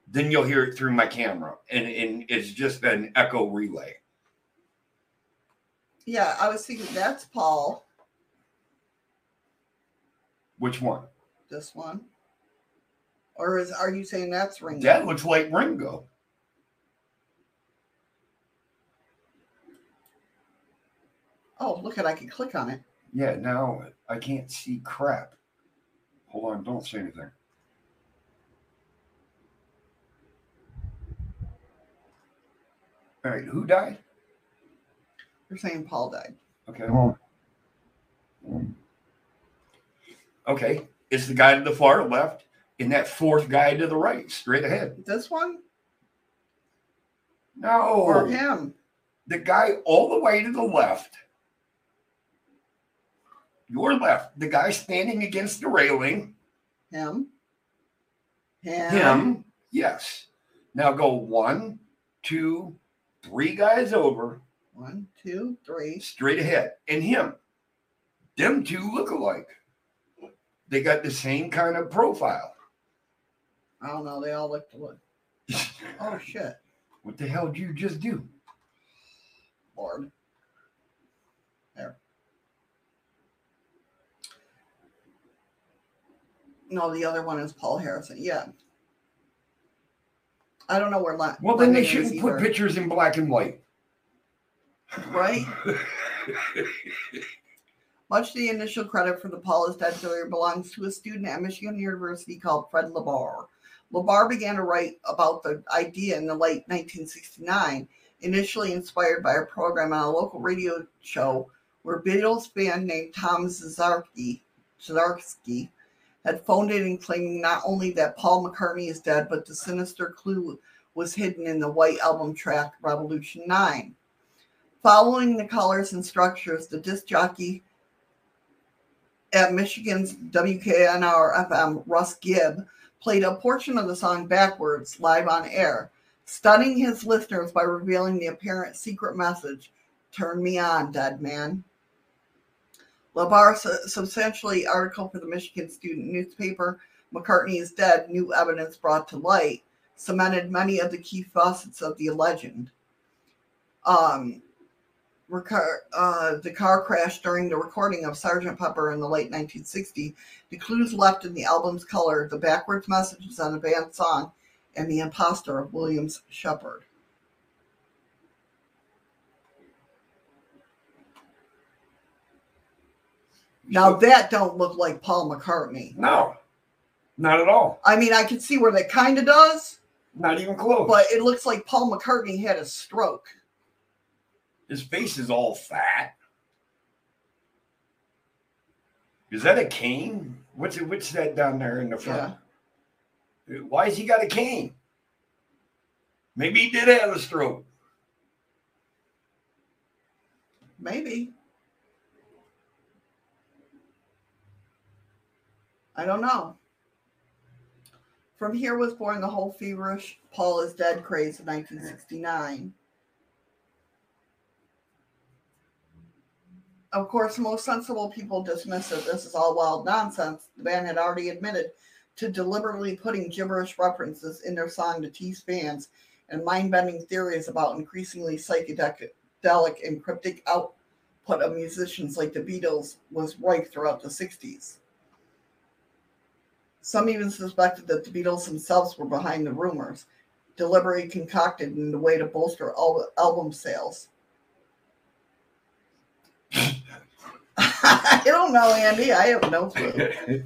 then you'll hear it through my camera, and, and it's just an echo relay. Yeah, I was thinking that's Paul. Which one? This one. Or is are you saying that's Ringo? That looks like Ringo. Oh, look at I can click on it. Yeah, now I can't see crap. Hold on, don't say anything. All right, who died? You're saying Paul died. Okay. Hold on. Okay, it's the guy to the far left and that fourth guy to the right, straight ahead. This one? No, Or him? the guy all the way to the left. Your left, the guy standing against the railing. Him? Him? Him, yes. Now go one, two, three guys over, One, two, three. straight ahead, and him. Them two look alike. They got the same kind of profile. I don't know. They all look alike. Oh shit, What the hell did you just do? Lord. There. No, the other one is Paul Harrison. Yeah. I don't know where. La- Well, then they shouldn't put pictures in black and white. Right? Much of the initial credit for the Paul is Dead failure belongs to a student at Michigan University called Fred LaBour. LaBour began to write about the idea in the late 1969, initially inspired by a program on a local radio show where Beatles band named Tom Zazarski had phoned in claiming not only that Paul McCartney is dead, but the sinister clue was hidden in the White Album track Revolution 9. Following the colors and structures, the disc jockey at Michigan's WKNR FM, Russ Gibb, played a portion of the song backwards live on air, stunning his listeners by revealing the apparent secret message Turn me on, dead man. LaBour substantially article for the Michigan student newspaper, McCartney is dead, new evidence brought to light, cemented many of the key facets of the legend. Um, recar- uh, the car crash during the recording of Sgt. Pepper in the late 1960s, the clues left in the album's color, the backwards messages on the band's song, and the imposter of Williams Shepard. Now that don't look like Paul McCartney. No, not at all. I mean, I can see where that kind of does, Not even close. but it looks like Paul McCartney had a stroke. His face is all fat. Is that a cane? What's it? What's that down there in the front? Why has he got a cane? Maybe he did have a stroke. Maybe. I don't know. From here was born the whole feverish Paul is dead craze of 1969. Of course, most sensible people dismiss it. This is all wild nonsense. The band had already admitted to deliberately putting gibberish references in their song to tease fans and mind bending theories about increasingly psychedelic and cryptic output of musicians like the Beatles was rife throughout the 60s. Some even suspected that the Beatles themselves were behind the rumors, deliberately concocted in a way to bolster al- album sales. I don't know, Andy. I have no clue.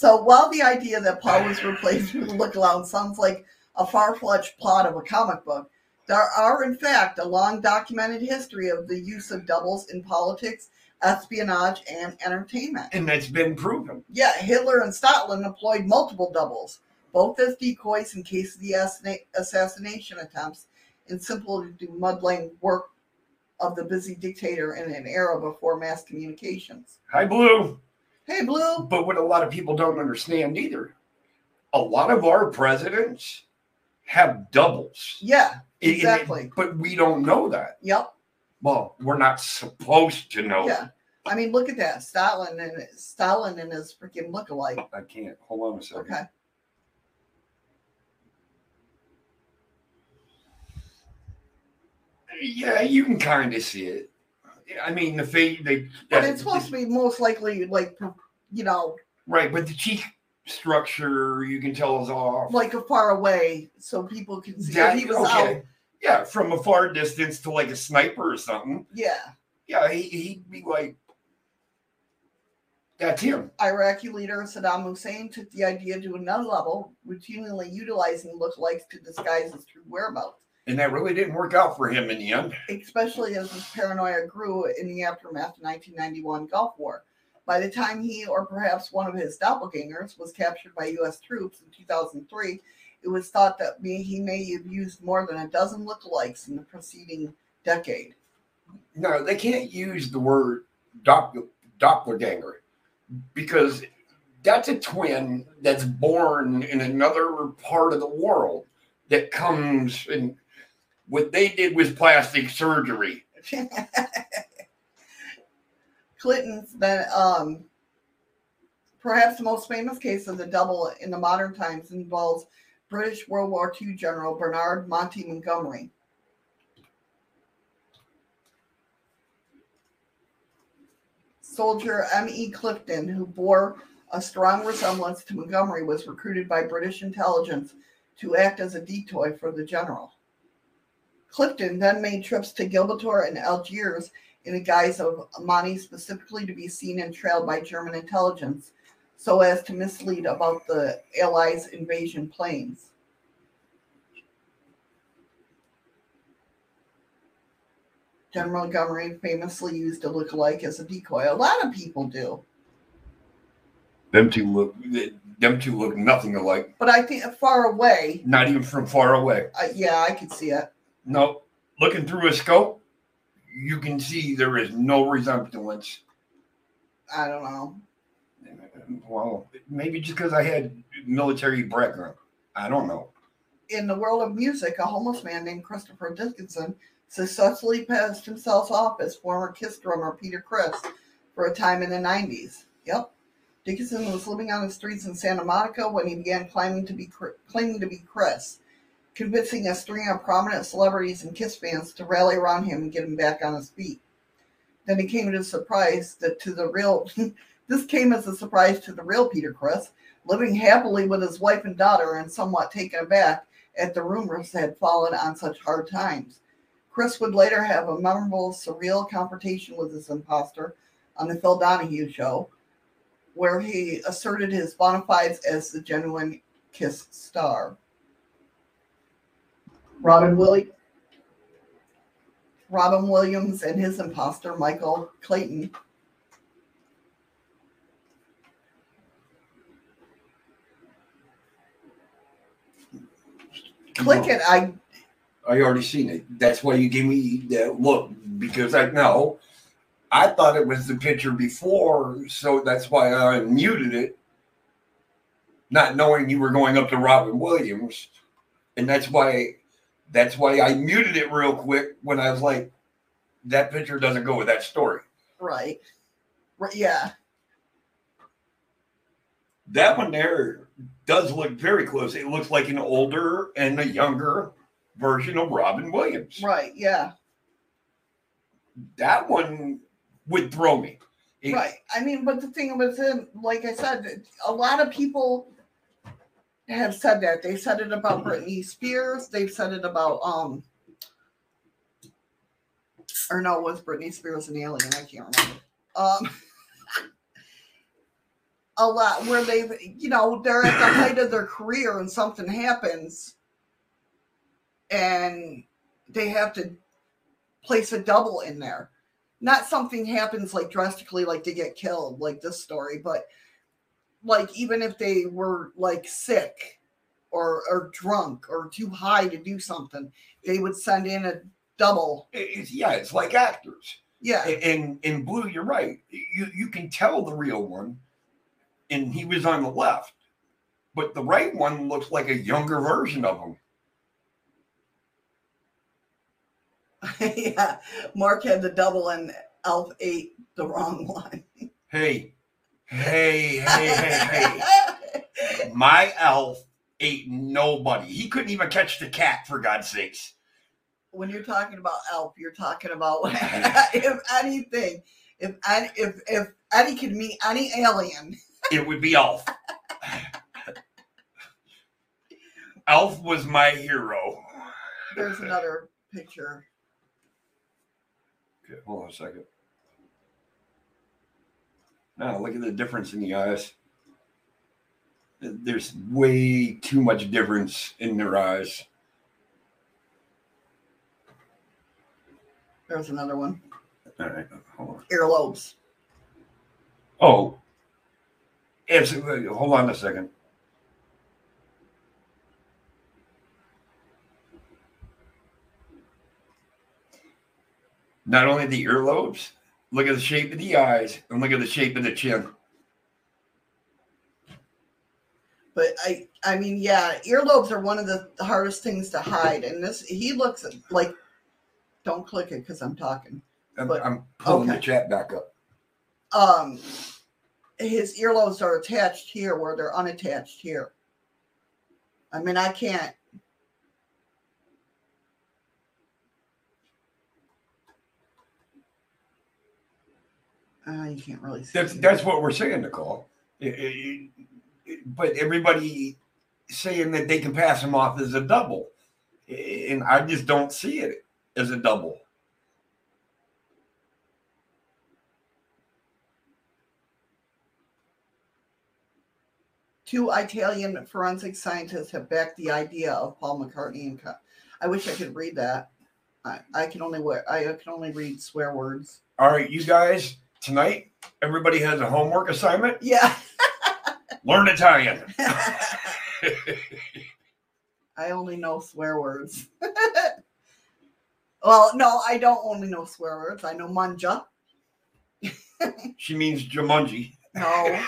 So while the idea that Paul was replaced with a Look Around sounds like a far-fetched plot of a comic book, there are in fact a long documented history of the use of doubles in politics, espionage, and entertainment. and that's been proven. Yeah, Hitler and Stalin employed multiple doubles, both as decoys in case of the assassination attempts, and simple to do muddling work of the busy dictator in an era before mass communications. Hi, Blue. Hey, Blue. But what a lot of people don't understand either, a lot of our presidents have doubles. Yeah, exactly. but we don't know that. Yep. Well, we're not supposed to know. Yeah. I mean, look at that. Stalin and Stalin and his freaking lookalike. I can't. Hold on a second. Okay. Yeah, you can kind of see it. I mean, the face they. But it's supposed to be most likely like you know, right, but the cheek structure you can tell is off. like a far away so people can see That- he was out. Yeah, from a far distance to like a sniper or something. Yeah. Yeah, he, he'd be like, that's him. Iraqi leader Saddam Hussein took the idea to another level, routinely utilizing lookalikes to disguise his true whereabouts, And that really didn't work out for him in the end. especially as his paranoia grew in the aftermath of 1991 Gulf War. By the time he, or perhaps one of his doppelgangers, was captured by U.S. troops in 2003, it was thought that he may have used more than a dozen lookalikes in the preceding decade. No, they can't use the word doppel, doppelganger because that's a twin that's born in another part of the world that comes and what they did was plastic surgery. Clinton's then um, perhaps the most famous case of the double in the modern times involves British World War II General Bernard Monty Montgomery. Soldier M.E. Clifton, who bore a strong resemblance to Montgomery, was recruited by British intelligence to act as a decoy for the general. Clifton then made trips to Gibraltar and Algiers in the guise of Monty specifically to be seen and trailed by German intelligence so as to mislead about the Allies' invasion planes. General Montgomery famously used a lookalike as a decoy. A lot of people do, Them two look them two look nothing alike. but I think far away, Not even from far away. uh, yeah, I could see it. No, looking through a scope, you can see there is no resemblance. I don't know. Well, maybe just because I had military background. I don't know. in the world of music, a homeless man named Christopher Dickinson successfully passed himself off as former Kiss drummer Peter Criss for a time in the 90s. Yep. Dickinson was living on the streets in Santa Monica when he began claiming to be claiming to be Criss, convincing a string of prominent celebrities and Kiss fans to rally around him and get him back on his feet. Then he came to a surprise that to the real this came as a surprise to the real Peter Criss, living happily with his wife and daughter and somewhat taken aback at the rumors that had fallen on such hard times. Criss would later have a memorable, surreal confrontation with his imposter on the Phil Donahue show, where he asserted his bona fides as the genuine Kiss star. Robin Williams. Robin Williams and his imposter, Michael Clayton, click it. I I already seen it. That's why you gave me that look because I know. I thought it was the picture before, so that's why I muted it, not knowing you were going up to Robin Williams, and that's why that's why I muted it real quick when I was like, that picture doesn't go with that story. right. Right, yeah. That one there does look very close. It looks like an older and a younger version of Robin Williams. Right, yeah. That one would throw me. It- Right. I mean, but the thing was, in, like I said, a lot of people have said that. They said it about Britney Spears. They've said it about um, or no, was Britney Spears an alien? I can't remember. Um, a lot where they've, you know, they're at the height of their career and something happens, and they have to place a double in there not something happens like drastically like they get killed like this story but like even if they were like sick or or drunk or too high to do something they would send in a double it's, yeah, it's like actors. yeah And in blue, you're right. You you can tell the real one, and he was on the left, but the right one looks like a younger version of him. yeah, Mark had the double and ALF ate the wrong one. Hey, hey, hey, hey, hey. My ALF ate nobody. He couldn't even catch the cat, for God's sakes. when you're talking about ALF, you're talking about if anything, if any, if if Eddie could meet any alien, It would be ALF. ALF was my hero. there's another picture. Okay, hold on a second. Now look at the difference in the eyes. There's way too much difference in their eyes. There's another one. All right, hold on. Earlobes. Oh, it's, hold on a second. Not only the earlobes, look at the shape of the eyes and look at the shape of the chin. But I, I mean, yeah, earlobes are one of the hardest things to hide. And this, he looks like, don't click it because I'm talking. I'm, But- I'm pulling the chat back up. Um, his earlobes are attached here where they're unattached here. I mean, I can't. Uh, you can't really see. That's that's what we're saying, Nicole. It- it- it- but everybody saying that they can pass him off as a double, and I just don't see it as a double. Two Italian forensic scientists have backed the idea of Paul McCartney and. Co- I wish I could read that. I, I can only. I can only read swear words. All right, you guys, tonight everybody has a homework assignment. Yeah. Learn Italian. I only know swear words. well, no, I don't only know swear words. I know manja. she means Jumanji. No,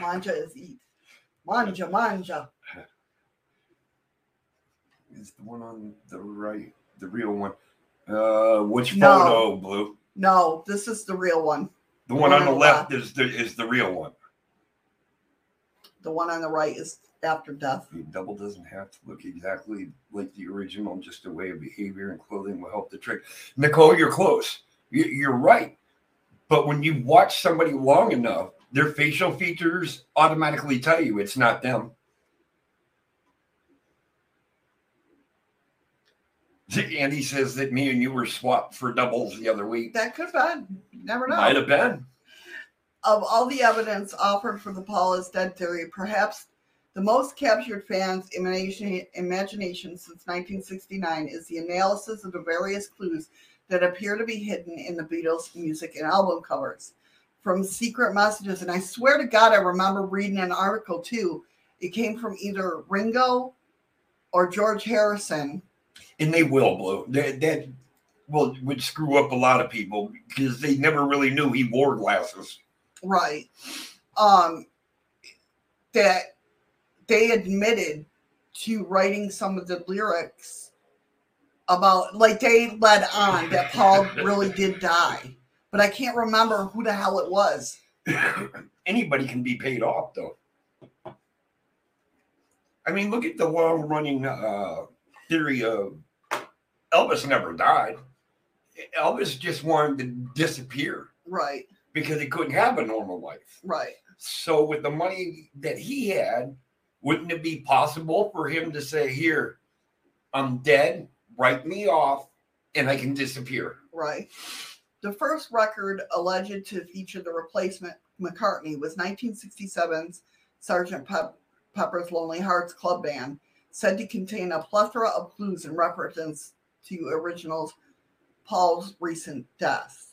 manja is eat. Manja, manja. Is the one on the right the real one? Uh, which No. photo, Blue? No, this is the real one. The one on the left is the is the real one. The one on the right is after death. The double doesn't have to look exactly like the original. Just a way of behavior and clothing will help the trick. Nicole, you're close. You- You're right. But when you watch somebody long enough, their facial features automatically tell you it's not them. Andy says that me and you were swapped for doubles the other week. That could have been. Never know. Might have been. of all the evidence offered for the Paul is dead theory, perhaps the most captured fans' imagination, imagination since 1969 is the analysis of the various clues that appear to be hidden in the Beatles' music and album covers. From secret messages, and I swear to God, I remember reading an article too. It came from either Ringo or George Harrison. And they will blow that that will would screw up a lot of people because they never really knew he wore glasses. Right. Um that they admitted to writing some of the lyrics about like they led on that paul really did die but i can't remember who the hell it was. Anybody can be paid off though. I mean look at the long running uh theory of elvis never died elvis just wanted to disappear right because he couldn't have a normal life right So with the money that he had, wouldn't it be possible for him to say, "Here, I'm dead. Write me off, and I can disappear"? right the first record alleged to feature the replacement mccartney was 1967's sergeant Pep- pepper's lonely hearts club band said to contain a plethora of clues and references to originals paul's recent death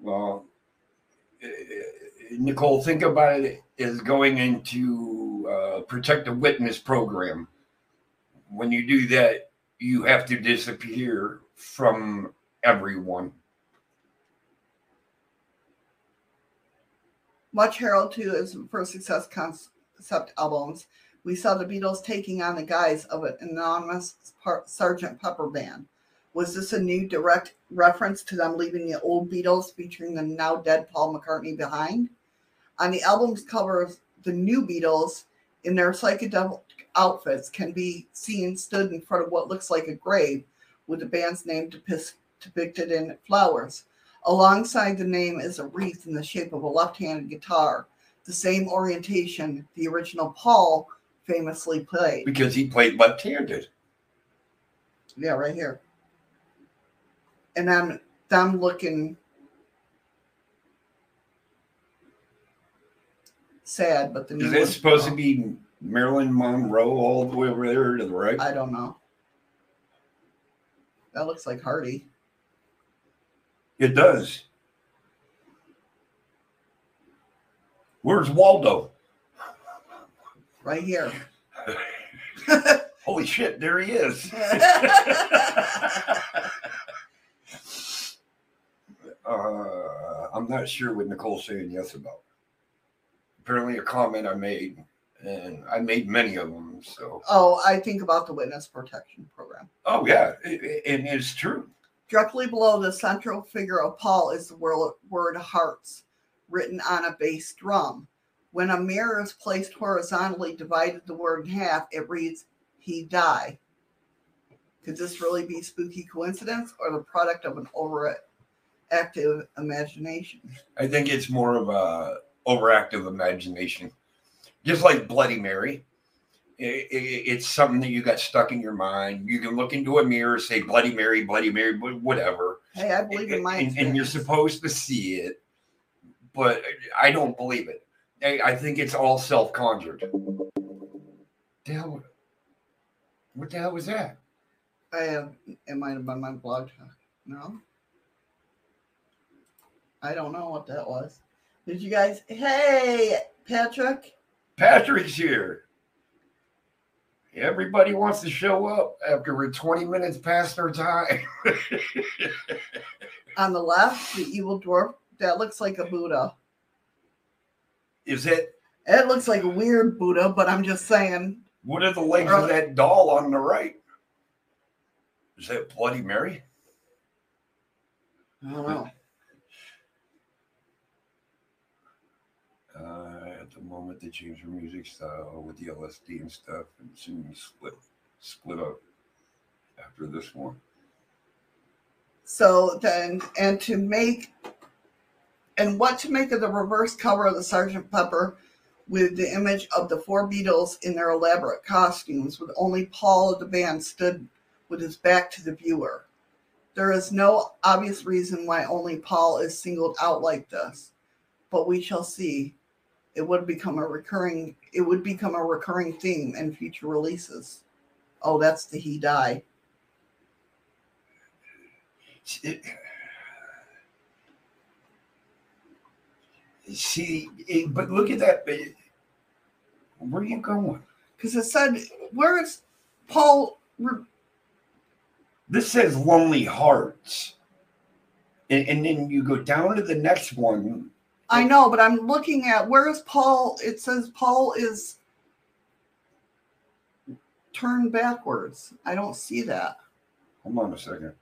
Well, uh, Nicole, think about it as going into uh, protect a witness program. When you do that, you have to disappear from everyone. Much heralded as first success concept albums, we saw the Beatles taking on the guise of an anonymous Sgt. Pepper band. Was this a new direct reference to them leaving the old Beatles featuring the now dead Paul McCartney behind? On the album's covers, the new Beatles in their psychedelic outfits can be seen stood in front of what looks like a grave with the band's name depicted in flowers. Alongside the name is a wreath in the shape of a left handed guitar, the same orientation the original Paul famously played. Because he played left-handed. Yeah, right here. And I'm, I'm looking sad, but the Is it one's supposed to be Marilyn Monroe all the way over there to the right? I don't know. That looks like Hardy. It does. Where's Waldo? Right here. Holy shit, there he is. uh, I'm not sure what Nicole's saying yes about. Apparently, a comment I made, and I made many of them. So, oh, I think about the witness protection program. oh yeah, it- it- and it's true. Directly below the central figure of Paul is the word, hearts written on a bass drum. When a mirror is placed horizontally, divided the word in half, it reads, He died. Could this really be spooky coincidence or the product of an overactive imagination? I think it's more of a overactive imagination, just like Bloody Mary. I- I- it's something that you got stuck in your mind. You can look into a mirror, say Bloody Mary, Bloody Mary, whatever, Hey, I believe in my and, and you're supposed to see it, but I don't believe it. I, I think it's all self conjured. The hell? What the hell was that? I have it might have been my blog talk. No. I don't know what that was. Did you guys hey Patrick? Patrick's here. Everybody wants to show up after we're 20 minutes past our time. On the left, the evil dwarf, that looks like a Buddha. Is it? It looks like a weird Buddha, but I'm just saying. What are the legs of that doll on the right? Is that Bloody Mary? I don't know. Uh, the moment, they changed their music style with the LSD and stuff, and soon split split up after this one. So then, and to make, and what to make of the reverse cover of the Sergeant Pepper with the image of the four Beatles in their elaborate costumes, with only Paul of the band stood with his back to the viewer. There is no obvious reason why only Paul is singled out like this, but we shall see. It would become a recurring. It would become a recurring theme in future releases. Oh, that's the he die. See, but look at that. Where are you going? because it said, "Where is Paul?" This says Lonely Hearts. And, and then you go down to the next one. I know, but I'm looking at where is Paul? It says Paul is turned backwards. I don't see that. Hold on a second.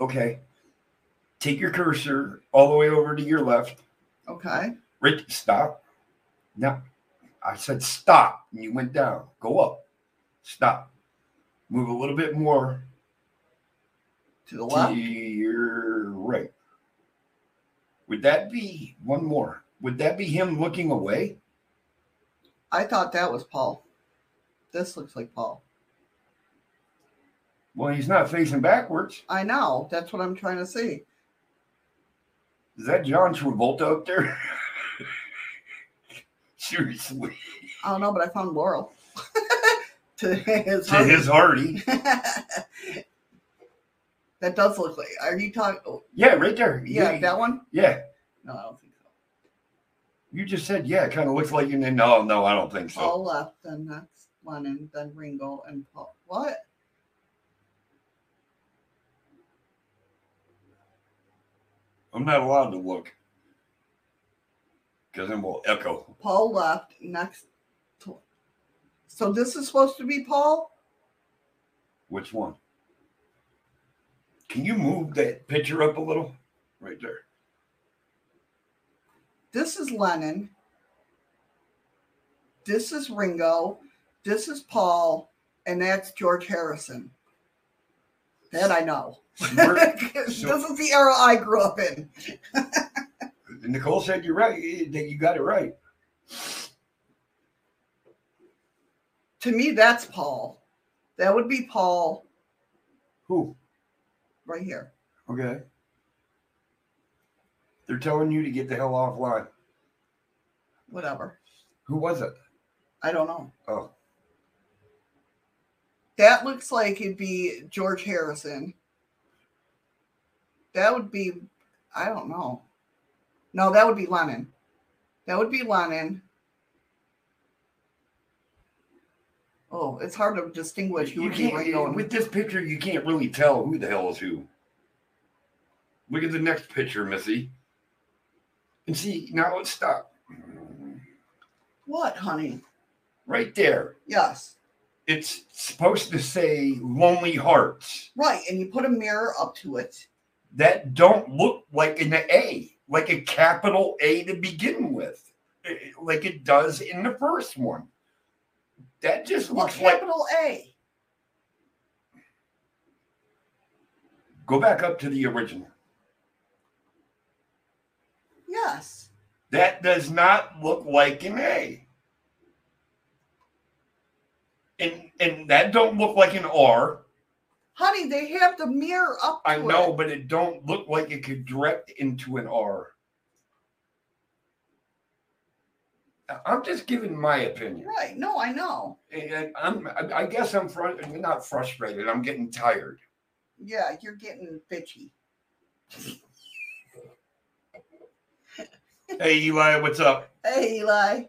Okay. Take your cursor all the way over to your left. Okay, Right, stop. No, I said stop, and you went down. Go up. Stop. Move a little bit more to the to left. your right. Would that be one more? Would that be him looking away? I thought that was Paul. This looks like Paul. Well, he's not facing backwards. I know. That's what I'm trying to see. Is that John Travolta up there? Seriously. I don't know, but I found Laurel. to his To his Hardy. that does look like. Are you talking? oh, Yeah, right there. Yeah, that one. Yeah. No, I don't think so. You just said, yeah, it kind of looks like you. No, no, I don't think so. Paul left, then that's Lennon, then Ringo, and Paul. What? I'm not allowed to look because then we'll echo. Paul left next. To, so this is supposed to be Paul? Which one? Can you move that picture up a little? Right there. This is Lennon. This is Ringo. This is Paul. And that's George Harrison. That I know. This is the era I grew up in. Nicole said you're right. eh, That you got it right. To me, that's Paul. That would be Paul Who? right here. Okay. They're telling you to get the hell offline. Whatever. Who was it? I don't know. Oh, That looks like it'd be George Harrison. That would be, I don't know. No, that would be Lennon. That would be Lennon. Oh, it's hard to distinguish who you would be Ringo with this picture, you can't really tell who the hell is who. Look at the next picture, Missy. And see, now let's stop. what, honey? Right there. Yes, It's supposed to say Lonely Hearts. right. And you put a mirror up to it. That don't look like an A, like a capital A to begin with, eh, like it does in the first one. That just Well, looks like. capital A. Go back up to the original. Yes. That does not look like an A. And and that don't look like an R. Honey, they have the mirror up I know, it. but it don't look like it could direct into an R. I'm just giving my opinion. Right. No, I know. And I'm I- I guess I'm fr- not frustrated. I'm getting tired. Yeah, you're getting bitchy. Hey Eli, what's up? Hey, Eli.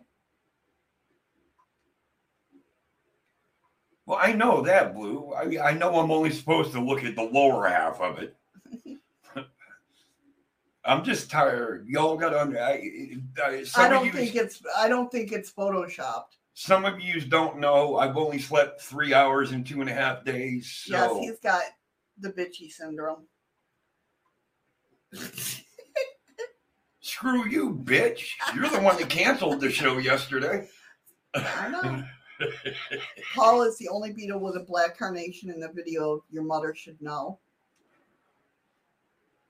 Well, I know that, Blue. I I know I'm only supposed to look at the lower half of it. I'm just tired. Y'all got under. I, I, I don't think it's. I don't think it's photoshopped. some of you don't know. I've only slept three hours in two and a half days. Yes, he's got the bitchy syndrome. screw you, bitch. You're the one that canceled the show yesterday. I know. Paul is the only Beatle with a black carnation in the video. Your mother should know.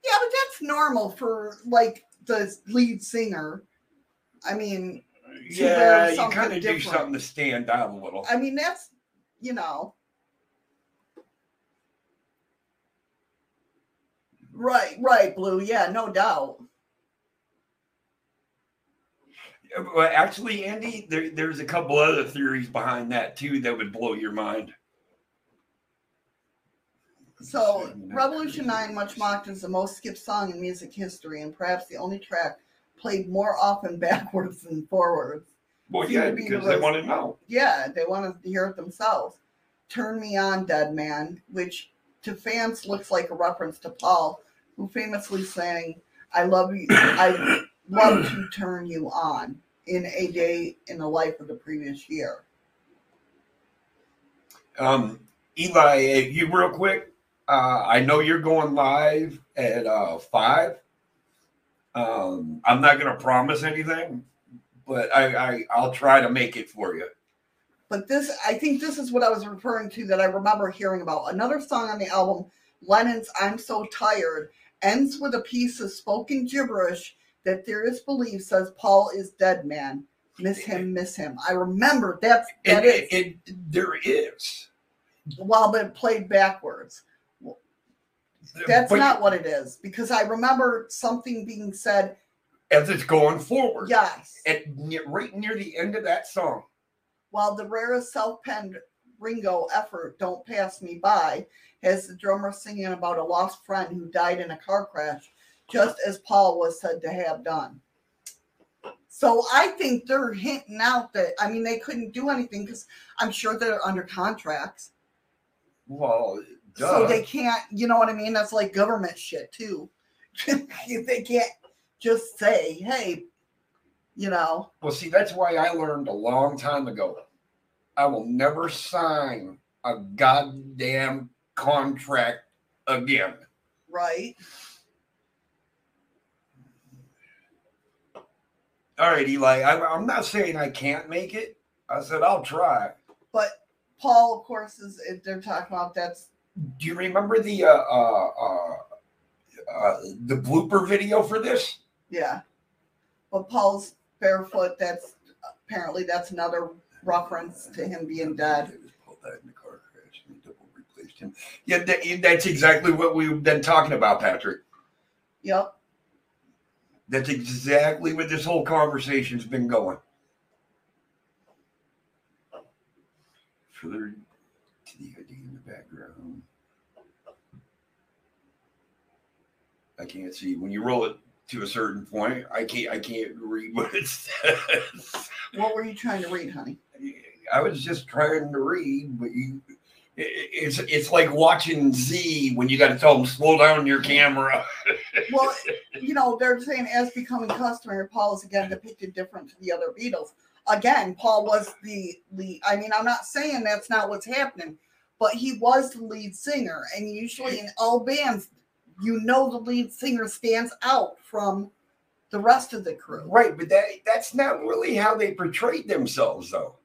Yeah, but that's normal for like the lead singer. I mean, yeah, you kind of do something to stand out a little. I mean that's you know. Right, right, Blue. Yeah, no doubt. Well, actually, Andy, there, there's a couple other theories behind that too that would blow your mind. So, Revolution 9, much mocked, is the most skipped song in music history and perhaps the only track played more often backwards than forwards. Well, yeah, because they want to know. Yeah, they want to hear it themselves. Turn Me On, Dead Man, which to fans looks like a reference to Paul, who famously sang, I love you, I love to turn you on in a day in the life of the previous year. Um, Eli, you real quick. Uh, I know you're going live at uh, five. Um, I'm not going to promise anything, but I, I I'll try to make it for you. But this, I think this is what I was referring to that I remember hearing about. Another song on the album, Lennon's I'm So Tired, ends with a piece of spoken gibberish that theorists believe says Paul is dead man. Miss him, miss him. I remember that's that It, is it, there is. while but played backwards. That's But not what it is because I remember something being said. as it's going forward. Yes, At right near the end of that song. while the rarest self-penned Ringo effort, "Don't Pass Me By," has the drummer singing about a lost friend who died in a car crash, just as Paul was said to have done. So I think they're hinting out that I mean they couldn't do anything because I'm sure they're under contracts. Well, duh. So they can't, you know what I mean? That's like government shit too. they can't just say, hey, you know, Well, see, that's why I learned a long time ago. I will never sign a goddamn contract again. right? All right, Eli. I, I'm not saying I can't make it. I said I'll try. But Paul, of course, is they're talking about that's Do you remember the uh, uh, uh, uh, the blooper video for this? yeah. But Paul's barefoot, that's apparently that's another reference to him being dead. Paul died in a car crash and double replaced him. Yeah, that, that's exactly what we've been talking about, Patrick. Yep. That's exactly what this whole conversation's been going. Further to the idea in the background. I can't see when you roll it to a certain point. I can't. I can't read what it says. What were you trying to read, honey? I was just trying to read, but you. It- It's it's like watching Z when you got to tell them slow down your camera. Well, you know, they're saying as becoming customary, Paul is again depicted different to the other Beatles. Again, Paul was the lead. I mean, I'm not saying that's not what's happening, but he was the lead singer. And usually in all bands, you know the lead singer stands out from the rest of the crew. Right, but that that's not really how they portrayed themselves, though.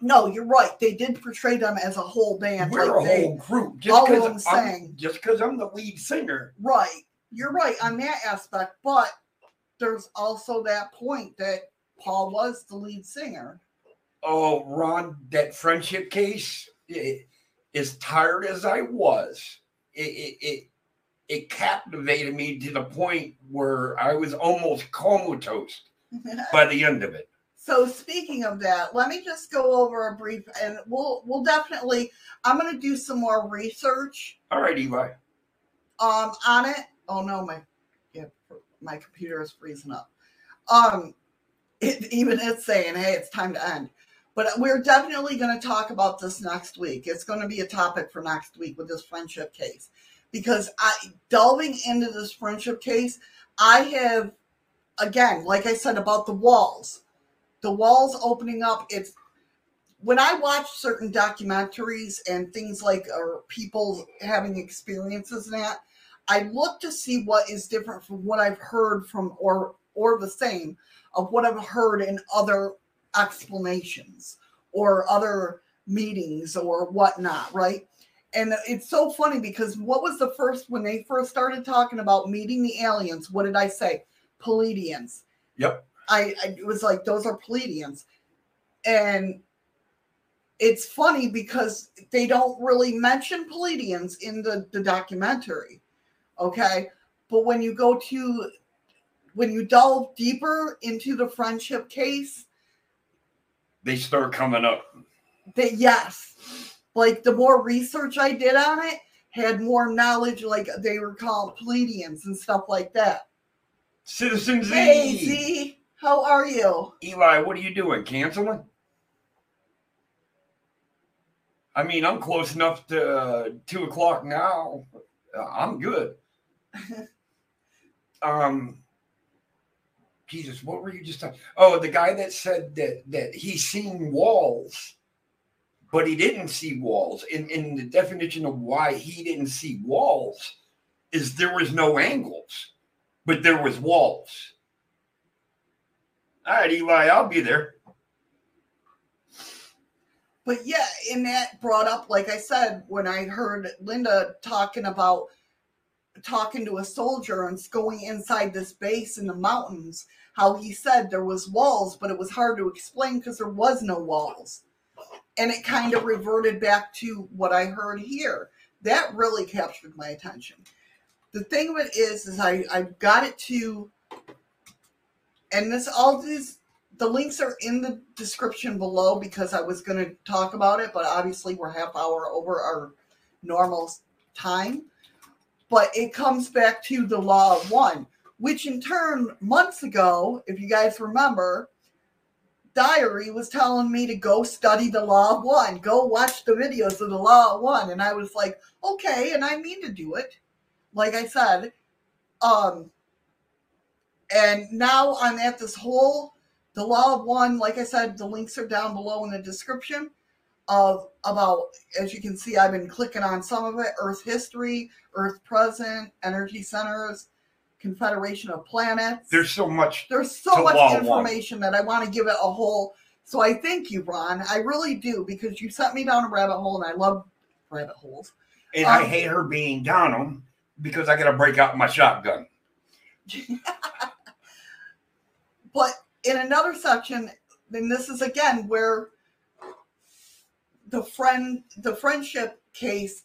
No, you're right. They did portray them as a whole band. We're like a they, whole group. all Just of because them I'm just because I'm the lead singer. Right. You're right on that aspect, but there's also that point that Paul was the lead singer. Oh, Ron, that friendship case. It, as tired as I was, it, it it it captivated me to the point where I was almost comatose by the end of it. So speaking of that, let me just go over a brief and we'll we'll definitely I'm gonna do some more research All right, Eli. um on it. Oh no, my yeah, my computer is freezing up. Um it even it's saying, hey, it's time to end. But we're definitely going to talk about this next week. It's going to be a topic for next week with this friendship case. Because I delving into this friendship case, I have again, like I said about the walls, the walls opening up, it's when I watch certain documentaries and things like or people having experiences and that, I look to see what is different from what I've heard from or or the same of what I've heard in other explanations or other meetings or whatnot, right? And it's so funny because what was the first when they first started talking about meeting the aliens? What did I say? Pleiadians. Yep. I, I was like those are Pleiadians, and it's funny because they don't really mention Pleiadians in the the documentary, okay? But when you go to when you delve deeper into the friendship case, They start coming up. that yes, like the more research I did on it, had more knowledge. Like they were called Pleiadians and stuff like that. Citizen Z. Hey, Z, how are you? Eli, what are you doing? Canceling? I mean, I'm close enough to uh, two o'clock now. Uh, I'm good. um, Jesus, what were you just talking? Oh, the guy that said that that he's seen walls, but he didn't see walls. In in the definition of why he didn't see walls is there was no angles, but there was walls. All right, Eli, I'll be there. But yeah, and that brought up, like I said, when I heard Linda talking about talking to a soldier and going inside this base in the mountains, how he said there was walls, but it was hard to explain because there was no walls. And it kind of reverted back to what I heard here. That really captured my attention. The thing of it is, is I, I got it to, and this all these the links are in the description below because I was going to talk about it, but obviously we're half hour over our normal time. But it comes back to the law of one. which in turn, months ago, if you guys remember, Diary was telling me to go study the Law of One, go watch the videos of the Law of One. And I was like, okay, and I mean to do it. Like I said, um, and now I'm at this whole the law of one. Like I said, the links are down below in the description of about as you can see, I've been clicking on some of it: Earth history, Earth present, energy centers, Confederation of Planets. There's so much. There's so much of One. information that I want to give it a whole. So I thank you, Ron. I really do because you sent me down a rabbit hole, and I love rabbit holes. And I Um, hate her being down them because I got to break out my shotgun. But in another section, then this is again where the friend the friendship case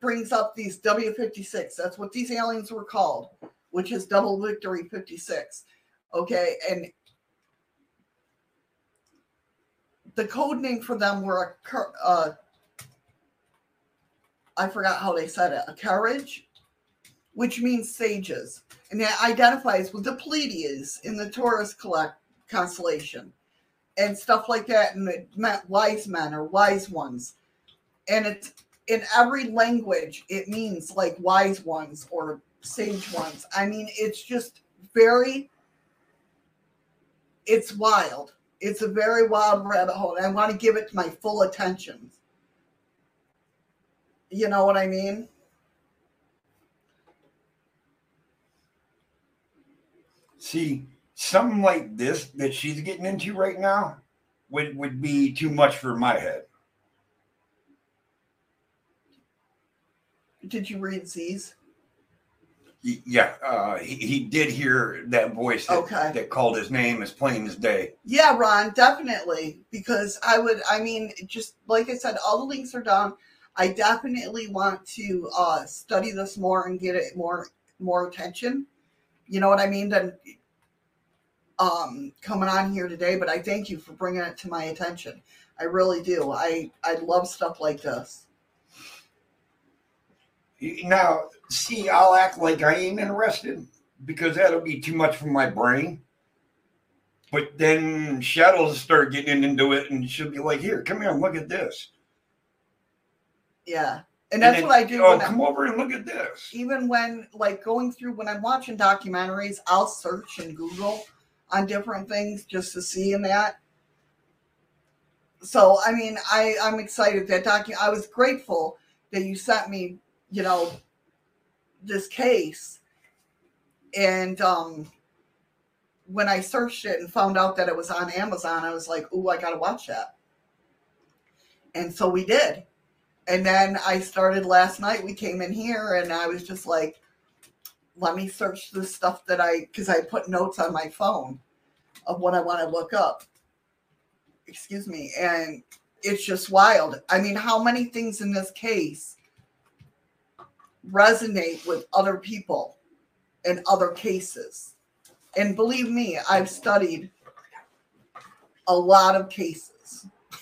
brings up these W56. That's what these aliens were called, which is double victory 56. Okay, and the code name for them were a uh, I forgot how they said it, a carriage, which means sages and it identifies with the Pleiades in the Taurus collect constellation and stuff like that, and it meant wise men or wise ones. And it's in every language, it means like wise ones or sage ones. I mean, it's just very, it's wild. It's a very wild rabbit hole, and I want to give it my full attention. You know what I mean? See, something like this that she's getting into right now would, would be too much for my head. Did you read Z's? Yeah, uh, he, he did hear that voice that, Okay. that called his name as plain as day. Yeah, Ron, definitely. Because I would, I mean, just like I said, all the links are down. I definitely want to uh, study this more and get it more more attention. You know what I mean? Than um, coming on here today. But I thank you for bringing it to my attention. I really do. I I love stuff like this. Now, see, I'll act like I ain't interested because that'll be too much for my brain. But then Shadows start getting into it, and she'll be like, "Here, come here, look at this." Yeah, and that's then, what I do. Oh, come over and look at this. even when like going through when I'm watching documentaries, I'll search and Google on different things just to see in that. So I mean, I I'm excited that docu. I was grateful that you sent me, you know, this case, and um, when I searched it and found out that it was on Amazon, I was like, "Ooh, I gotta watch that." And so we did. And then I started last night. We came in here and I was just like, let me search the stuff that I, because I put notes on my phone of what I want to look up. Excuse me. And it's just wild. I mean, how many things in this case resonate with other people in other cases? And believe me, I've studied a lot of cases.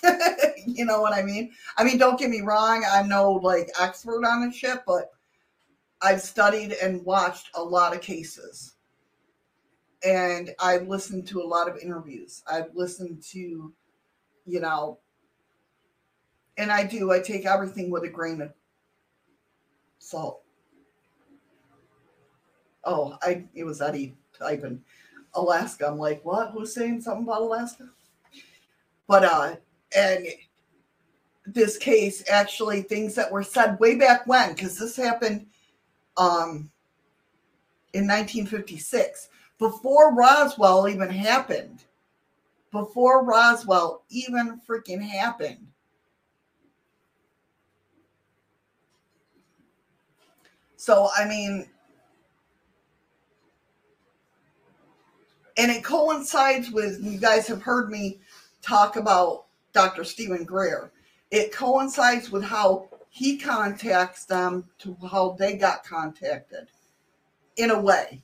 you know what I mean? I mean, don't get me wrong, I'm no like expert on this shit, but I've studied and watched a lot of cases. And I've listened to a lot of interviews. I've listened to, you know, and I do, I take everything with a grain of salt. Oh, I it was Eddie typing Alaska. I'm like, what? Who's saying something about Alaska? But uh and this case actually things that were said way back when because this happened um in 1956 before roswell even happened. Before roswell even freaking happened. So i mean and it coincides with you guys have heard me talk about Dr. Stephen Greer. It coincides with how he contacts them to how they got contacted in a way.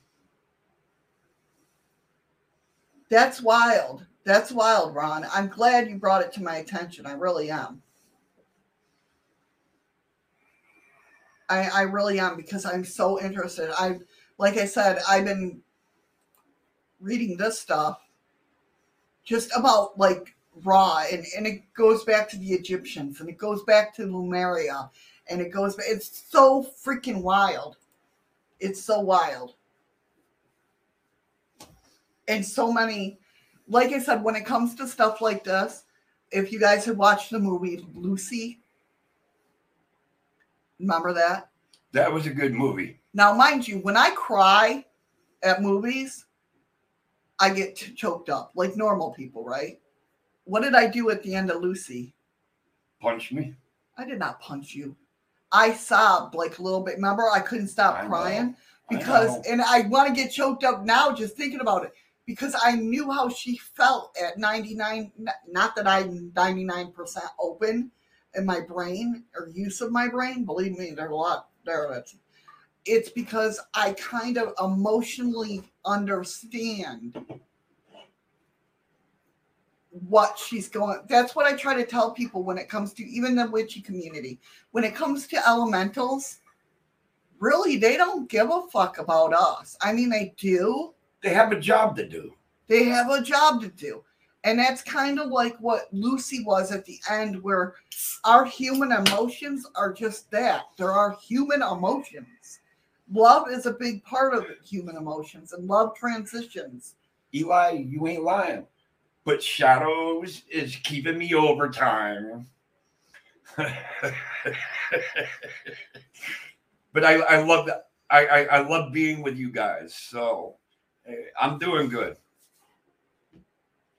That's wild. That's wild, Ron. I'm glad you brought it to my attention. I really am. I, I really am because I'm so interested. I like I said, I've been reading this stuff just about like Ra, and, and it goes back to the Egyptians, and it goes back to Lemuria, and it goes. It's so freaking wild. It's so wild, and so many. Like I said, when it comes to stuff like this, if you guys had watched the movie Lucy, remember that? That was a good movie. Now, mind you, when I cry at movies, I get choked up like normal people, right? What did I do at the end of Lucy? Punch me. I did not punch you. I sobbed like a little bit. Remember, I couldn't stop I crying I because, know. and I want to get choked up now just thinking about it because I knew how she felt at 99. Not that I'm 99% open in my brain or use of my brain. Believe me, there's a lot there of it. It's because I kind of emotionally understand what she's going that's what i try to tell people when it comes to even the witchy community. When it comes to elementals really they don't give a fuck about us. I mean they do. They have a job to do. they have a job to do. And that's kind of like what lucy was at the end where our human emotions are just that. There are human emotions. Love is a big part of human emotions and love transitions. Eli, you ain't lying. But Shadows is keeping me overtime. but I, I love that. I, I, I love being with you guys. So eh, I'm doing good.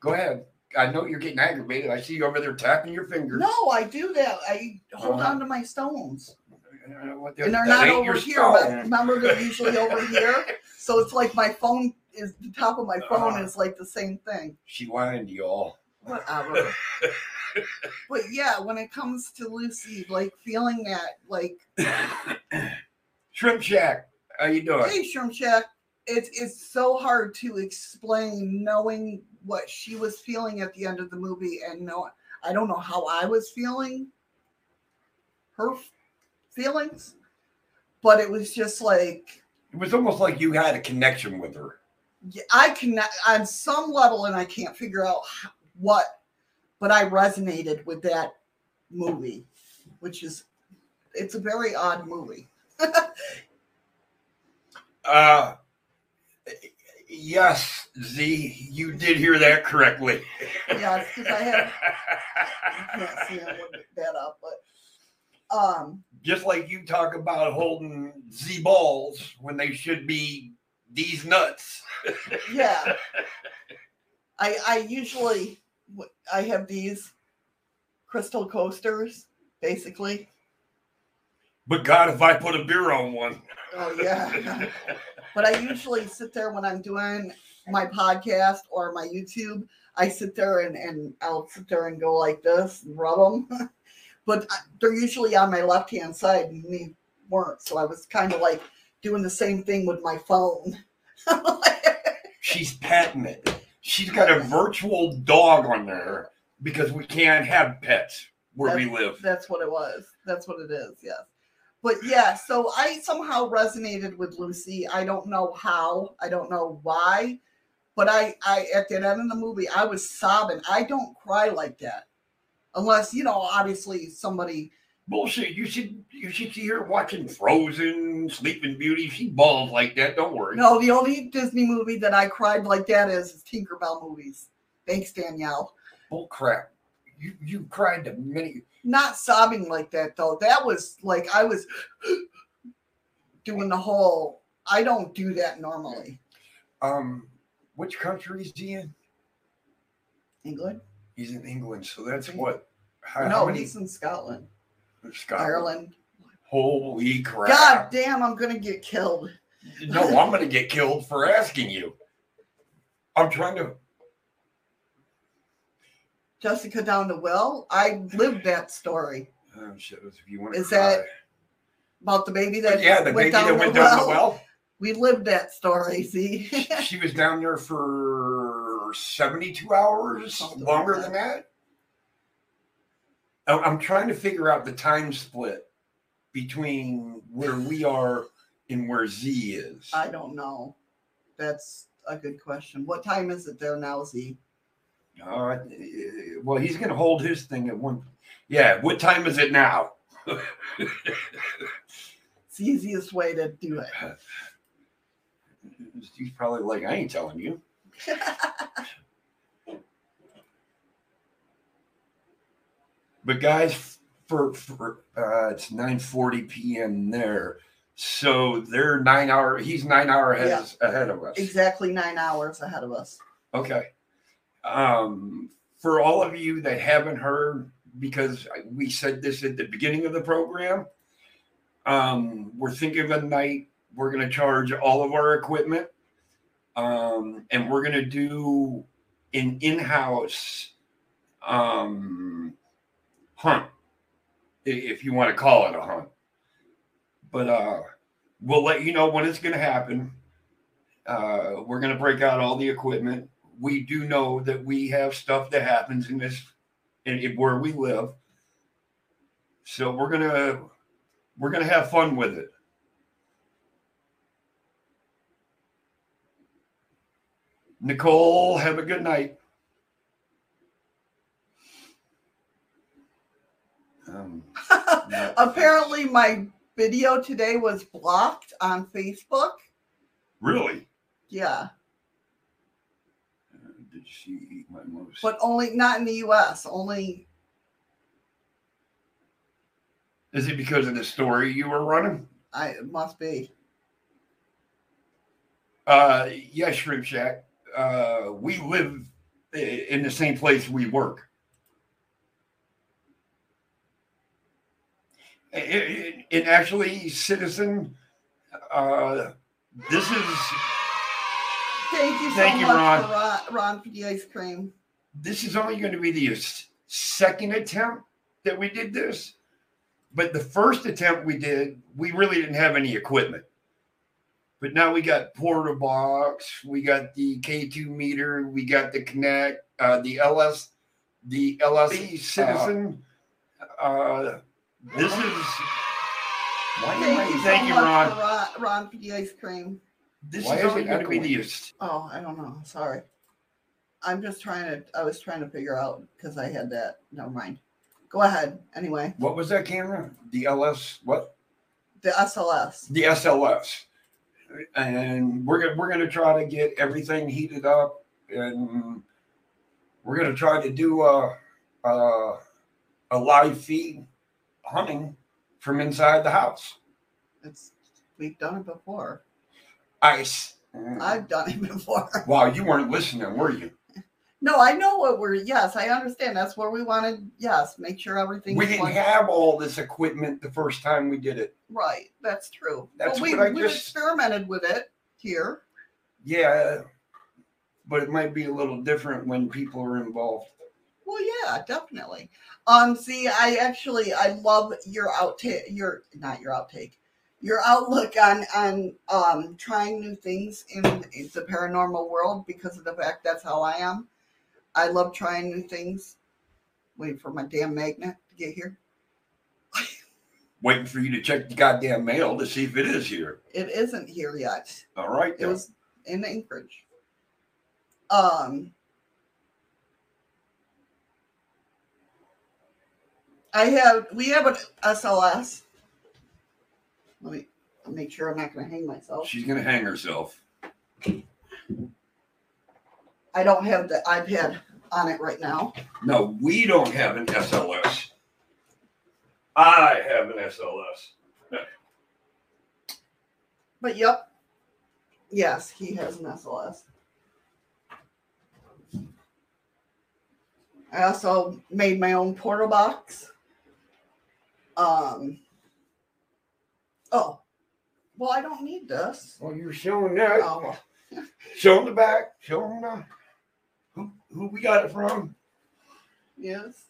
Go ahead. I know you're getting aggravated. I see you over there tapping your fingers. no i do that i hold Uh-huh. on to my stones and they're not over here. But remember, they're usually over here. So it's like my phone is the top of my phone Uh-huh. is like the same thing. She to y'all. Whatever. but yeah, when it comes to Lucy, like feeling that, like, Shrimp Shack, how you doing? hey, Shrimp Shack, it's it's so hard to explain knowing what she was feeling at the end of the movie, and no, I don't know how I was feeling. Her feelings, but it was just like It was almost like you had a connection with her. I can on some level, and I can't figure out what, but I resonated with that movie, which is it's a very odd movie. Uh, yes, Z, you did hear that correctly. Yes, because I have I can't see I that up, but um, Just like you talk about holding Z balls when they should be these nuts. yeah, I I usually I have these crystal coasters, basically. But God, if I put a beer on one. Oh yeah. but I usually sit there when I'm doing my podcast or my YouTube. I sit there and, and I'll sit there and go like this and rub them. but they're usually on my left hand side and they weren't. So I was kind of like doing the same thing with my phone. She's petting it. She's got a virtual dog on there because we can't have pets where we live. That's what it was. That's what it is. Yes. But yeah, so I somehow resonated with Lucy. I don't know how. I don't know why. But I, I at the end of the movie, I was sobbing. I don't cry like that, unless you know, obviously somebody. Bullshit. You should you should see her watching Frozen, Sleeping Beauty. She balls like that. Don't worry. No, the only Disney movie that I cried like that is, is Tinkerbell movies. Thanks, Danielle. Bull crap. You you cried to many. Not sobbing like that though. That was like I was doing the whole. I don't do that normally. Um, which country is he in? England. He's in England, so that's what. How, no, how many? he's in Scotland, Scotland. Ireland. Holy crap! God damn, I'm gonna get killed. No, I'm gonna get killed for asking you. I'm trying to. Jessica down to Will. I lived that story Oh shit! If you want Is that about the baby that yeah, the baby that went down the well. We lived that story. See, she was down there for 72 hours, Something longer like than that. I'm trying to figure out the time split between where we are and where Z is? I don't know. That's a good question. What time is it there now, Z? Uh, well, he's going to hold his thing at one. Yeah. What time is it now? It's the easiest way to do it. he's probably like, I ain't telling you. But guys, for, for uh, it's 9:40 p.m. there, so they're nine hour. He's nine hour ahead, Yeah. ahead of us. exactly nine hours ahead of us. Okay. Um, for all of you that haven't heard, because we said this at the beginning of the program, um, we're thinking of a night we're going to charge all of our equipment, um, and we're going to do an in-house um, hunt, if you want to call it a hunt. But uh, we'll let you know when it's going to happen. Uh, we're going to break out all the equipment. We do know that we have stuff that happens in this, in, where we live. So we're gonna we're gonna have fun with it. Nicole, have a good night. Um. Apparently, my video today was blocked on Facebook. really? Yeah, Uh, did she eat my moose? but only not in the U.S. Only Is it because of the story you were running? I it must be. Uh, yeah, Shrimp Shack. Uh, we live in the same place we work. I- I- And actually, citizen, uh, this is Thank you so Thank you, much Ron. for Ron, Ron for the ice cream. this is only going to be the second attempt that we did this. But the first attempt we did, we really didn't have any equipment. But now we got porta box, we got the K2 meter, we got the Kinect, uh, the LS, the LSE Citizen. Uh, this is. Why am Thank I- you so thank you, much Ron. for Ron, Ron for the ice cream. This Why is is only it going to be echoing? the. Oh, I don't know. Sorry. I'm just trying to. I was trying to figure out because I had that. Never mind. Go ahead. Anyway, What was that camera? The LS, what? the SLS. the SLS, and we're gonna we're gonna try to get everything heated up, and we're gonna try to do a a, a live feed hunting from inside the house. It's we've done it before. Ice. I've done it before. Wow, you weren't listening, were you? No, I know what we're. Yes, I understand. That's where we wanted. Yes, make sure everything. We didn't have all this equipment the first time we did it. Right. That's true. That's but we what I we just- experimented with it here. Yeah, but it might be a little different when people are involved. Well, yeah, definitely. Um, see, I actually I love your outtake, your not your outtake, your outlook on on um trying new things in, in the paranormal world because of the fact that's how I am. I love trying new things. Waiting for my damn magnet to get here. Waiting for you to check the goddamn mail to see if it is here. It isn't here yet. All right, It was in Anchorage. Um, I have we have an SLS. Let me make sure I'm not going to hang myself. She's gonna hang herself. I don't have the iPad on it right now. No, we don't have an SLS. I have an SLS. But yep. Yes, he has an SLS. I also made my own portal box. Um Oh. Well, I don't need this. Well, you're showing that. Oh, Show them the back. Show them the, who, who we got it from. yes.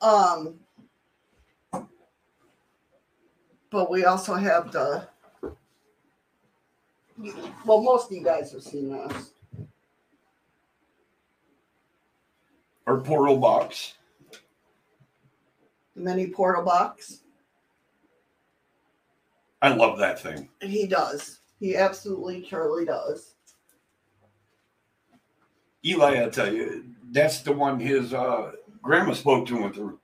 Um but we also have the well most of you guys have seen this. Our portal box. Mini portal box. I love that thing. He does. He absolutely Charlie does. Eli, I tell you, that's the one his uh, grandma spoke to him through.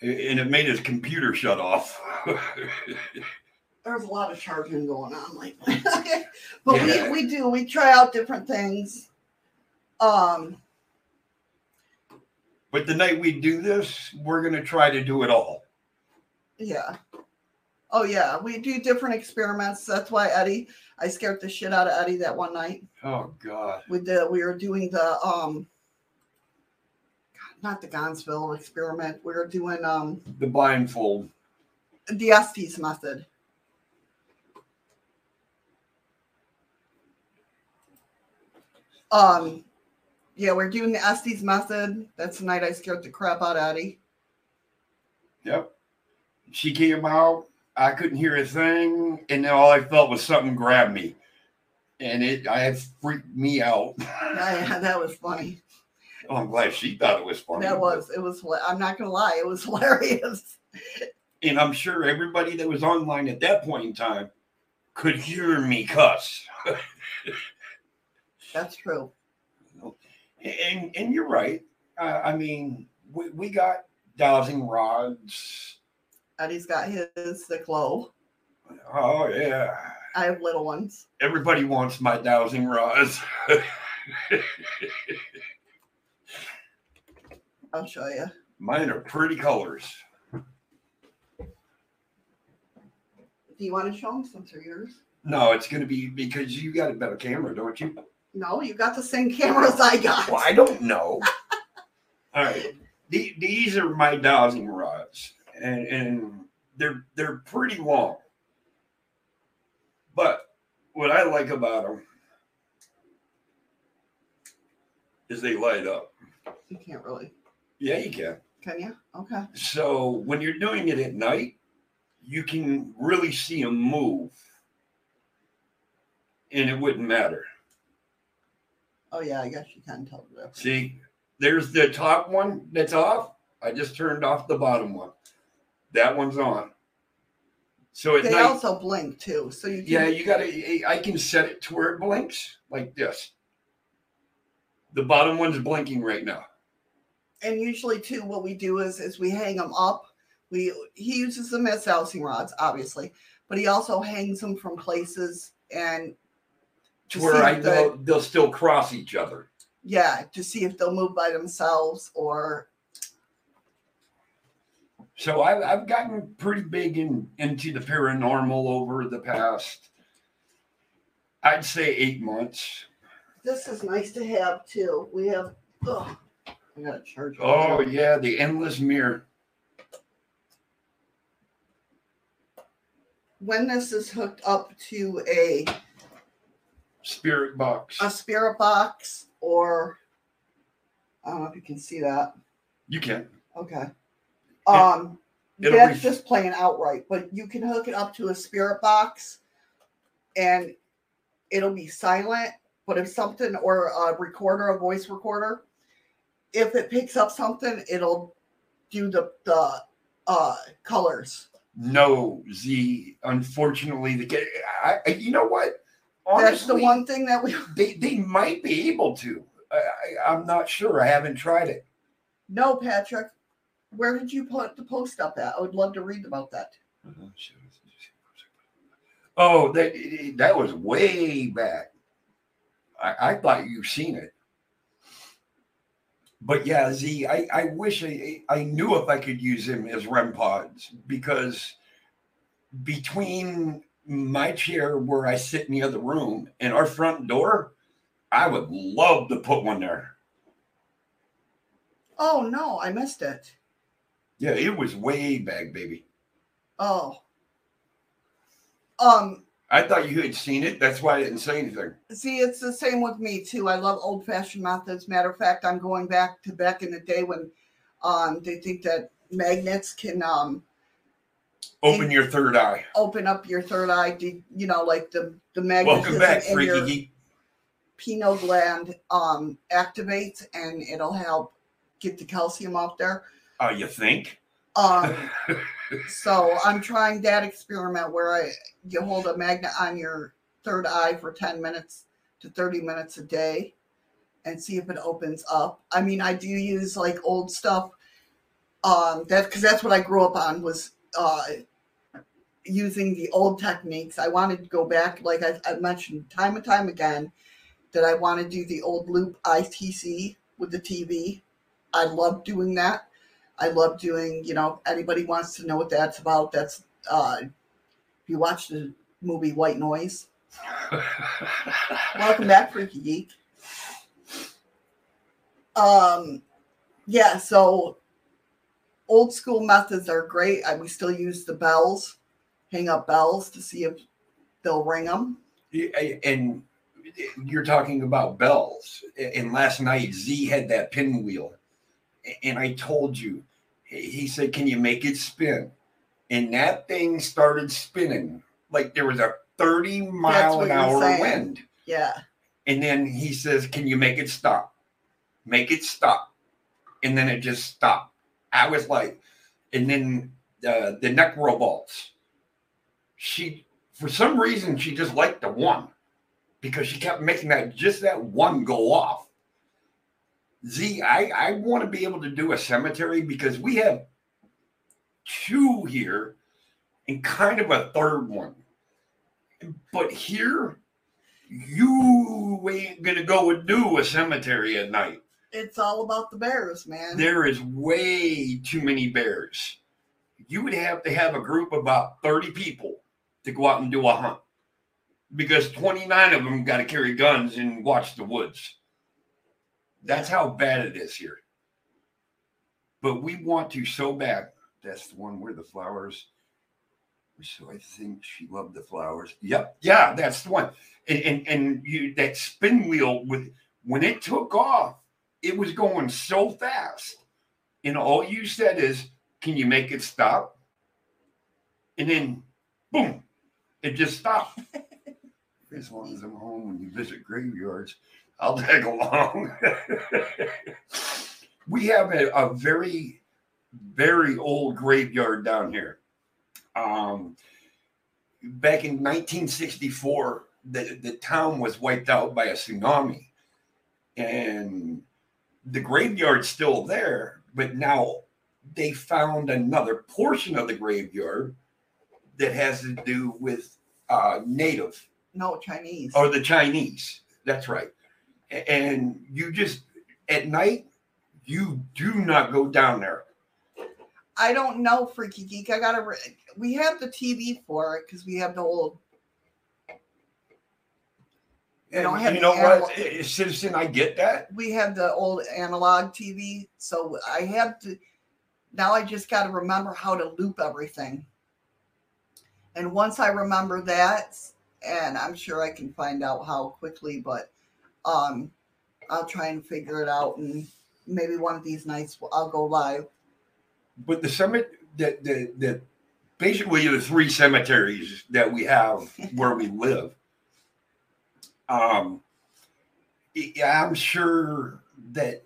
And it made his computer shut off. There's a lot of charging going on lately. but Yeah. we, we do, we try out different things. Um, but the night we do this, we're going to try to do it all. yeah. Oh yeah, we do different experiments. That's why Eddie, I scared the shit out of Eddie that one night. Oh, God. We did we were doing the um not the Ganzfeld experiment. We were doing um The blindfold. the Estes method. Um, yeah, we're doing the Estes method. That's the night I scared the crap out of Eddie. Yep. She came out. I couldn't hear a thing, and then all I felt was something grab me, and it I had freaked me out. Yeah, that was funny. Oh, I'm glad she thought it was funny. That was it was. I'm not gonna lie, it was hilarious. and I'm sure everybody that was online at that point in time could hear me cuss. That's true. And and you're right. Uh, I mean, we, we got dowsing rods. Eddie's got his the glow. Oh yeah. I have little ones. Everybody wants my dowsing rods. I'll show you. Mine are pretty colors. Do you want to show them since they're yours? No, it's going to be because you got a better camera, don't you? No, you got the same cameras I got. Well, I don't know. All right, the, these are my dowsing rods, and and they're they're pretty long. But what I like about them is they light up. You can't really. Yeah, you can. Can you? Okay. So when you're doing it at night, you can really see them move, and it wouldn't matter. Oh yeah, I guess you can tell the difference. See, there's the top one that's off. I just turned off the bottom one. That one's on. So at They night, also blink too, so you can. yeah, you gotta. I can set it to where it blinks like this. The bottom one's blinking right now. and usually too, what we do is is we hang them up. We he uses them as dowsing rods, obviously, but he also hangs them from places and To To where I know they'll still cross each other. yeah, to see if they'll move by themselves or So I've, I've gotten pretty big in into the paranormal over the past, I'd say eight months. this is nice to have too. We have oh I gotta charge it. Oh yeah, the endless mirror. when this is hooked up to a Spirit box. a spirit box or I don't know if you can see that. You can. Okay. Um it'll that's ref- just playing outright, but you can hook it up to a spirit box and it'll be silent. But if something or a recorder, a voice recorder, if it picks up something, it'll do the the uh colors. No, Z. Unfortunately, the I, I- you know what? That's the one thing that we they they might be able to. I, I'm not sure. I haven't tried it. No, Patrick. Where did you put the post up at? I would love to read about that. Oh, that that was way back. I, I thought you've seen it. But yeah, Z, I, I wish I, I knew if I could use him as REM pods because between my chair where I sit in the other room and our front door, I would love to put one there. Oh no, I missed it. Yeah, it was way back, baby. Oh. Um, I thought you had seen it. That's why I didn't say anything. see, it's the same with me too. I love old fashioned methods. Matter of fact, I'm going back to back in the day when um they think that magnets can um Open your third eye. open up your third eye, de- you know, like the the magnetism Welcome back, in freaky your geek. pineal gland um activates and it'll help get the calcium out there. Uh, you think? Um, so I'm trying that experiment where I you hold a magnet on your third eye for 10 minutes to 30 minutes a day and see if it opens up. I mean, I do use like old stuff. Um, that because that's what I grew up on was uh using the old techniques. I wanted to go back, like I, I mentioned time and time again, that I want to do the old loop ITC with the TV. I love doing that. I love doing, you know, anybody wants to know what that's about. That's uh you watch the movie White Noise. Welcome back, Freaky Geek. Um yeah, so old school methods are great. I, we still use the bells, hang up bells to see if they'll ring them. And you're talking about bells. And last night Z had that pinwheel, and I told you, he said, "Can you make it spin?" And that thing started spinning like there was a 30 mile an hour wind. Yeah. And then he says, Can you make it stop? Make it stop. And then it just stopped. I was like, and then uh, the neck robots. She, for some reason, she just liked the one because she kept making that just that one go off. Z, I, I want to be able to do a cemetery because we have two here and kind of a third one. But here, you ain't gonna go and do a cemetery at night. It's all about the bears, man. There is way too many bears. You would have to have a group of about 30 people to go out and do a hunt because 29 of them got to carry guns and watch the woods. That's how bad it is here. But we want to so bad. That's the one where the flowers. So I think she loved the flowers. Yep. Yeah, that's the one. And and, and you that spin wheel with when it took off, it was going so fast. And all you said is, Can you make it stop? And then boom, it just stopped. as long as I'm home when you visit graveyards, I'll tag along. we have a, a very, very old graveyard down here. Um, back in 1964, the, the town was wiped out by a tsunami. And the graveyard's still there, but now they found another portion of the graveyard that has to do with uh, native no Chinese. or the Chinese. That's right. And you just at night, you do not go down there. I don't know, Freaky Geek. I gotta. Re- we have the TV for it because we have the old. And you know what, citizen? I get that. We have the old analog TV, so I have to. Now I just got to remember how to loop everything. And once I remember that, and I'm sure I can find out how quickly, but um, I'll try and figure it out, and maybe one of these nights I'll go live. But the summit, the the the basically the three cemeteries that we have where we live. Um, I'm sure that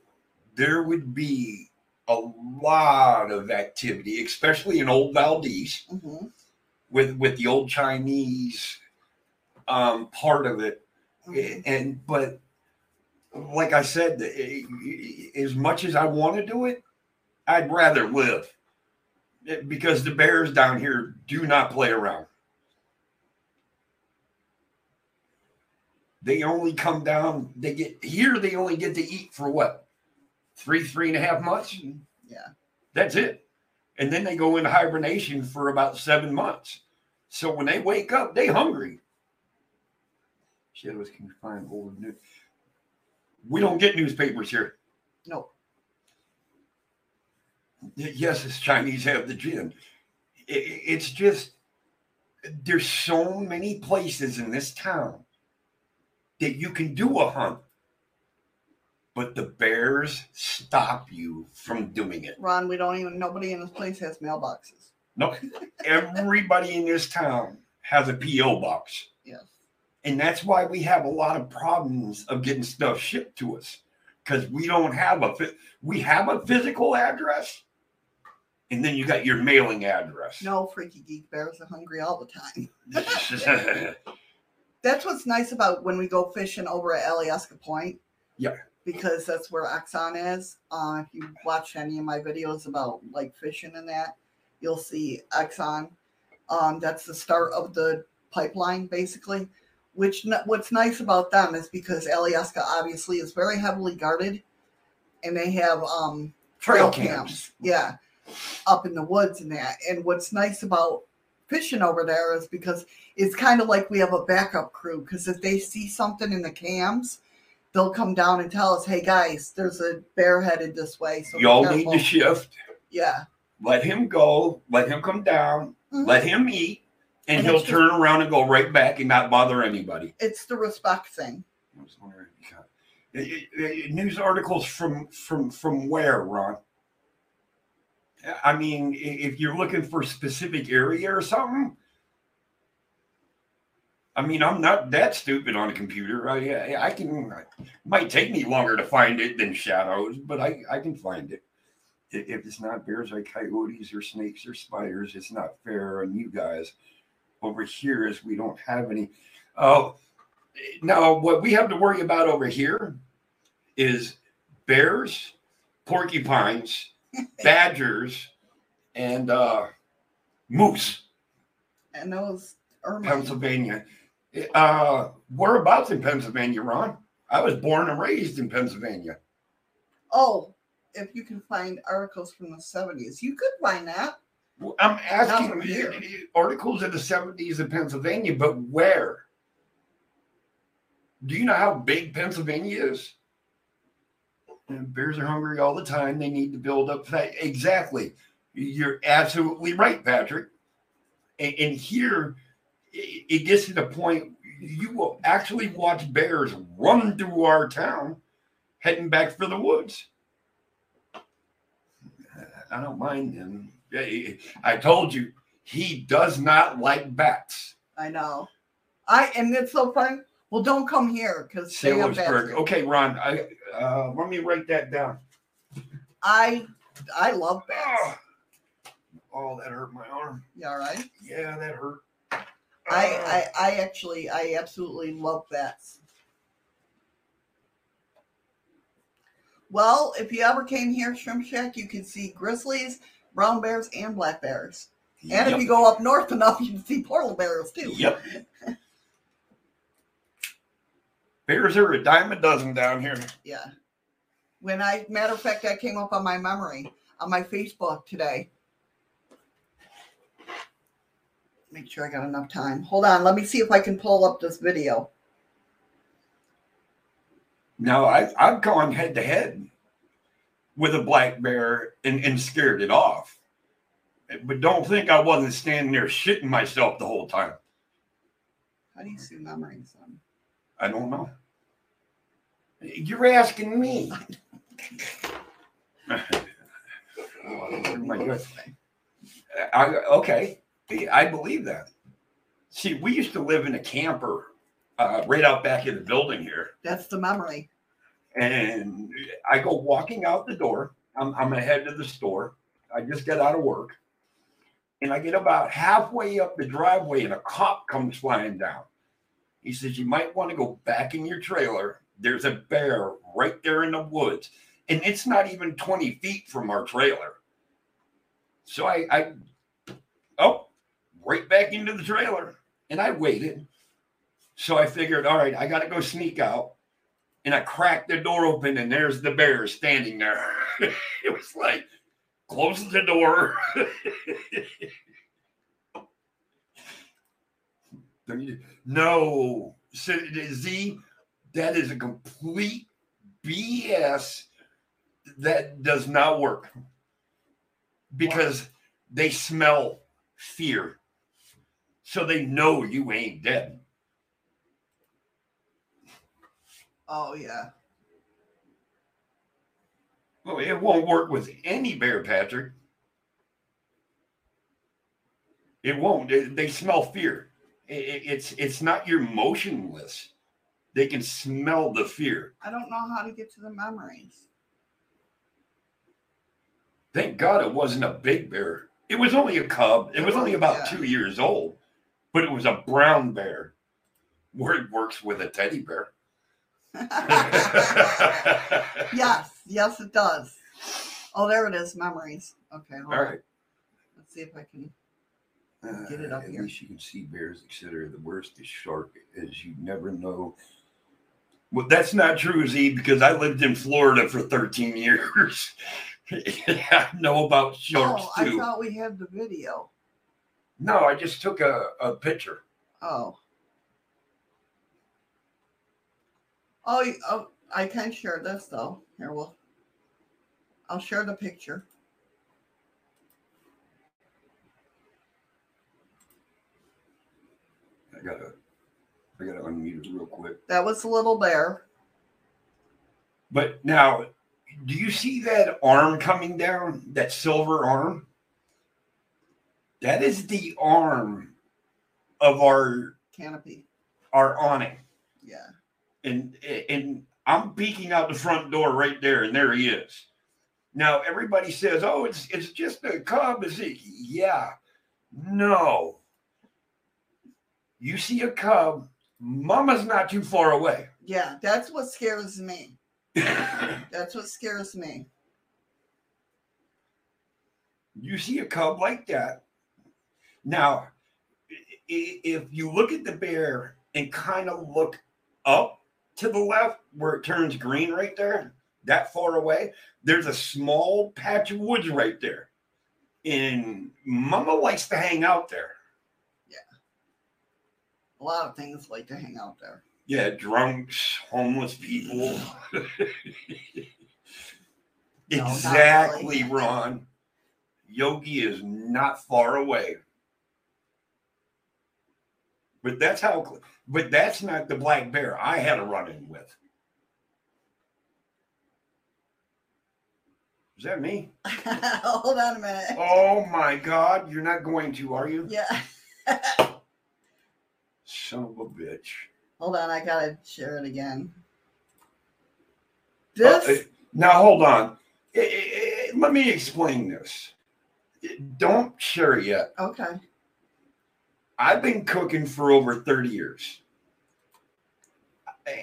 there would be a lot of activity, especially in Old Valdez. hmm with with the old Chinese um, part of it, Mhm. and but like I said, eh, as much as I want to do it, I'd rather live Eh, because the bears down here do not play around. They only come down. They get here. They only get to eat for what three, three and a half months. Yeah. That's it. And then they go into hibernation for about seven months. So when they wake up, they hungry. Shadows can find old news. We don't get newspapers here. No. Yes, the Chinese have the gin. It's just there's so many places in this town that you can do a hunt, but the bears stop you from doing it. Ron, we don't even. Nobody in this place has mailboxes. No, everybody in this town has a PO box, Yes. and that's why we have a lot of problems of getting stuff shipped to us because we don't have a we have a physical address, and then you got your mailing address. No, freaky geek bears are hungry all the time. That's what's nice about when we go fishing over at Alyeska Point. Yeah. Because that's where Exxon is. Uh, if you watch any of my videos about like fishing and that, you'll see Exxon. Um, that's the start of the pipeline, basically. Which what's nice about them is because Alyeska obviously is very heavily guarded, and they have um, Trail trail cams. cams. Yeah, up in the woods and that. And what's nice about fishing over there is because it's kind of like we have a backup crew. Because if they see something in the cams, they'll come down and tell us, "Hey guys, there's a bear headed this way." So Y'all need careful." to shift. Yeah, Let him go. Let him come down. Mhm. Let him eat, and, And he'll just- turn around and go right back and not bother anybody. it's the respect thing. I was wondering, news articles from from from where, Ron? I mean, if you're looking for a specific area or something. I mean, I'm not that stupid on a computer. I I, can. It might take me longer to find it than shadows, but I I can find it. If it's not bears or coyotes or snakes or spiders, it's not fair on you guys. Over here, as we don't have any. Oh, now what we have to worry about over here is bears, porcupines, badgers, and uh, moose. And those. Pennsylvania. Uh, whereabouts in Pennsylvania, Ron? I was born and raised in Pennsylvania. Oh, if you can find articles from the seventies, you could find that. Well, I'm asking from here. you articles of the 70s in Pennsylvania, but where? Do you know how big Pennsylvania is? And bears are hungry all the time. They need to build up fat. Exactly. You're absolutely right, Patrick. And, and here, it, it gets to the point you will actually watch bears run through our town heading back for the woods. I don't mind him. I told you he does not like bats. I know. I and it's so fun. Well, don't come here because they have bats Salisbury. Okay, Ron. I uh, let me write that down. I I love bats. Oh, oh, that hurt my arm. You all right? Yeah, that hurt. I, Ah. I I actually I absolutely love that. Well, if you ever came here, Shrimp Shack, you can see grizzlies, brown bears, and black bears. And Yep. if you go up north enough, you can see polar bears too. Yep. Bears are a dime a dozen down here. Yeah. When I, matter of fact, I came up on my memory on my Facebook today. Make sure I got enough time. Hold on. Let me see if I can pull up this video. Now I I've gone head to head with a black bear and, and scared it off. But don't think I wasn't standing there shitting myself the whole time. How do you see memories? Um, I don't know. You're asking me. oh. I, okay, I believe that. See, we used to live in a camper uh, right out back in the building here, That's the memory. and I go walking out the door. I'm, I'm ahead to the store. I just get out of work, and I get about halfway up the driveway, and a cop comes flying down. He says, You might want to go back in your trailer. There's a bear right there in the woods. And it's not even 20 feet from our trailer. So I, I oh, right back into the trailer. And I waited. So I figured, all right, I got to go sneak out. And I cracked the door open, and there's the bear standing there. it was like, close the door. No, Z, that is a complete BS. That does not work because they smell fear, so they know you ain't dead. Oh yeah. Well, it won't work with any bear, Patrick. It won't. They, smell fear. It's it's not your motionless. They can smell the fear. I don't know how to get to the memories. Thank God it wasn't a big bear. It was only a cub. It was only oh, about Yeah. two years old, but it was a brown bear. Where it works with a teddy bear. yes, yes, it does. Oh, there it is. Memories. Okay. hold All on. right. Let's see if I can. Uh, Get it up at here. least you can see bears, etc. The worst is shark, as you never know. Well, that's not true, Z, because I lived in Florida for 13 years. I know about sharks oh, I thought we had the video. No, I just took a, a picture. Oh. Oh, oh, I can share this though. Here, we'll. I'll share the picture. I gotta, I gotta unmute it real quick. That was a little bear. But now, do you see that arm coming down? That silver arm? That is the arm of our Canopy. our awning. Yeah. and and I'm peeking out the front door right there, and there he is. Now everybody says, "Oh, it's it's just a cub." Is it? Yeah, no. You see a cub, Mama's not too far away. Yeah. That's what scares me. That's what scares me. you see a cub like that. Now, if you look at the bear and kind of look up to the left where it turns green right there, that far away, there's a small patch of woods right there. And Mama likes to hang out there. Yeah. A lot of things like to hang out there. Yeah, drunks, homeless people. No, exactly, really. Ron. Yogi is not far away. But that's how, but that's not the black bear I had a run in with. Is that me? Hold on a minute. Oh my God, you're not going to, are you? Yeah. Son of a bitch. Hold on, I gotta share it again. Uh, This uh, now hold on. Eh, eh, eh, let me explain this. Don't share it yet. okay. I've been cooking for over 30 years.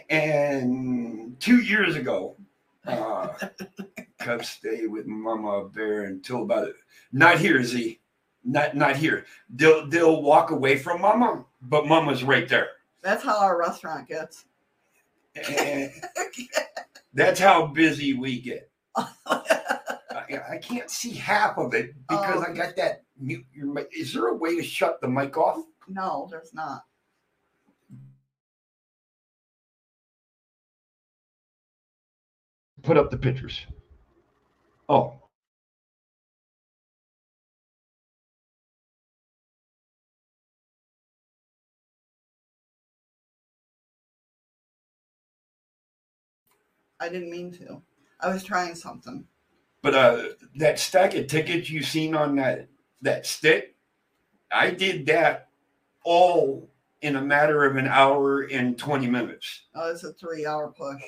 And two years ago, uh, come stay with Mama Bear until about not here, Z. Not not here. They'll they'll walk away from Mama, but Mama's right there. That's how our restaurant gets. And that's how busy we get. I, I can't see half of it because I Oh. got that mute. Your mic. Is there a way to shut the mic off? no, there's not. Put up the pictures. Oh. I didn't mean to. I was trying something. But uh, that stack of tickets you've seen on that that stick, I did that all in a matter of an hour and twenty minutes. Oh, it's a three hour push.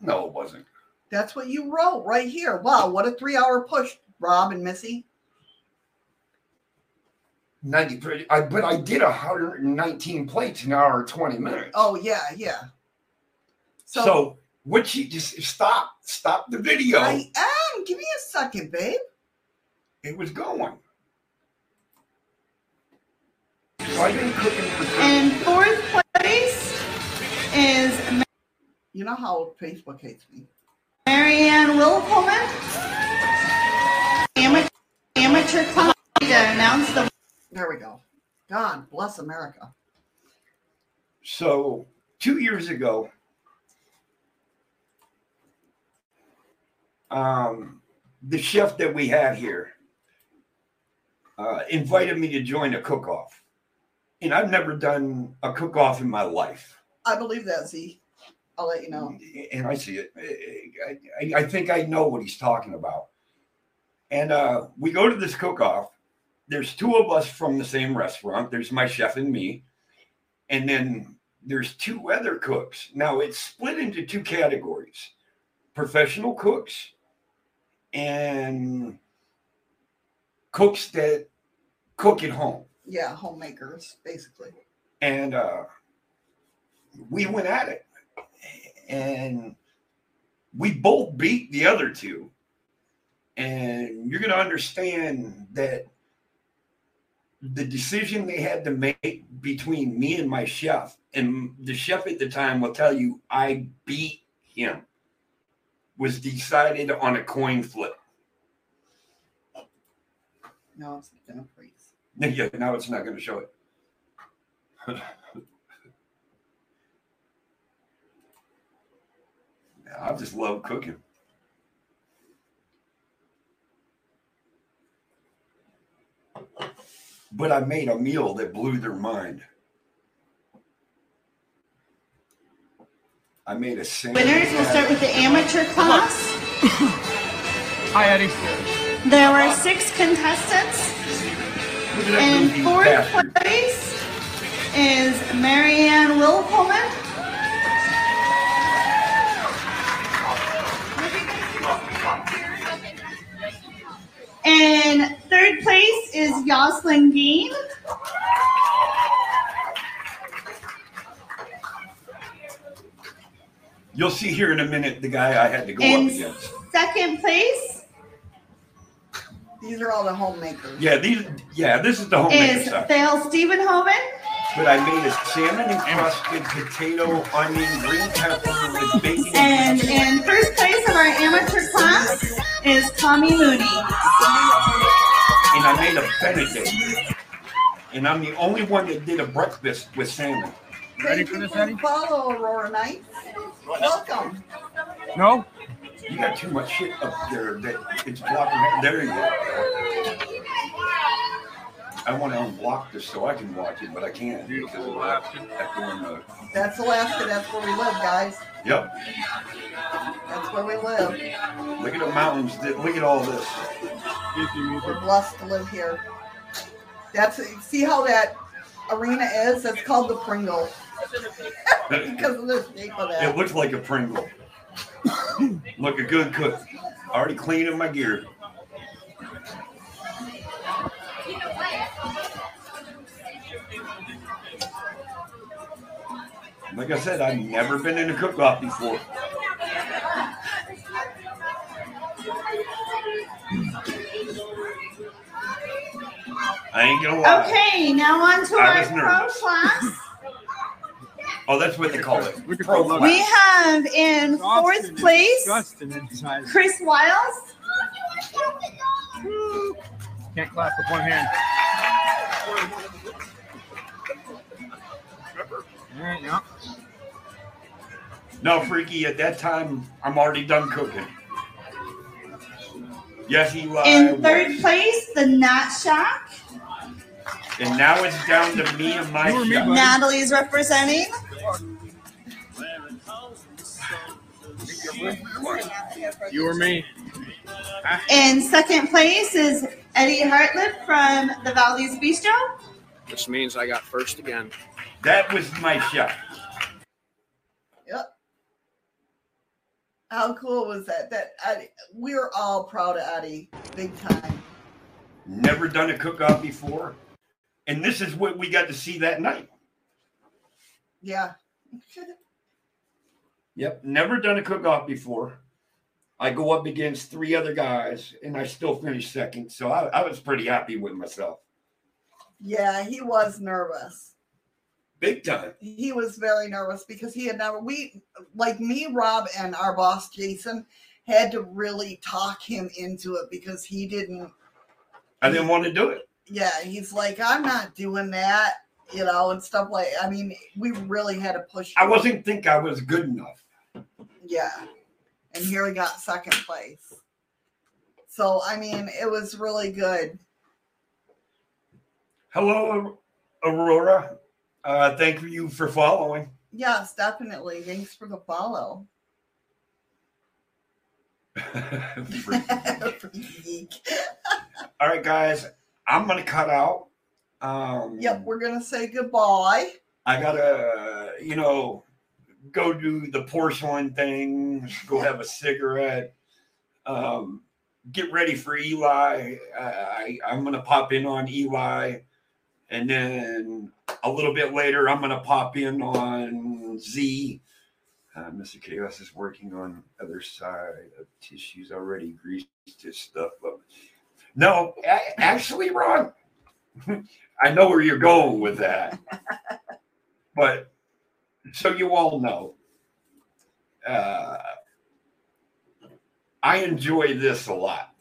No, it wasn't. That's what you wrote right here. Wow, what a three hour push, Rob and Missy. Ninety. I but I did hundred and nineteen plates in an hour twenty minutes. Oh, yeah, yeah. so, So, what you just stop stop the video. I am. Give me a second, babe. It was going. So I've been cooking for. In fourth place is You know how Facebook hates me. Marianne Wilhelman. Amateur, amateur club to announce the There we go. God bless America. So two years ago, um, the chef that we had here uh, invited me to join a cook-off, and I've never done a cook-off in my life. I believe that, Z. I'll let you know. And I see it. I, I, think I know what he's talking about. And uh, we go to this cook-off. There's two of us from the same restaurant. There's my chef and me, and then there's two other cooks. Now it's split into two categories: professional cooks and cooks that cook at home. Yeah, homemakers, basically. And uh, we went at it. And we both beat the other two. And you're going to understand that the decision they had to make between me and my chef, and the chef at the time will tell you I beat him, was decided on a coin flip. No, it's gonna freeze. Yeah, now it's not going to show it. I just love cooking. But I made a meal that blew their mind. I made a salmon. Winners, we'll start with the amateur class. Hi, Eddie. There were six contestants. In fourth place is Marianne Wilhelman. In third place is Yoslin Dean. You'll see here in a minute the guy I had to go In up against. second place These are all the homemakers. Yeah, these. Yeah, this is the homemaker is side. Thale Stevenhoven. But I made a salmon and encrusted potato, onion, green pepper with bacon. And in first place of our amateur class is Tommy Mooney. and I made a Benedict. And I'm the only one that did a breakfast with salmon. Ready Thank for you this, for Eddie? follow, Aurora Knights. Welcome. No? You got too much shit up there that it's blocking. There you go. I want to unblock this so I can watch it, but I can't because of the echoing the. That's Alaska. That's where we live, guys. Yep. That's where we live. Look at the mountains. Look at all this. We're blessed to live here. That's see how that arena is. That's called the Pringle because of the shape of It that. looks like a Pringle. Look a good cook. Already cleaning my gear. Like I said, I've never been in a cook-off before. I ain't gonna lie. Okay, now on to I our pro class. Oh, that's what they call it. Look at Pro the We have in fourth place Chris Wiles. Can't clap with one hand. All right, yeah. No, Freaky, at that time, I'm already done cooking. Yes, he uh, was. In third place, the Nat Shack. And now it's down to me and my You or me, chef. bud? Natalie's representing. You or me? In second place is Eddie Hartlett from the Valdez Bistro. Which means I got first again. That was my shot. Yep. How cool was that? That I, we're all proud of Eddie, big time. Never done a cook-off before. And this is what we got to see that night. Yeah. Yep. Never done a cook-off before. I go up against three other guys, and I still finish second. So I, I was pretty happy with myself. Yeah, he was nervous. Big time. He was very nervous because he had never we like me, Rob, and our boss Jason had to really talk him into it because he didn't I didn't want to do it. Yeah, he's like, I'm not doing that, you know, and stuff like I mean, we really had to push I wasn't think I was good enough. Yeah. And here we got second place. So I mean, it was really good. Hello, Aurora. Uh, thank you for following. Yes, definitely. Thanks for the follow. All right, guys, I'm gonna cut out. Um, Yep, we're gonna say goodbye. I gotta, you know, go do the porcelain thing, go have a cigarette. Um, get ready for Eli. I, I I'm gonna pop in on Eli, and then a little bit later I'm gonna pop in on Z. Uh, Mr. Chaos is working on other side of tissues already greased his stuff up. No, a- actually, Ron, I know where you're going with that, but so you all know, uh, I enjoy this a lot.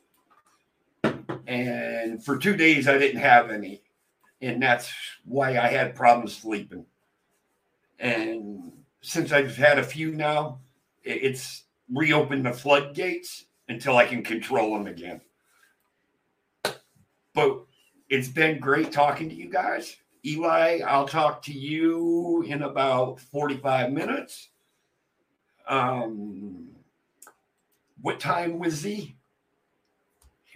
And for two days, I didn't have any. And that's why I had problems sleeping. And since I've had a few now, it's reopened the floodgates until I can control them again. But it's been great talking to you guys. Eli, I'll talk to you in about 45 minutes. Um, what time was he?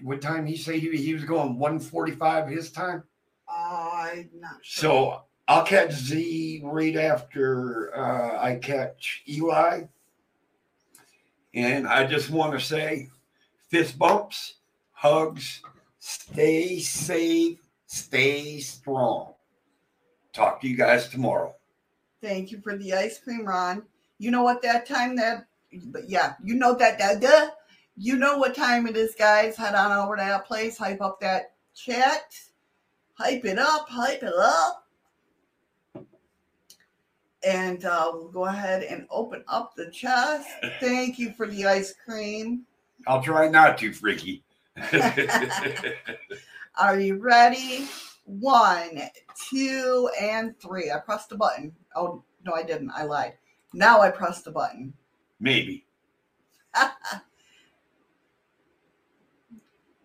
What time he say he, he was going 145 his time? I'm not sure. So I'll catch Z right after uh, I catch Eli. And I just want to say fist bumps, hugs, stay safe, stay strong. Talk to you guys tomorrow. Thank you for the ice cream, Ron. You know what that time that, but yeah, you know that, that, duh. You know what time it is, guys. Head on over to that place, hype up that chat, hype it up, hype it up. And uh, we'll go ahead and open up the chest. Thank you for the ice cream. I'll try not to, freaky. Are you ready? One, two, and three. I pressed the button. Oh, no, I didn't. I lied. Now I pressed the button. Maybe.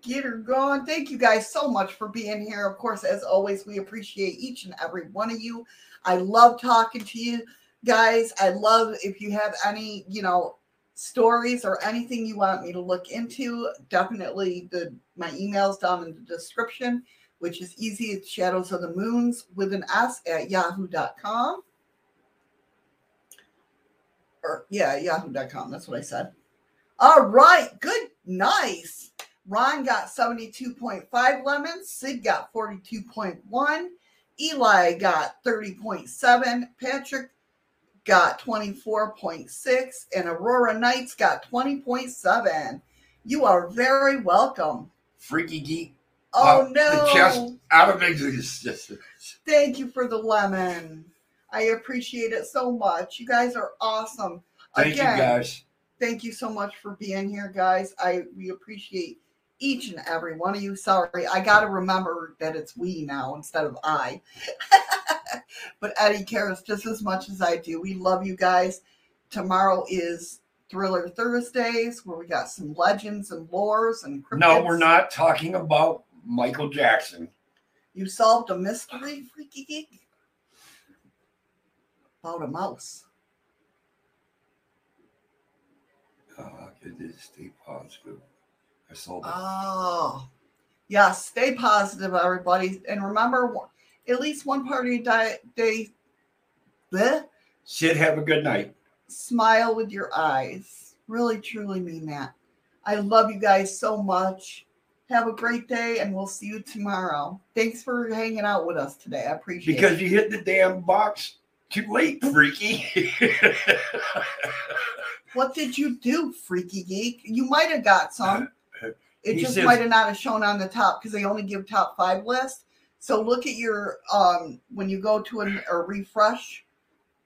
Get her going. Thank you guys so much for being here. Of course, as always, we appreciate each and every one of you. I love talking to you guys. I love if you have any, you know, stories or anything you want me to look into. Definitely the my emails down in the description, which is easy. It's shadows of the moons with an S at yahoo.com. Or yeah, yahoo.com. That's what I said. All right, good, nice. Ron got 72.5 lemons. Sid got 42.1. Eli got 30.7. Patrick got 24.6. And Aurora Knights got 20.7. You are very welcome. Freaky geek. Oh Uh, no. The chest out of existence. Thank you for the lemon. I appreciate it so much. You guys are awesome. Thank you, guys. Thank you so much for being here, guys. I we appreciate each and every one of you. Sorry, I got to remember that it's we now instead of I. but Eddie cares just as much as I do. We love you guys. Tomorrow is Thriller Thursdays, where we got some legends and lores and No, we're not talking about Michael Jackson. You solved a mystery, freaky geek, about a mouse. Oh, it is stay positive. I that. Oh, yeah. Stay positive, everybody, and remember, at least one part of your diet day. Bleh, Sid, have a good night. smile with your eyes. Really, truly mean that. I love you guys so much. Have a great day, and we'll see you tomorrow. Thanks for hanging out with us today. I appreciate Because it. you hit the damn box too late, freaky. What did you do, freaky geek? You might have got some. It He just says- might have not have shown on the top because they only give top five list. So look at your um when you go to a, a refresh,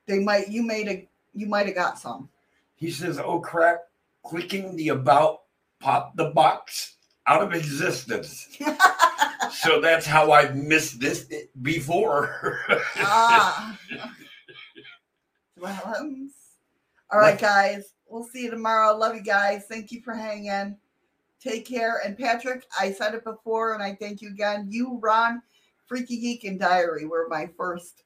they might you made a you might have got some. he says, "Oh crap!" Clicking the about popped the box out of existence. so that's how I've missed this before. ah. Well, All right, guys. We'll see you tomorrow. Love you guys. Thank you for hanging. Take care. And Patrick, I said it before, and I thank you again. You, Ron, Freaky Geek, and Diary were my first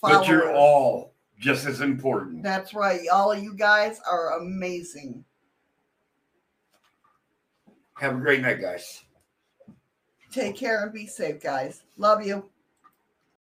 but you're all just as important. That's right. All of you guys are amazing. Have a great night, guys. Take care and be safe, guys. Love you.